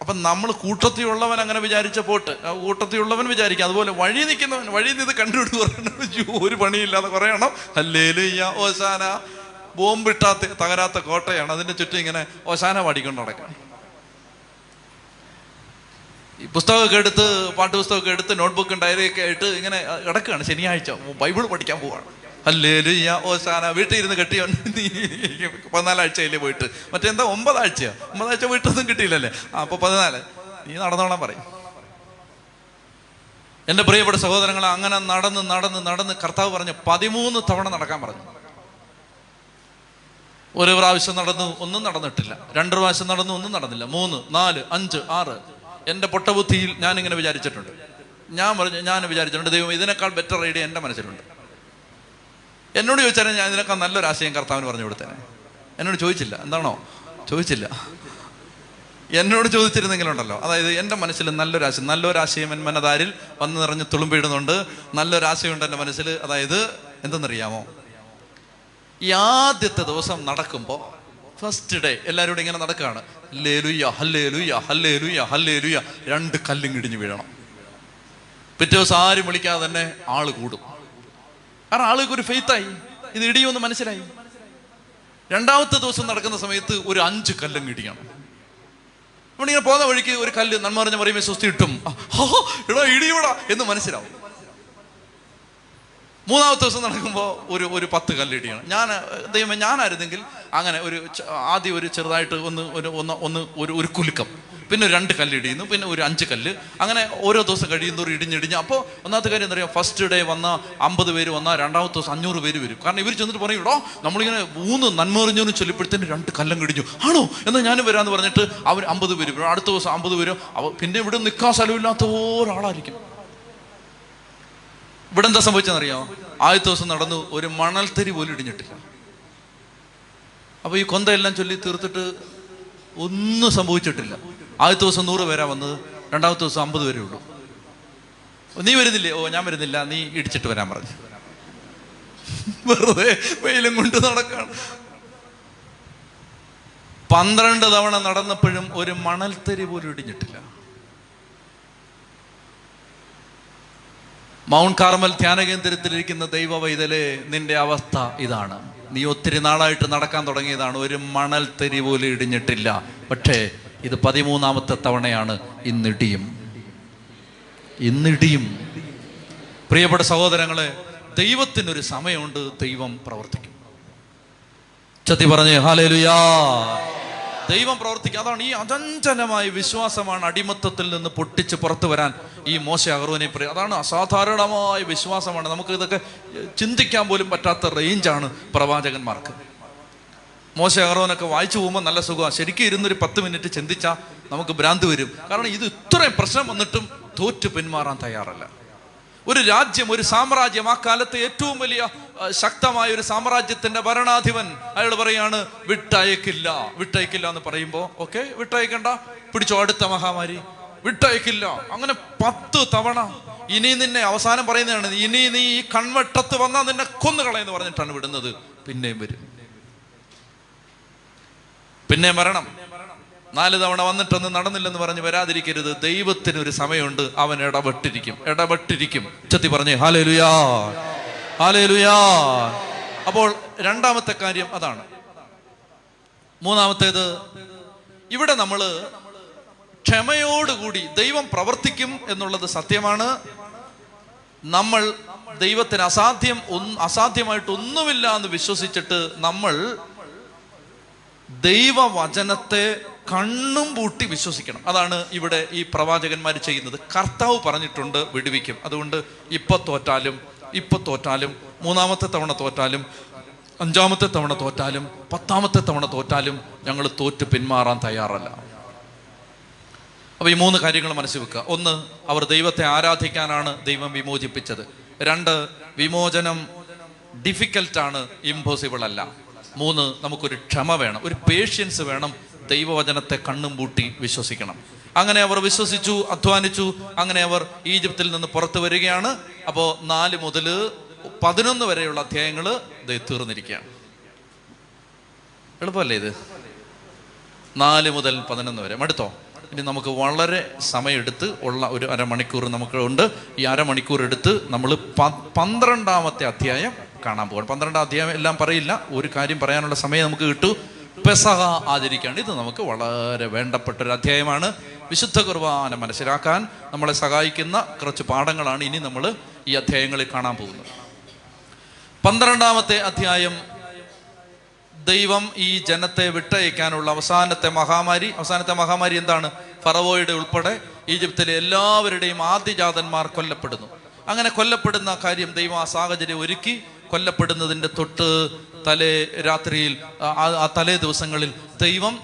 Speaker 1: അപ്പൊ നമ്മൾ കൂട്ടത്തിലുള്ളവൻ അങ്ങനെ വിചാരിച്ച പോട്ട് കൂട്ടത്തിലുള്ളവൻ വിചാരിക്കുക അതുപോലെ വഴി നിൽക്കുന്നവൻ വഴി നിന്ന് കണ്ടുപിടിച്ച് ഒരു പണിയില്ലാതെ കുറയണം ഹല്ലേലുയ്യ ഓശാന. ബോംബിട്ടാത്ത തകരാത്ത കോട്ടയാണ്. അതിന്റെ ചുറ്റും ഇങ്ങനെ ഓശാന പാടിക്കൊണ്ട് നടക്കണം ഈ പുസ്തകമൊക്കെ എടുത്ത് പാട്ടുപുസ്തകമൊക്കെ എടുത്ത് നോട്ട്ബുക്കും ഡയറിയൊക്കെ ആയിട്ട് ഇങ്ങനെ കിടക്കുകയാണ്. ശനിയാഴ്ച ബൈബിൾ പഠിക്കാൻ പോവാണ് ഓ സാന വീട്ടിൽ ഇരുന്ന് കെട്ടിയോ? പതിനാലാഴ്ചയില്ലേ പോയിട്ട്. മറ്റെന്താ ഒമ്പതാഴ്ചയോ? ഒമ്പതാഴ്ച വീട്ടൊന്നും കിട്ടിയില്ലല്ലേ? ആ അപ്പൊ പതിനാല്. നീ നടന്നോളാൻ പറയും. എന്റെ പ്രിയപ്പെട്ട സഹോദരങ്ങളെ അങ്ങനെ നടന്ന് നടന്ന് നടന്ന് കർത്താവ് പറഞ്ഞു പതിമൂന്ന് തവണ നടക്കാൻ പറഞ്ഞു. ഒരു പ്രാവശ്യം നടന്നു ഒന്നും നടന്നിട്ടില്ല. രണ്ട് പ്രാവശ്യം നടന്നു ഒന്നും നടന്നില്ല. മൂന്ന് നാല് അഞ്ച് ആറ്. എന്റെ പൊട്ടബുദ്ധിയിൽ ഞാൻ ഇങ്ങനെ വിചാരിച്ചിട്ടുണ്ട്. ഞാൻ പറഞ്ഞു ഞാൻ വിചാരിച്ചിട്ടുണ്ട് ദൈവം ഇതിനേക്കാൾ ബെറ്റർ ഐഡിയ എന്റെ മനസ്സിലുണ്ട്. എന്നോട് ചോദിച്ചാൽ ഞാൻ ഇതിനൊക്കെ നല്ലൊരു ആശയം കർത്താവിന് പറഞ്ഞു കൊടുത്തേനെ. എന്നോട് ചോദിച്ചില്ല. എന്താണോ? ചോദിച്ചില്ല. എന്നോട് ചോദിച്ചിരുന്നെങ്കിലുണ്ടല്ലോ. അതായത് എന്റെ മനസ്സിൽ നല്ലൊരാശയം നല്ലൊരാശയം എൻ മനതാരിൽ വന്ന് നിറഞ്ഞ് തുളുമ്പിടുന്നുണ്ട് നല്ലൊരാശയമുണ്ട് എന്റെ മനസ്സിൽ. അതായത് എന്തെന്നറിയാമോ? ഈ ആദ്യത്തെ ദിവസം നടക്കുമ്പോൾ ഫസ്റ്റ് ഡേ എല്ലാവരും ഇങ്ങനെ നടക്കുകയാണ്. ലേലുയ ഹല്ലേലുയ ഹല്ലേലുയ ഹല്ലേലുയ രണ്ട് കല്ലും കിടിഞ്ഞ് വീഴണം. പിറ്റേ ദിവസം ആരും വിളിക്കാതെ തന്നെ ആൾ കൂടും. കാരണം ആളുകൾക്ക് ഒരു ഫെയ്ത്തായി ഇത് ഇടിയുമെന്ന് മനസ്സിലായി. രണ്ടാമത്തെ ദിവസം നടക്കുന്ന സമയത്ത് ഒരു അഞ്ച് കല്ലും ഇടിക്കണം നമ്മളിങ്ങനെ പോകുന്ന വഴിക്ക് ഒരു കല്ല് നന്മ പറഞ്ഞ പറയുമ്പോൾ സ്വസ്തി ഇട്ടും എടാ ഇടിയോടാ എന്ന് മനസ്സിലാവും. മൂന്നാമത്തെ ദിവസം നടക്കുമ്പോൾ ഒരു ഒരു പത്ത് കല്ലിടിയാണ് ഞാൻ ദൈവമേ ഞാനായിരുന്നെങ്കിൽ അങ്ങനെ ഒരു ആദ്യം ഒരു ചെറുതായിട്ട് ഒന്ന് ഒരു ഒന്ന് ഒന്ന് ഒരു ഒരു കുലുക്കം. പിന്നെ രണ്ട് കല്ല് കല്ലിടിയുന്നു പിന്നെ ഒരു അഞ്ച് കല്ല്. അങ്ങനെ ഓരോ ദിവസം കഴിയുന്നതോറും ഇടിഞ്ഞിടിഞ്ഞ്. അപ്പോൾ ഒന്നാമത്തെ കാര്യം എന്താ പറയുക ഫസ്റ്റ് ഡേ വന്ന അമ്പത് പേര് വന്നാൽ രണ്ടാമത്തെ ദിവസം അഞ്ഞൂറ് പേര് വരും. കാരണം ഇവർ ചെന്നിട്ട് പറയും ഇടോ നമ്മളിങ്ങനെ മൂന്ന് നന്മറിഞ്ഞോന്ന് ചൊല്ലിപ്പോഴത്തേന് രണ്ട് കല്ലം കിടിഞ്ഞു ആണോ? എന്നാൽ ഞാനും വരാമെന്ന് പറഞ്ഞിട്ട് അവർ അമ്പത് പേര് വരും. അടുത്ത ദിവസം അമ്പത് പേരും അവ പിന്നെ ഇവിടെ നിൽക്കാൻ സ്ഥലമില്ലാത്ത ഒരാളായിരിക്കും. ഇവിടെ എന്താ സംഭവിച്ചെന്നറിയാമോ ആദ്യത്തെ ദിവസം നടന്നു ഒരു മണൽത്തരി പോലും ഇടിഞ്ഞിട്ടില്ല. അപ്പോൾ ഈ കൊന്തയെല്ലാം ചൊല്ലി തീർത്തിട്ട് ഒന്നും സംഭവിച്ചിട്ടില്ല. ആദ്യത്തെ ദിവസം നൂറ് പേരാ വന്നത്. രണ്ടാമത്തെ ദിവസം അമ്പത് പേരേ ഉള്ളൂ. നീ വരുന്നില്ലേ? ഓ ഞാൻ വരുന്നില്ല. നീ ഇടിച്ചിട്ട് വരാൻ പറഞ്ഞു. വെറുതെ വെയിലും കൊണ്ട് നടക്കാണ്. പന്ത്രണ്ട് തവണ നടന്നപ്പോഴും ഒരു മണൽത്തരി പോലും ഇടിഞ്ഞിട്ടില്ല. മൗണ്ട് കാർമൽ ധ്യാന കേന്ദ്രത്തിലിരിക്കുന്ന ദൈവ വൈതലെ നിന്റെ അവസ്ഥ ഇതാണ്. നീ ഒത്തിരി നാളായിട്ട് നടക്കാൻ തുടങ്ങിയതാണ്. ഒരു മണൽ തരി പോലും ഇടിഞ്ഞിട്ടില്ല. പക്ഷേ ഇത് പതിമൂന്നാമത്തെ തവണയാണ് ഇന്നിടിയും. ഇന്നിടിയും. പ്രിയപ്പെട്ട സഹോദരങ്ങളെ ദൈവത്തിനൊരു സമയമുണ്ട് ദൈവം പ്രവർത്തിക്കും. ചത്തി പറഞ്ഞേ ഹാലേലുയാ ദൈവം പ്രവർത്തിക്കും. അതാണ് ഈ അചഞ്ചലമായ വിശ്വാസമാണ് അടിമത്തത്തിൽ നിന്ന് പൊട്ടിച്ച് പുറത്തു വരാൻ ഈ മോശ അഹ്റോനെ പറയും അതാണ് അസാധാരണമായ വിശ്വാസമാണ്. നമുക്ക് ഇതൊക്കെ ചിന്തിക്കാൻ പോലും പറ്റാത്ത റേഞ്ചാണ് പ്രവാചകന്മാർക്ക്. മോശ അഹ്റോനൊക്കെ വായിച്ചു പോകുമ്പോൾ നല്ല സുഖമാണ് ശരിക്കും ഇരുന്നൊരു പത്ത് മിനിറ്റ് ചിന്തിച്ചാൽ നമുക്ക് ഭ്രാന്ത് വരും. കാരണം ഇത് ഇത്രയും പ്രശ്നം വന്നിട്ടും തോറ്റു പിന്മാറാൻ തയ്യാറല്ല. ഒരു രാജ്യം ഒരു സാമ്രാജ്യം ആ കാലത്ത് ഏറ്റവും വലിയ ശക്തമായ ഒരു സാമ്രാജ്യത്തിന്റെ ഭരണാധിപൻ അയാൾ പറയാണ് വിട്ടയക്കില്ല വിട്ടയക്കില്ല എന്ന് പറയുമ്പോൾ ഓക്കെ വിട്ടയക്കണ്ട പിടിച്ചോ അടുത്ത മഹാമാരി. വിട്ടയക്കില്ല. അങ്ങനെ പത്ത് തവണ ഇനി നിന്നെ അവസാനം പറയുന്നതാണ് ഇനി നീ ഈ കൺവട്ടത്ത് വന്നാൽ നിന്നെ കൊന്നുകളയെന്ന് പറഞ്ഞിട്ടാണ് വിടുന്നത്. പിന്നെയും വരും. പിന്നെ മരണം. നാല് തവണ വന്നിട്ടൊന്നും നടന്നില്ലെന്ന് പറഞ്ഞ് വരാതിരിക്കരുത്. ദൈവത്തിന് ഒരു സമയമുണ്ട്. അവൻ ഇടപെട്ടിരിക്കും. ഇടപെട്ടിരിക്കും. ഉച്ചത്തി പറഞ്ഞേ ഹാലേ ലുയാ ഹാലേ ലുയാ അപ്പോൾ രണ്ടാമത്തെ കാര്യം അതാണ്. മൂന്നാമത്തേത് ഇവിടെ നമ്മൾ ക്ഷമയോടുകൂടി ദൈവം പ്രവർത്തിക്കും എന്നുള്ളത് സത്യമാണ്. നമ്മൾ ദൈവത്തിന് അസാധ്യം അസാധ്യമായിട്ടൊന്നുമില്ല എന്ന് വിശ്വസിച്ചിട്ട് നമ്മൾ ദൈവവചനത്തെ കണ്ണും പൂട്ടി വിശ്വസിക്കണം. അതാണ് ഇവിടെ ഈ പ്രവാചകന്മാർ ചെയ്യുന്നത്. കർത്താവ് പറഞ്ഞിട്ടുണ്ട് വിടുവിക്കും. അതുകൊണ്ട് ഇപ്പൊ തോറ്റാലും ഇപ്പൊ തോറ്റാലും മൂന്നാമത്തെ തവണ തോറ്റാലും അഞ്ചാമത്തെ തവണ തോറ്റാലും പത്താമത്തെ തവണ തോറ്റാലും ഞങ്ങൾ തോറ്റ് പിന്മാറാൻ തയ്യാറല്ല. അപ്പൊ ഈ മൂന്ന് കാര്യങ്ങൾ മനസ്സിൽ വെക്കുക. ഒന്ന് അവർ ദൈവത്തെ ആരാധിക്കാനാണ് ദൈവം വിമോചിപ്പിച്ചത്. രണ്ട് വിമോചനം ഡിഫിക്കൽട്ടാണ് ഇമ്പോസിബിൾ അല്ല. മൂന്ന് നമുക്കൊരു ക്ഷമ വേണം ഒരു പേഷ്യൻസ് വേണം ദൈവവചനത്തെ കണ്ണും പൂട്ടി വിശ്വസിക്കണം. അങ്ങനെ അവർ വിശ്വസിച്ചു അധ്വാനിച്ചു അങ്ങനെ അവർ ഈജിപ്തിൽ നിന്ന് പുറത്തു വരികയാണ്. അപ്പോൾ നാല് മുതൽ പതിനൊന്ന് വരെയുള്ള അധ്യായങ്ങൾ തീർന്നിരിക്കുകയാണ്. എളുപ്പമല്ലേ ഇത്? നാല് മുതൽ പതിനൊന്ന് വരെ. മടുത്തോ? ഇനി നമുക്ക് വളരെ സമയമെടുത്ത് ഉള്ള ഒരു അരമണിക്കൂർ നമുക്ക് ഉണ്ട്. ഈ അരമണിക്കൂർ എടുത്ത് നമ്മൾ പന്ത്രണ്ടാമത്തെ അധ്യായം കാണാൻ പോകണം പന്ത്രണ്ടാം അധ്യായം എല്ലാം പറയില്ല. ഒരു കാര്യം പറയാനുള്ള സമയം നമുക്ക് കിട്ടു. പെസഹ ആചരിക്കുകയാണ് ഇത് നമുക്ക് വളരെ വേണ്ടപ്പെട്ട ഒരു അധ്യായമാണ്. വിശുദ്ധ കുർബാന മനസ്സിലാക്കാൻ നമ്മളെ സഹായിക്കുന്ന കുറച്ച് പാഠങ്ങളാണ് ഇനി നമ്മൾ ഈ അധ്യായങ്ങളിൽ കാണാൻ പോകുന്നത്. പന്ത്രണ്ടാമത്തെ അധ്യായം ദൈവം ഈ ജനത്തെ വിട്ടയക്കാനുള്ള അവസാനത്തെ മഹാമാരി. അവസാനത്തെ മഹാമാരി എന്താണ്? ഫറവോയുടെ ഉൾപ്പെടെ ഈജിപ്തിലെ എല്ലാവരുടെയും ആദ്യജാതന്മാർ കൊല്ലപ്പെടുന്നു. അങ്ങനെ കൊല്ലപ്പെടുന്ന കാര്യം ദൈവം ആ സാഹചര്യം ഒരുക്കി. കൊല്ലപ്പെടുന്നതിന്റെ തൊട്ട് തലേ രാത്രിയിൽ ആ- തലേ ദിവസങ്ങളിൽ ദൈവം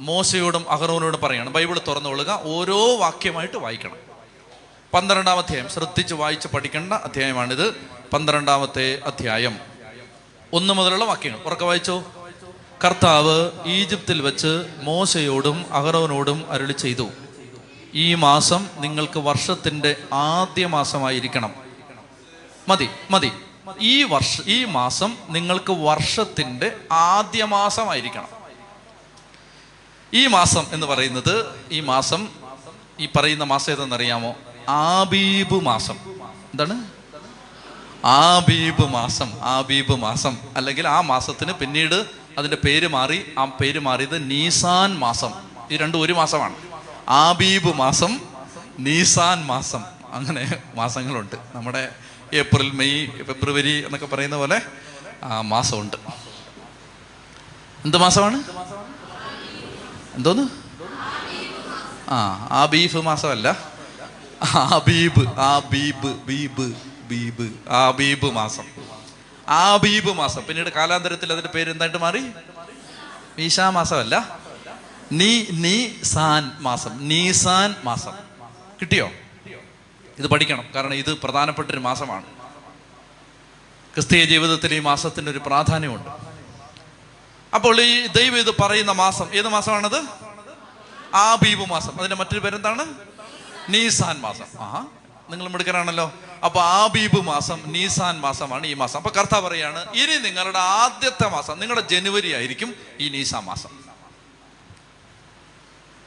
Speaker 1: മോശയോടും അഹറോനോടും പറയണം. ബൈബിൾ തുറന്നുകൊള്ളുക ഓരോ വാക്യമായിട്ട് വായിക്കണം. പന്ത്രണ്ടാം അധ്യായം ശ്രദ്ധിച്ച് വായിച്ച് പഠിക്കേണ്ട അധ്യായമാണിത്. പന്ത്രണ്ടാമത്തെ അധ്യായം. ഒന്ന് മുതലുള്ള വാക്യങ്ങൾ. ഉറക്കെ വായിച്ചോ? കർത്താവ് ഈജിപ്തിൽ വെച്ച് മോശയോടും അഹറോനോടും അരുളി ചെയ്തു. ഈ മാസം നിങ്ങൾക്ക് വർഷത്തിന്റെ ആദ്യ മാസമായിരിക്കണം. മതി മതി. ഈ വർഷ ഈ മാസം നിങ്ങൾക്ക് വർഷത്തിന്റെ ആദ്യ മാസമായിരിക്കണം. ഈ മാസം എന്ന് പറയുന്നത് ഈ മാസം ഈ പറയുന്ന മാസം ഏതെന്നറിയാമോ ആബീബ് മാസം. എന്താണ്? ആബീബ് മാസം ആബീബ് മാസം. അല്ലെങ്കിൽ ആ മാസത്തിന് പിന്നീട് അതിന്റെ പേര് മാറി ആ പേര് മാറിയത് നീസാൻ മാസം. ഈ രണ്ടും ഒരു മാസമാണ്. ആബീബ് മാസം നീസാൻ മാസം. അങ്ങനെ മാസങ്ങളുണ്ട്. നമ്മുടെ ഏപ്രിൽ മെയ് ഫെബ്രുവരി എന്നൊക്കെ പറയുന്ന പോലെ ആ മാസമുണ്ട്. എന്ത് മാസമാണ്? എന്തോന്ന്? ആ ആ ബീഫ് മാസമല്ല. ആബീബ് ആബീബ് ബീബ് ബീബ് ആബീബ് മാസം. ആബീബ് മാസം. പിന്നീട് കാലാന്തരത്തിൽ അതിന്റെ പേര് എന്തായിട്ട് മാറി? മീശാ മാസമല്ല. നീ നീ സാൻ മാസം. നീസാൻ മാസം. കിട്ടിയോ? ഇത് പഠിക്കണം. കാരണം ഇത് പ്രധാനപ്പെട്ട ഒരു മാസമാണ്. ക്രിസ്തീയ ജീവിതത്തിൽ ഈ മാസത്തിന് ഒരു പ്രാധാന്യമുണ്ട്. അപ്പോൾ ഈ ദൈവം ഇത് പറയുന്ന മാസം ഏത് മാസമാണത്? ആബീബ് മാസം. അതിന്റെ മറ്റൊരു പേരെന്താണ്? നീസാൻ മാസം. ആ നിങ്ങൾ മിടുക്കനാണല്ലോ അപ്പൊ ആബീബ് മാസം നീസാൻ മാസമാണ് ഈ മാസം. അപ്പൊ കർത്താവ് പറയാണ് ഇനി നിങ്ങളുടെ ആദ്യത്തെ മാസം നിങ്ങളുടെ ജനുവരി ആയിരിക്കും ഈ നീസാൻ മാസം.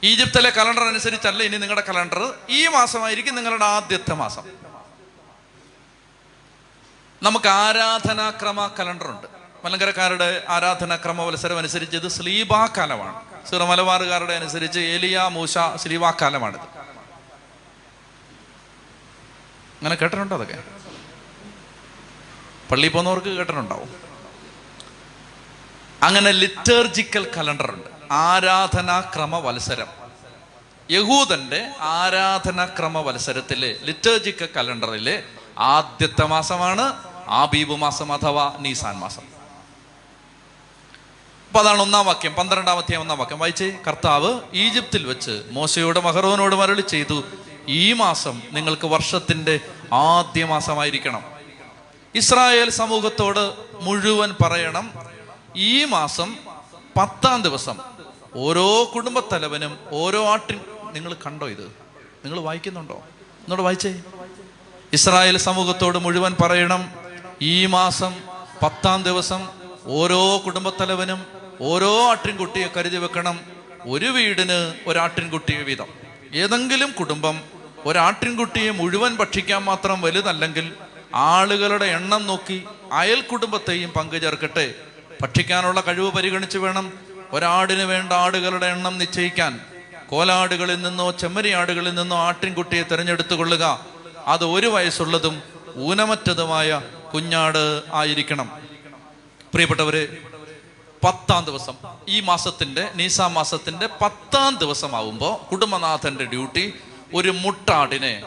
Speaker 1: ഈജിപ്തിലെ കലണ്ടർ അനുസരിച്ചല്ല ഇനി നിങ്ങളുടെ കലണ്ടർ. ഈ മാസമായിരിക്കും നിങ്ങളുടെ ആദ്യത്തെ മാസം. നമുക്ക് ആരാധനാക്രമ കലണ്ടർ ഉണ്ട് മലങ്കരക്കാരുടെ ആരാധനാക്രമ മത്സരം അനുസരിച്ച് ഇത് സ്ലീബാ കാലമാണ്. സിറമലബാറുകാരുടെ അനുസരിച്ച് ഏലിയ മൂശ സ്ലീബാ കാലമാണിത്. അങ്ങനെ കേട്ടിട്ടുണ്ടോ അതൊക്കെ? പള്ളിയിൽ പോകുന്നവർക്ക് കേട്ടിട്ടുണ്ടാവും. അങ്ങനെ ലിറ്റർജിക്കൽ കലണ്ടർ ഉണ്ട് ആരാധനാക്രമ വത്സരം യഹൂദന്റെ ആരാധനാക്രമ വത്സരത്തിലെ ലിറ്റേജിക്ക കലണ്ടറിലെ ആദ്യത്തെ മാസമാണ് ആബീബ് മാസം അഥവാ നീസാൻ മാസം. അപ്പൊ അതാണ് ഒന്നാം വാക്യം പന്ത്രണ്ടാമത്തെ ഒന്നാം വാക്യം. വായിച്ചേ കർത്താവ് ഈജിപ്തിൽ വെച്ച് മോശയോട് മഹറോനോട് മരളി ചെയ്തു ഈ മാസം നിങ്ങൾക്ക് വർഷത്തിന്റെ ആദ്യ മാസമായിരിക്കണം. ഇസ്രായേൽ സമൂഹത്തോട് മുഴുവൻ പറയണം ഈ മാസം പത്താം ദിവസം ഓരോ കുടുംബത്തലവനും ഓരോ ആട്ടിൻ നിങ്ങൾ കണ്ടോ ഇത്? നിങ്ങൾ വായിക്കുന്നുണ്ടോ? എന്നോട് വായിച്ചേ. ഇസ്രായേൽ സമൂഹത്തോട് മുഴുവൻ പറയണം ഈ മാസം പത്താം ദിവസം ഓരോ കുടുംബത്തലവനും ഓരോ ആട്ടിൻകുട്ടിയെ കരുതി വെക്കണം. ഒരു വീടിന് ഒരാട്ടിൻകുട്ടിയെ വീതം. ഏതെങ്കിലും കുടുംബം ഒരാട്ടിൻകുട്ടിയെ മുഴുവൻ ഭക്ഷിക്കാൻ മാത്രം വലുതല്ലെങ്കിൽ ആളുകളുടെ എണ്ണം നോക്കി അയൽ കുടുംബത്തെയും പങ്കുചേർക്കട്ടെ ഭക്ഷിക്കാനുള്ള കഴിവ് പരിഗണിച്ച് വേണം. ഒരാടിന് വേണ്ട ആടുകളുടെ എണ്ണം നിശ്ചയിക്കാൻ കോലാടുകളിൽ നിന്നോ ചെമ്മരിയാടുകളിൽ നിന്നോ ആട്ടിൻകുട്ടിയെ തിരഞ്ഞെടുത്തുകൊള്ളുക. അത് ഒരു വയസ്സുള്ളതും ഊനമറ്റതുമായ കുഞ്ഞാട് ആയിരിക്കണം. പ്രിയപ്പെട്ടവര് പത്താം ദിവസം ഈ മാസത്തിന്റെ നീസാ മാസത്തിന്റെ പത്താം ദിവസമാവുമ്പോൾ കുടുംബനാഥന്റെ ഡ്യൂട്ടി ഒരു മുട്ടാടിനെ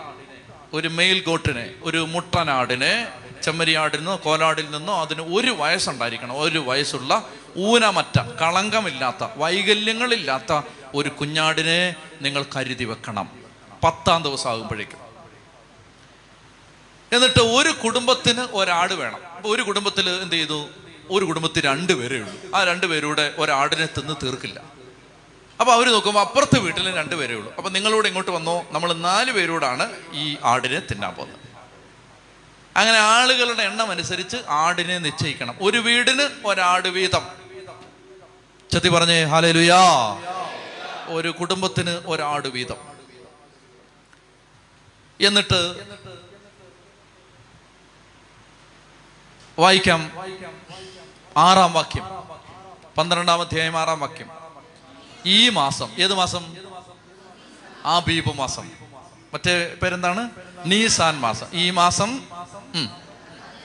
Speaker 1: ഒരു മെയിൽ ഗോട്ടിനെ ഒരു മുട്ടനാടിനെ ചെമ്മരിയാടിൽ നിന്നോ കോലാടിൽ നിന്നോ അതിന് ഒരു വയസ്സുണ്ടായിരിക്കണം. ഒരു വയസ്സുള്ള ഊനമറ്റ കളങ്കമില്ലാത്ത വൈകല്യങ്ങളില്ലാത്ത ഒരു കുഞ്ഞാടിനെ നിങ്ങൾ കരുതി വെക്കണം. പത്താം ദിവസം ആകുമ്പോഴേക്കും എന്നിട്ട് ഒരു കുടുംബത്തിന് ഒരാട് വേണം. ഒരു കുടുംബത്തിൽ എന്ത് ചെയ്തു? ഒരു കുടുംബത്തിൽ രണ്ട് പേരേ ഉള്ളൂ. ആ രണ്ട് പേരൂടെ ഒരാടിനെ തിന്ന് തീർക്കില്ല. അപ്പൊ അവർ നോക്കുമ്പോൾ അപ്പുറത്തെ വീട്ടിൽ രണ്ട് പേരേ ഉള്ളൂ. അപ്പൊ നിങ്ങളോട് ഇങ്ങോട്ട് വന്നോ. നമ്മൾ നാല് പേരോടാണ് ഈ ആടിനെ തിന്നാൻ പോകുന്നത്. അങ്ങനെ ആളുകളുടെ എണ്ണം അനുസരിച്ച് ആടിനെ നിശ്ചയിക്കണം. ഒരു വീടിന് ഒരാട് വീതം. ചത്തി പറഞ്ഞേ ഹാലുയാ ഒരു കുടുംബത്തിന് ഒരാട് വീതം. എന്നിട്ട് വായിക്കാം ആറാം വാക്യം. പന്ത്രണ്ടാം അധ്യായം ആറാം വാക്യം. ഈ മാസം ഏത് മാസം? ആ ബീപ് മാസം. മറ്റേ പേരെന്താണ്? നീസാൻ മാസം. ഈ മാസം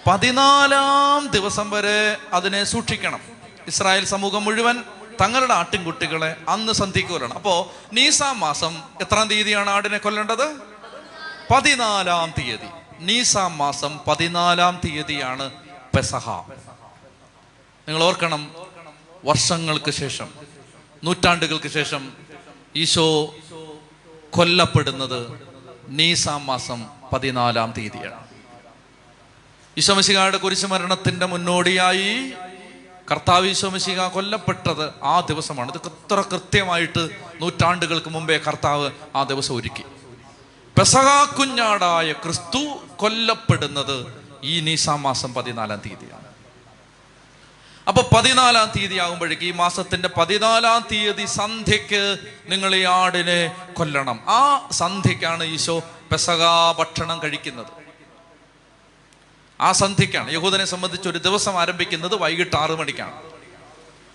Speaker 1: പതിനാലാം ദിവസം വരെ അതിനെ സൂക്ഷിക്കണം. ഇസ്രായേൽ സമൂഹം മുഴുവൻ തങ്ങളുടെ ആട്ടിൻകുട്ടികളെ അന്ന് സന്ധിക്ക് കൊല്ലണം അപ്പോ നീസാം മാസം എത്രാം തീയതിയാണ് ആടിനെ കൊല്ലേണ്ടത്? പതിനാലാം തീയതി. നീസാം മാസം പതിനാലാം തീയതിയാണ് പെസഹ. നിങ്ങൾ ഓർക്കണം വർഷങ്ങൾക്ക് ശേഷം നൂറ്റാണ്ടുകൾക്ക് ശേഷം ഈശോ കൊല്ലപ്പെടുന്നത് നീസാം മാസം പതിനാലാം തീയതിയാണ്. ഈശോമിശികളുടെ കുരിശു മരണത്തിന്റെ മുന്നോടിയായി കർത്താവ് ഈശോമശിക കൊല്ലപ്പെട്ടത് ആ ദിവസമാണ്. ഇത് എത്ര കൃത്യമായിട്ട് നൂറ്റാണ്ടുകൾക്ക് മുമ്പേ കർത്താവ് ആ ദിവസം ഒരുക്കി. പെസഹാ കുഞ്ഞാടായ ക്രിസ്തു കൊല്ലപ്പെടുന്നത് ഈ നീസാം മാസം പതിനാലാം തീയതിയാണ്. അപ്പൊ പതിനാലാം തീയതി ആകുമ്പോഴേക്ക് ഈ മാസത്തിന്റെ പതിനാലാം തീയതി സന്ധ്യക്ക് നിങ്ങൾ ഈ ആടിനെ കൊല്ലണം. ആ സന്ധ്യക്കാണ് ഈശോ പെസകാ ഭക്ഷണം കഴിക്കുന്നത്. ആ സന്ധ്യക്കാണ് യഹൂദനെ സംബന്ധിച്ച് ഒരു ദിവസം ആരംഭിക്കുന്നത് വൈകിട്ട് ആറു മണിക്കാണ്.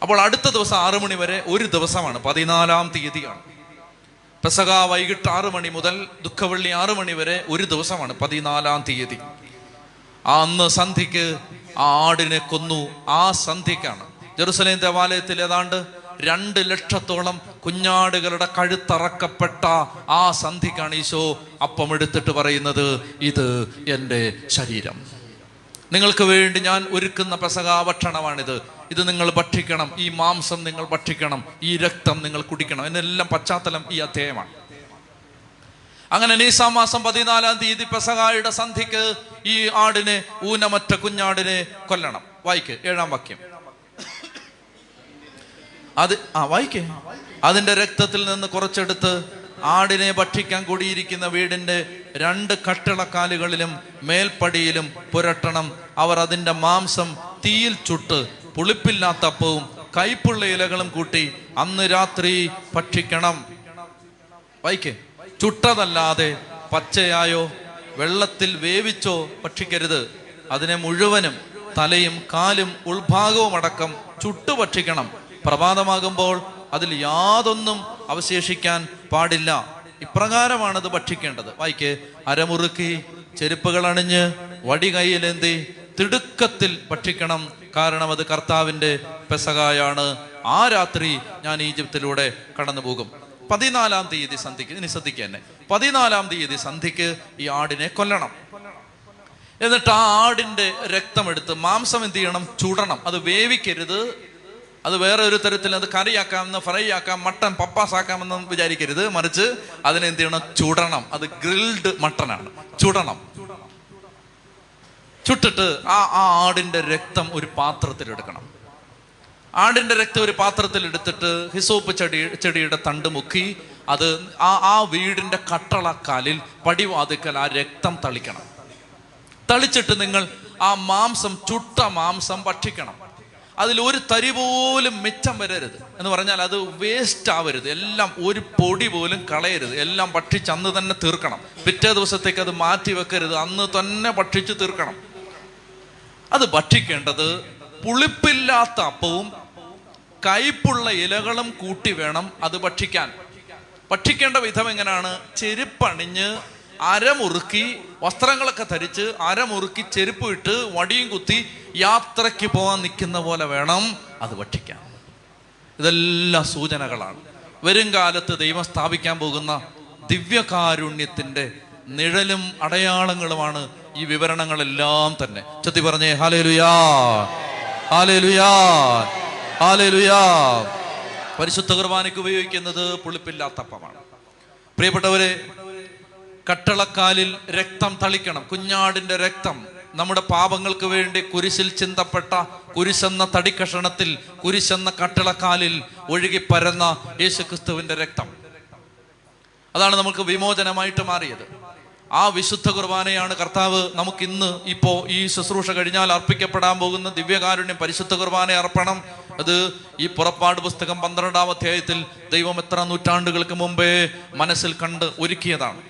Speaker 1: അപ്പോൾ അടുത്ത ദിവസം ആറു മണി വരെ ഒരു ദിവസമാണ് പതിനാലാം തീയതിയാണ്. പെസക വൈകിട്ട് ആറു മണി മുതൽ ദുഃഖവള്ളി ആറു മണി വരെ ഒരു ദിവസമാണ് പതിനാലാം തീയതി. ആ അന്ന് സന്ധ്യക്ക് ആ ആടിനെ കൊന്നു. ആ സന്ധ്യക്കാണ് ജെറുസലേം ദേവാലയത്തിൽ ഏതാണ്ട് രണ്ട് ലക്ഷത്തോളം കുഞ്ഞാടുകളുടെ കഴുത്തറക്കപ്പെട്ട ആ സന്ധിക്കാണ് ഈശോ അപ്പം എടുത്തിട്ട് പറയുന്നത് ഇത് എന്റെ ശരീരം. നിങ്ങൾക്ക് വേണ്ടി ഞാൻ ഒരുക്കുന്ന പെസകാ ഭക്ഷണമാണിത് ഇത് നിങ്ങൾ ഭക്ഷിക്കണം. ഈ മാംസം നിങ്ങൾ ഭക്ഷിക്കണം. ഈ രക്തം നിങ്ങൾ കുടിക്കണം. എന്നെല്ലാം പശ്ചാത്തലം ഈ അധ്യായമാണ്. അങ്ങനെ നീസാം മാസം പതിനാലാം തീയതി പെസകായുടെ സന്ധിക്ക് ഈ ആടിനെ ഊനമറ്റ കുഞ്ഞാടിനെ കൊല്ലണം. വായിക്ക് ഏഴാം വാക്യം. അത് ആ വായിക്കേ. അതിന്റെ രക്തത്തിൽ നിന്ന് കുറച്ചെടുത്ത് ആടിനെ ഭക്ഷിക്കാൻ കൂടിയിരിക്കുന്ന വീടിന്റെ രണ്ട് കട്ടിളക്കാലുകളിലും മേൽപ്പടിയിലും പുരട്ടണം. അവർ അതിന്റെ മാംസം തീയിൽ ചുട്ട് പുളിപ്പില്ലാത്ത അപ്പവും കൈപ്പുള്ള ഇലകളും കൂട്ടി അന്ന് രാത്രി ഭക്ഷിക്കണം. വായിക്കേ. ചുട്ടതല്ലാതെ പച്ചയായോ വെള്ളത്തിൽ വേവിച്ചോ ഭക്ഷിക്കരുത്. അതിനെ മുഴുവനും തലയും കാലും ഉൾഭാഗവും അടക്കം ചുട്ടു ഭക്ഷിക്കണം. പ്രഭാതമാകുമ്പോൾ അതിൽ യാതൊന്നും അവശേഷിക്കാൻ പാടില്ല. ഇപ്രകാരമാണത് ഭക്ഷിക്കേണ്ടത്. വായിക്ക്. അരമുറുക്കി ചെരുപ്പുകൾ അണിഞ്ഞ് വടി കയ്യിലേന്തി തിടുക്കത്തിൽ ഭക്ഷിക്കണം. കാരണം അത് കർത്താവിന്റെ പെസകായാണ് ആ രാത്രി ഞാൻ ഈജിപ്തിലൂടെ കടന്നു പോകും പതിനാലാം തീയതി സന്ധിക്ക്. ഇനി ശ്രദ്ധിക്കുക തന്നെ പതിനാലാം തീയതി സന്ധിക്ക് ഈ ആടിനെ കൊല്ലണം. എന്നിട്ട് ആ ആടിന്റെ രക്തമെടുത്ത് മാംസം എന്ത് ചെയ്യണം? ചുടണം. അത് വേവിക്കരുത്. അത് വേറെ ഒരു തരത്തിൽ അത് കറിയാക്കാമെന്ന് ഫ്രൈ ആക്കാം മട്ടൻ പപ്പാസ് ആക്കാമെന്ന് വിചാരിക്കരുത്. മറിച്ച് അതിനെ എന്ത് ചെയ്യണം? ചുടണം. അത് ഗ്രിൽഡ് മട്ടനാണ്. ചുടണം. ചുട്ടിട്ട് ആ ആ ആടിന്റെ രക്തം ഒരു പാത്രത്തിൽ എടുക്കണം ആടിന്റെ രക്തം ഒരു പാത്രത്തിൽ എടുത്തിട്ട് ഹിസോപ്പ് ചെടി ചെടിയുടെ തണ്ട് മുക്കി അത് ആ ആ വീടിന്റെ കട്ടളക്കാലിൽ പടിവാതിക്കൽ ആ രക്തം തളിക്കണം. തളിച്ചിട്ട് നിങ്ങൾ ആ മാംസം ചുട്ട മാംസം ഭക്ഷിക്കണം. അതിൽ ഒരു തരി പോലും മിച്ചം വരരുത്. എന്ന് പറഞ്ഞാൽ അത് വേസ്റ്റ് ആവരുത്. എല്ലാം ഒരു പൊടി പോലും കളയരുത്. എല്ലാം ഭക്ഷിച്ച് അന്ന് തന്നെ തീർക്കണം. പിറ്റേ ദിവസത്തേക്ക് അത് മാറ്റി വെക്കരുത്. അന്ന് തന്നെ ഭക്ഷിച്ച് തീർക്കണം. അത് ഭക്ഷിക്കേണ്ടത് പുളിപ്പില്ലാത്ത അപ്പവും കയ്പുള്ള ഇലകളും കൂട്ടി വേണം അത് ഭക്ഷിക്കാൻ. ഭക്ഷിക്കേണ്ട വിധം എങ്ങനെയാണ് ചെരുപ്പണിഞ്ഞ് അരമുറുക്കി വസ്ത്രങ്ങളൊക്കെ ധരിച്ച് അരമുറുക്കി ചെരുപ്പ് ഇട്ട് വടിയും കുത്തി യാത്രയ്ക്ക് പോകാൻ നിൽക്കുന്ന പോലെ വേണം അത് ഭക്ഷിക്കാൻ. ഇതെല്ലാം സൂചനകളാണ്. വരും കാലത്ത് ദൈവം സ്ഥാപിക്കാൻ പോകുന്ന ദിവ്യകാരുണ്യത്തിന്റെ നിഴലും അടയാളങ്ങളുമാണ് ഈ വിവരണങ്ങളെല്ലാം തന്നെ. ചത്തി പറഞ്ഞേ ഹാലേലുയാ പരിശുദ്ധ കുർബാനയ്ക്ക് ഉപയോഗിക്കുന്നത് പുളിപ്പില്ലാത്തപ്പമാണ്. പ്രിയപ്പെട്ടവരെ കട്ടളക്കാലിൽ രക്തം തളിക്കണം. കുഞ്ഞാടിന്റെ രക്തം നമ്മുടെ പാപങ്ങൾക്ക് വേണ്ടി കുരിശിൽ ചിന്തപ്പെട്ട കുരിശെന്ന തടിക്കഷണത്തിൽ കുരിശെന്ന കട്ടളക്കാലിൽ ഒഴുകി പരന്ന യേശുക്രിസ്തുവിന്റെ രക്തം. അതാണ് നമുക്ക് വിമോചനമായിട്ട് മാറിയത്. ആ വിശുദ്ധ കുർബാനയാണ് കർത്താവ് നമുക്ക് ഇന്ന് ഇപ്പോ ഈ ശുശ്രൂഷ കഴിഞ്ഞാൽ അർപ്പിക്കപ്പെടാൻ പോകുന്ന ദിവ്യകാരുണ്യം പരിശുദ്ധ കുർബാന അർപ്പണം. അത് ഈ പുറപ്പാട് പുസ്തകം പന്ത്രണ്ടാം അധ്യായത്തിൽ ദൈവം എത്ര നൂറ്റാണ്ടുകൾക്ക് മുമ്പേ മനസ്സിൽ കണ്ട് ഒരുക്കിയതാണ്.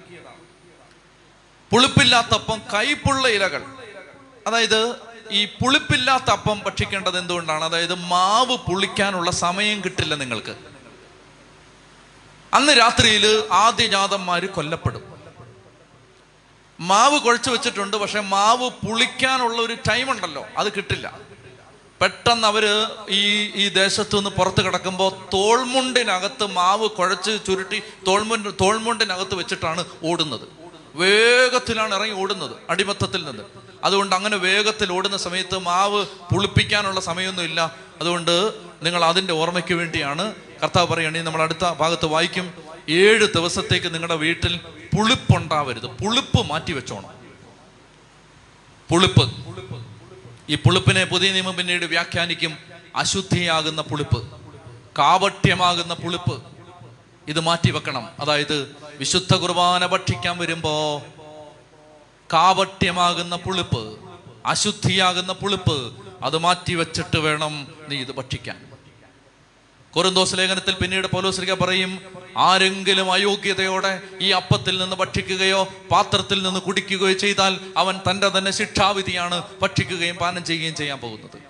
Speaker 1: പുളിപ്പില്ലാത്തപ്പം കൈപ്പുള്ള ഇലകൾ. അതായത് ഈ പുളിപ്പില്ലാത്ത അപ്പം ഭക്ഷിക്കേണ്ടത് എന്തുകൊണ്ടാണ്? അതായത് മാവ് പുളിക്കാനുള്ള സമയം കിട്ടില്ല നിങ്ങൾക്ക്. അന്ന് രാത്രിയിൽ ആദ്യജാതന്മാര് കൊല്ലപ്പെടും. മാവ് കുഴച്ചു വെച്ചിട്ടുണ്ട് പക്ഷെ മാവ് പുളിക്കാനുള്ള ഒരു ടൈം ഉണ്ടല്ലോ അത് കിട്ടില്ല. പെട്ടെന്ന് അവർ ഈ ഈ ദേശത്തു നിന്ന് പുറത്ത് കിടക്കുമ്പോൾ തോൾമുണ്ടിനകത്ത് മാവ് കുഴച്ച് ചുരുട്ടി തോൾമുണ്ട് തോൾമുണ്ടിനകത്ത് വെച്ചിട്ടാണ് ഓടുന്നത്. വേഗത്തിലാണ് ഇറങ്ങി ഓടുന്നത് അടിമത്തത്തിൽ നിന്ന്. അതുകൊണ്ട് അങ്ങനെ വേഗത്തിൽ ഓടുന്ന സമയത്ത് മാവ് പുളിപ്പിക്കാനുള്ള സമയമൊന്നുമില്ല അതുകൊണ്ട് നിങ്ങൾ അതിന്റെ ഓർമ്മയ്ക്ക് വേണ്ടിയാണ് കർത്താവ് പറയുകയാണെങ്കിൽ നമ്മൾ അടുത്ത ഭാഗത്ത് വായിക്കും. ഏഴ് ദിവസത്തേക്ക് നിങ്ങളുടെ വീട്ടിൽ പുളിപ്പുണ്ടാവരുത്. പുളിപ്പ് മാറ്റി വെച്ചോണം. പുളിപ്പ്. ഈ പുളിപ്പിനെ പുതിയ നിയമം പിന്നീട് വ്യാഖ്യാനിക്കും. അശുദ്ധിയാകുന്ന പുളിപ്പ്. കാവട്യമാകുന്ന പുളിപ്പ്. ഇത് മാറ്റി വെക്കണം. അതായത് വിശുദ്ധ കുർബാന ഭക്ഷിക്കാൻ വരുമ്പോ കാവട്യമാകുന്ന പുളിപ്പ് അശുദ്ധിയാകുന്ന പുളിപ്പ് അത് മാറ്റി വെച്ചിട്ട് വേണം നീ ഇത് ഭക്ഷിക്കാൻ. കൊറിന്തോസ് ലേഖനത്തിൽ പിന്നീട് പൗലോസ്ലിക പറയും ആരെങ്കിലും അയോഗ്യതയോടെ ഈ അപ്പത്തിൽ നിന്ന് ഭക്ഷിക്കുകയോ പാത്രത്തിൽ നിന്ന് കുടിക്കുകയോ ചെയ്താൽ അവൻ തന്റെ തന്നെ ശിക്ഷാവിധിയാണ് ഭക്ഷിക്കുകയും പാനം ചെയ്യുകയും ചെയ്യാൻ പോകുന്നത്.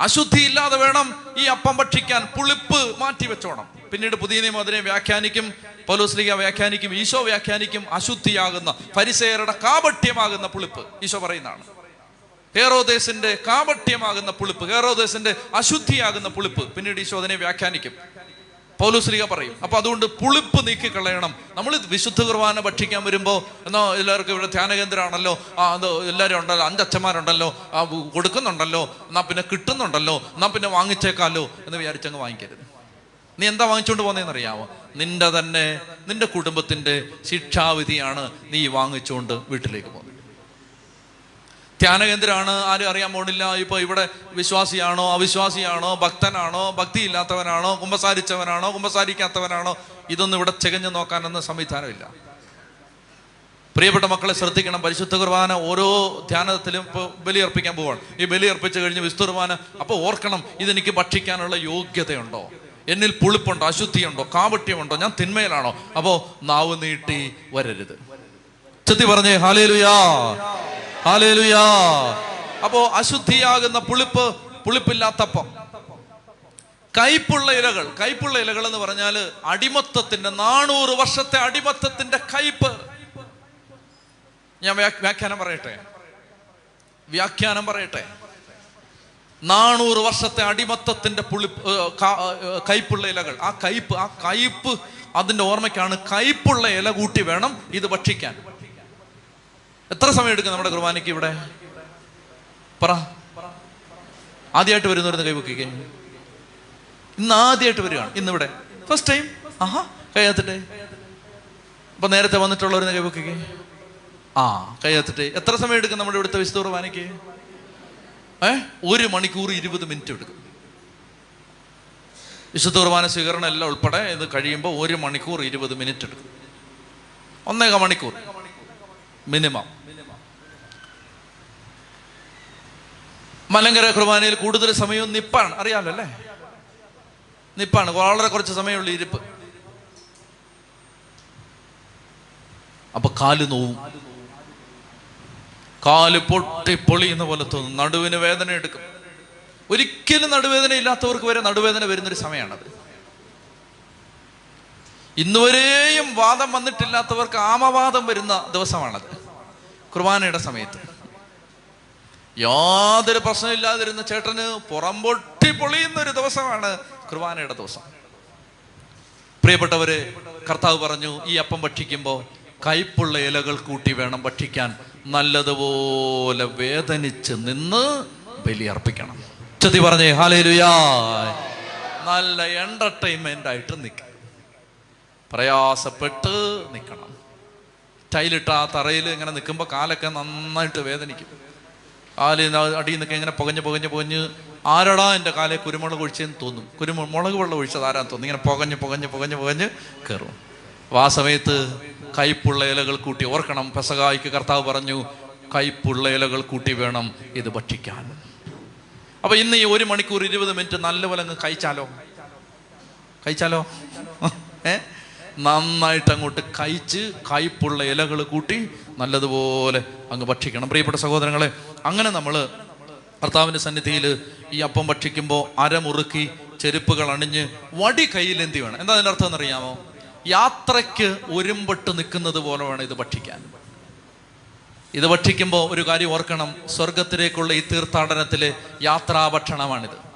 Speaker 1: അശുദ്ധി ഇല്ലാതെ വേണം ഈ അപ്പം ഭക്ഷിക്കാൻ. പുളിപ്പ് മാറ്റി വെച്ചോണം. പിന്നീട് പുതിയ നിയമം അതിനെ വ്യാഖ്യാനിക്കും. പൗലോസ്ലിക വ്യാഖ്യാനിക്കും ഈശോ വ്യാഖ്യാനിക്കും അശുദ്ധിയാകുന്ന പരിസേരുടെ കാപട്യമാകുന്ന പുളിപ്പ്. ഈശോ പറയുന്നതാണ്. ഹേറോദേശന്റെ കാപട്യമാകുന്ന പുളിപ്പ് ഹേറോദേശിന്റെ അശുദ്ധിയാകുന്ന പുളിപ്പ്. പിന്നീട് ഈശോ അതിനെ വ്യാഖ്യാനിക്കും. പൗലുശ്രീക പറയും അപ്പൊ അതുകൊണ്ട് പുളിപ്പ് നീക്കി കളയണം നമ്മൾ വിശുദ്ധ കുർബാന ഭക്ഷിക്കാൻ വരുമ്പോ എന്നോ എല്ലാവർക്കും ഇവിടെ ധ്യാന കേന്ദ്രമാണല്ലോ ആ അത് എല്ലാവരും ഉണ്ടല്ലോ അഞ്ചച്ചന്മാരുണ്ടല്ലോ ആ കൊടുക്കുന്നുണ്ടല്ലോ എന്നാ പിന്നെ കിട്ടുന്നുണ്ടല്ലോ എന്നാ പിന്നെ വാങ്ങിച്ചേക്കാലോ എന്ന് വിചാരിച്ചങ്ങ് വാങ്ങിക്കരുത്. നീ എന്താ വാങ്ങിച്ചുകൊണ്ട് പോകുന്നതെന്ന് അറിയാമോ നിന്റെ തന്നെ നിന്റെ കുടുംബത്തിന്റെ ശിക്ഷാവിധിയാണ് നീ വാങ്ങിച്ചുകൊണ്ട് വീട്ടിലേക്ക് പോകുന്നത്. ധ്യാനകേന്ദ്രമാണ്. ആരും അറിയാൻ പോണില്ല. ഇപ്പൊ ഇവിടെ വിശ്വാസിയാണോ അവിശ്വാസിയാണോ ഭക്തനാണോ ഭക്തി ഇല്ലാത്തവനാണോ കുമ്പസാരിച്ചവനാണോ കുമ്പസാരിക്കാത്തവനാണോ? ഇതൊന്നും ഇവിടെ ചികഞ്ഞു നോക്കാനൊന്നും സംവിധാനമില്ല. പ്രിയപ്പെട്ട മക്കളെ ശ്രദ്ധിക്കണം. പരിശുദ്ധ കുർബാന ഓരോ ധ്യാനത്തിലും ഇപ്പോൾ ബലിയർപ്പിക്കാൻ പോവാണ്. ഈ ബലിയർപ്പിച്ച് കഴിഞ്ഞ് വിശുദ്ധ കുർബാന അപ്പോൾ ഓർക്കണം ഇതെനിക്ക് ഭക്ഷിക്കാനുള്ള യോഗ്യതയുണ്ടോ? എന്നിൽ പുളിപ്പുണ്ടോ? അശുദ്ധിയുണ്ടോ? കാപട്യമുണ്ടോ? ഞാൻ തിന്മയിലാണോ? അപ്പോൾ നാവ് നീട്ടി വരരുത്. ചെത്തി പറഞ്ഞേ ഹാലേലുയാ. ഹാലേലുയാ. അപ്പോ അശുദ്ധിയാകുന്ന പുളിപ്പ് പുളിപ്പില്ലാത്തപ്പം. കയ്പുള്ള ഇലകൾ കയ്പുള്ള ഇലകൾ എന്ന് പറഞ്ഞാൽ അടിമത്തത്തിന്റെ നാനൂറ് വർഷത്തെ അടിമത്തത്തിന്റെ കയ്പ്. ഞാൻ വ്യാഖ്യാനം പറയട്ടെ? വ്യാഖ്യാനം പറയട്ടെ? നാനൂറ് വർഷത്തെ അടിമത്തത്തിന്റെ പുളി ഏർ കയ്പുള്ള ഇലകൾ. ആ കയ്പ് ആ കയ്പ് അതിന്റെ ഓർമ്മയ്ക്കാണ് കയ്പുള്ള ഇല കൂട്ടി വേണം ഇത് ഭക്ഷിക്കാൻ. എത്ര സമയം എടുക്കും നമ്മുടെ കുർബാനയ്ക്ക് ഇവിടെ? പറ. ആദ്യമായിട്ട് വരുന്നവരുന്ന് കൈവക്കിക്കേ. ഇന്ന് ആദ്യമായിട്ട് വരികയാണ്. ഇന്നിവിടെ ഫസ്റ്റ് ടൈം ആഹാ. കൈകത്തിട്ടെ അപ്പൊ നേരത്തെ വന്നിട്ടുള്ളവരുന്ന് കൈവക്കിക്കേ. ആ കൈകത്തിട്ടെ എത്ര സമയം എടുക്കും നമ്മുടെ ഇവിടുത്തെ വിശുദ്ധ കുർബാനയ്ക്ക്? ഏ? ഒരു മണിക്കൂർ ഇരുപത് മിനിറ്റ് എടുക്കും. വിശുദ്ധ കുർബാന സ്വീകരണം എല്ലാം ഉൾപ്പെടെ ഇത് കഴിയുമ്പോൾ ഒരു മണിക്കൂർ ഇരുപത് മിനിറ്റ് എടുക്കും. ഒന്നേക മണിക്കൂർ. മിനിമം. മലങ്കര കുർബാനയിൽ കൂടുതൽ സമയവും നിപ്പാണ്. അറിയാമല്ലോ അല്ലേ? നിപ്പാണ്. വളരെ കുറച്ച് സമയമുള്ള ഇരിപ്പ്. അപ്പൊ കാൽ നോവും. കാൽ പൊട്ടി പൊളിയുന്ന പോലെ തോന്നും. നടുവിന് വേദന എടുക്കും. ഒരിക്കലും നടുവേദന ഇല്ലാത്തവർക്ക് വരെ നടുവേദന വരുന്നൊരു സമയമാണത്. ഇന്നുവരെയും വാദം വന്നിട്ടില്ലാത്തവർക്ക് ആമവാദം വരുന്ന ദിവസമാണത്. കുർബാനയുടെ സമയത്ത്. യാതൊരു പ്രശ്നമില്ലാതിരുന്ന ചേട്ടന് പുറം പൊട്ടി പൊളിയുന്ന ഒരു ദിവസമാണ് കുർബാനയുടെ ദിവസം. പ്രിയപ്പെട്ടവര് കർത്താവ് പറഞ്ഞു ഈ അപ്പം ഭക്ഷിക്കുമ്പോൾ കയ്പുള്ള ഇലകൾ കൂട്ടി വേണം ഭക്ഷിക്കാൻ. നല്ലതുപോലെ വേദനിച്ച് നിന്ന് ബലി അർപ്പിക്കണം. ചതി പറഞ്ഞേ ഹാലേലുയാ നല്ല എന്റർടൈൻമെന്റ് ആയിട്ട് നിൽക്കണം പ്രയാസപ്പെട്ട് നിൽക്കണം ടൈലിട്ട ആ തറയിൽ ഇങ്ങനെ നിൽക്കുമ്പോൾ കാലൊക്കെ നന്നായിട്ട് വേദനിക്കും. കാലിൽ അടിയിൽ നിന്നൊക്കെ ഇങ്ങനെ പുകഞ്ഞ് പുകഞ്ഞ് പുകഞ്ഞ് ആരടാ എന്റെ കാലിൽ കുരുമുളക് ഒഴിച്ചെന്ന് തോന്നും. കുരുമു മുളക് വെള്ളം ഒഴിച്ചത് ആരാന്ന് തോന്നും. ഇങ്ങനെ പുകഞ്ഞ് പുകഞ്ഞ് പുകഞ്ഞ് പുകഞ്ഞ് കയറും അപ്പോൾ ആ സമയത്ത് കയ്പുള്ള ഇലകൾ കൂട്ടി ഓർക്കണം. പെസകായിക്ക് കർത്താവ് പറഞ്ഞു കയ്പുള്ള ഇലകൾ കൂട്ടി വേണം ഇത് ഭക്ഷിക്കാൻ. അപ്പോൾ ഇന്ന് ഈ ഒരു മണിക്കൂർ ഇരുപത് മിനിറ്റ് നല്ലപോലെ അങ്ങ് കഴിച്ചാലോ? കഴിച്ചാലോ? ഏ? നന്നായിട്ട് അങ്ങോട്ട് കഴിച്ച് കയ്പുള്ള ഇലകൾ കൂട്ടി നല്ലതുപോലെ അങ്ങ് ഭക്ഷിക്കണം. പ്രിയപ്പെട്ട സഹോദരങ്ങളെ അങ്ങനെ നമ്മൾ ഭർത്താവിന്റെ സന്നിധിയിൽ ഈ അപ്പം ഭക്ഷിക്കുമ്പോൾ അരമുറുക്കി ചെരുപ്പുകൾ അണിഞ്ഞ് വടി കയ്യിലെന്തി വേണം എന്താ അതിന്റെ അർത്ഥം എന്നറിയാമോ? യാത്രയ്ക്ക് ഒരുമ്പെട്ട് നിൽക്കുന്നത് പോലെ വേണം ഇത് ഭക്ഷിക്കാൻ. ഇത് ഭക്ഷിക്കുമ്പോൾ ഒരു കാര്യം ഓർക്കണം സ്വർഗത്തിലേക്കുള്ള ഈ തീർത്ഥാടനത്തിലെ യാത്രാഭക്ഷണമാണിത്.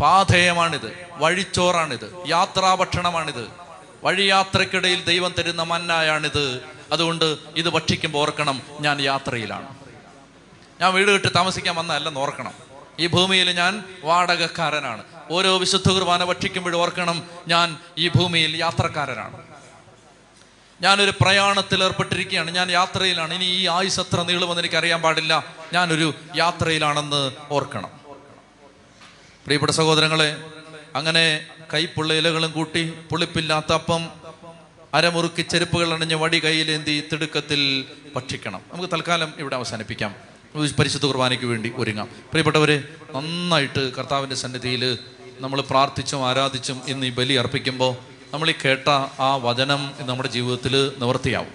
Speaker 1: പാഥേയമാണിത് വഴിച്ചോറാണിത് യാത്രാഭക്ഷണമാണിത്. വഴിയാത്രക്കിടയിൽ ദൈവം തരുന്ന മന്നായാണിത്. അതുകൊണ്ട് ഇത് ഭക്ഷിക്കുമ്പോൾ ഓർക്കണം ഞാൻ യാത്രയിലാണ്. ഞാൻ വീട് വിട്ട് താമസിക്കാൻ വന്നതല്ലെന്ന് ഓർക്കണം. ഈ ഭൂമിയിൽ ഞാൻ വാടകക്കാരനാണ്. ഓരോ വിശുദ്ധ കുർബാന ഭക്ഷിക്കുമ്പോഴും ഓർക്കണം ഞാൻ ഈ ഭൂമിയിൽ യാത്രക്കാരനാണ്. ഞാനൊരു പ്രയാണത്തിൽ ഏർപ്പെട്ടിരിക്കുകയാണ്. ഞാൻ യാത്രയിലാണ്. ഇനി ഈ ആയുസ് എത്ര നീളുമെന്ന് എനിക്ക് അറിയാൻ പാടില്ല. ഞാനൊരു യാത്രയിലാണെന്ന് ഓർക്കണം. പ്രിയപ്പെട്ട സഹോദരങ്ങളെ അങ്ങനെ കൈപ്പുള്ള ഇലകളും കൂട്ടി പുളിപ്പില്ലാത്ത അപ്പം അരമുറുക്കി ചെരുപ്പുകൾ അണിഞ്ഞ് വടി കയ്യിലേന്തി തിടുക്കത്തിൽ ഭക്ഷിക്കണം. നമുക്ക് തൽക്കാലം ഇവിടെ അവസാനിപ്പിക്കാം. പരിശുദ്ധ കുർബാനയ്ക്ക് വേണ്ടി ഒരുങ്ങാം. പ്രിയപ്പെട്ടവരെ നന്നായിട്ട് കർത്താവിന്റെ സന്നിധിയിൽ നമ്മൾ പ്രാർത്ഥിച്ചും ആരാധിച്ചും ഇന്ന് ഈ ബലി അർപ്പിക്കുമ്പോൾ നമ്മൾ ഈ കേട്ട ആ വചനം നമ്മുടെ ജീവിതത്തിൽ നിവർത്തിയാവും.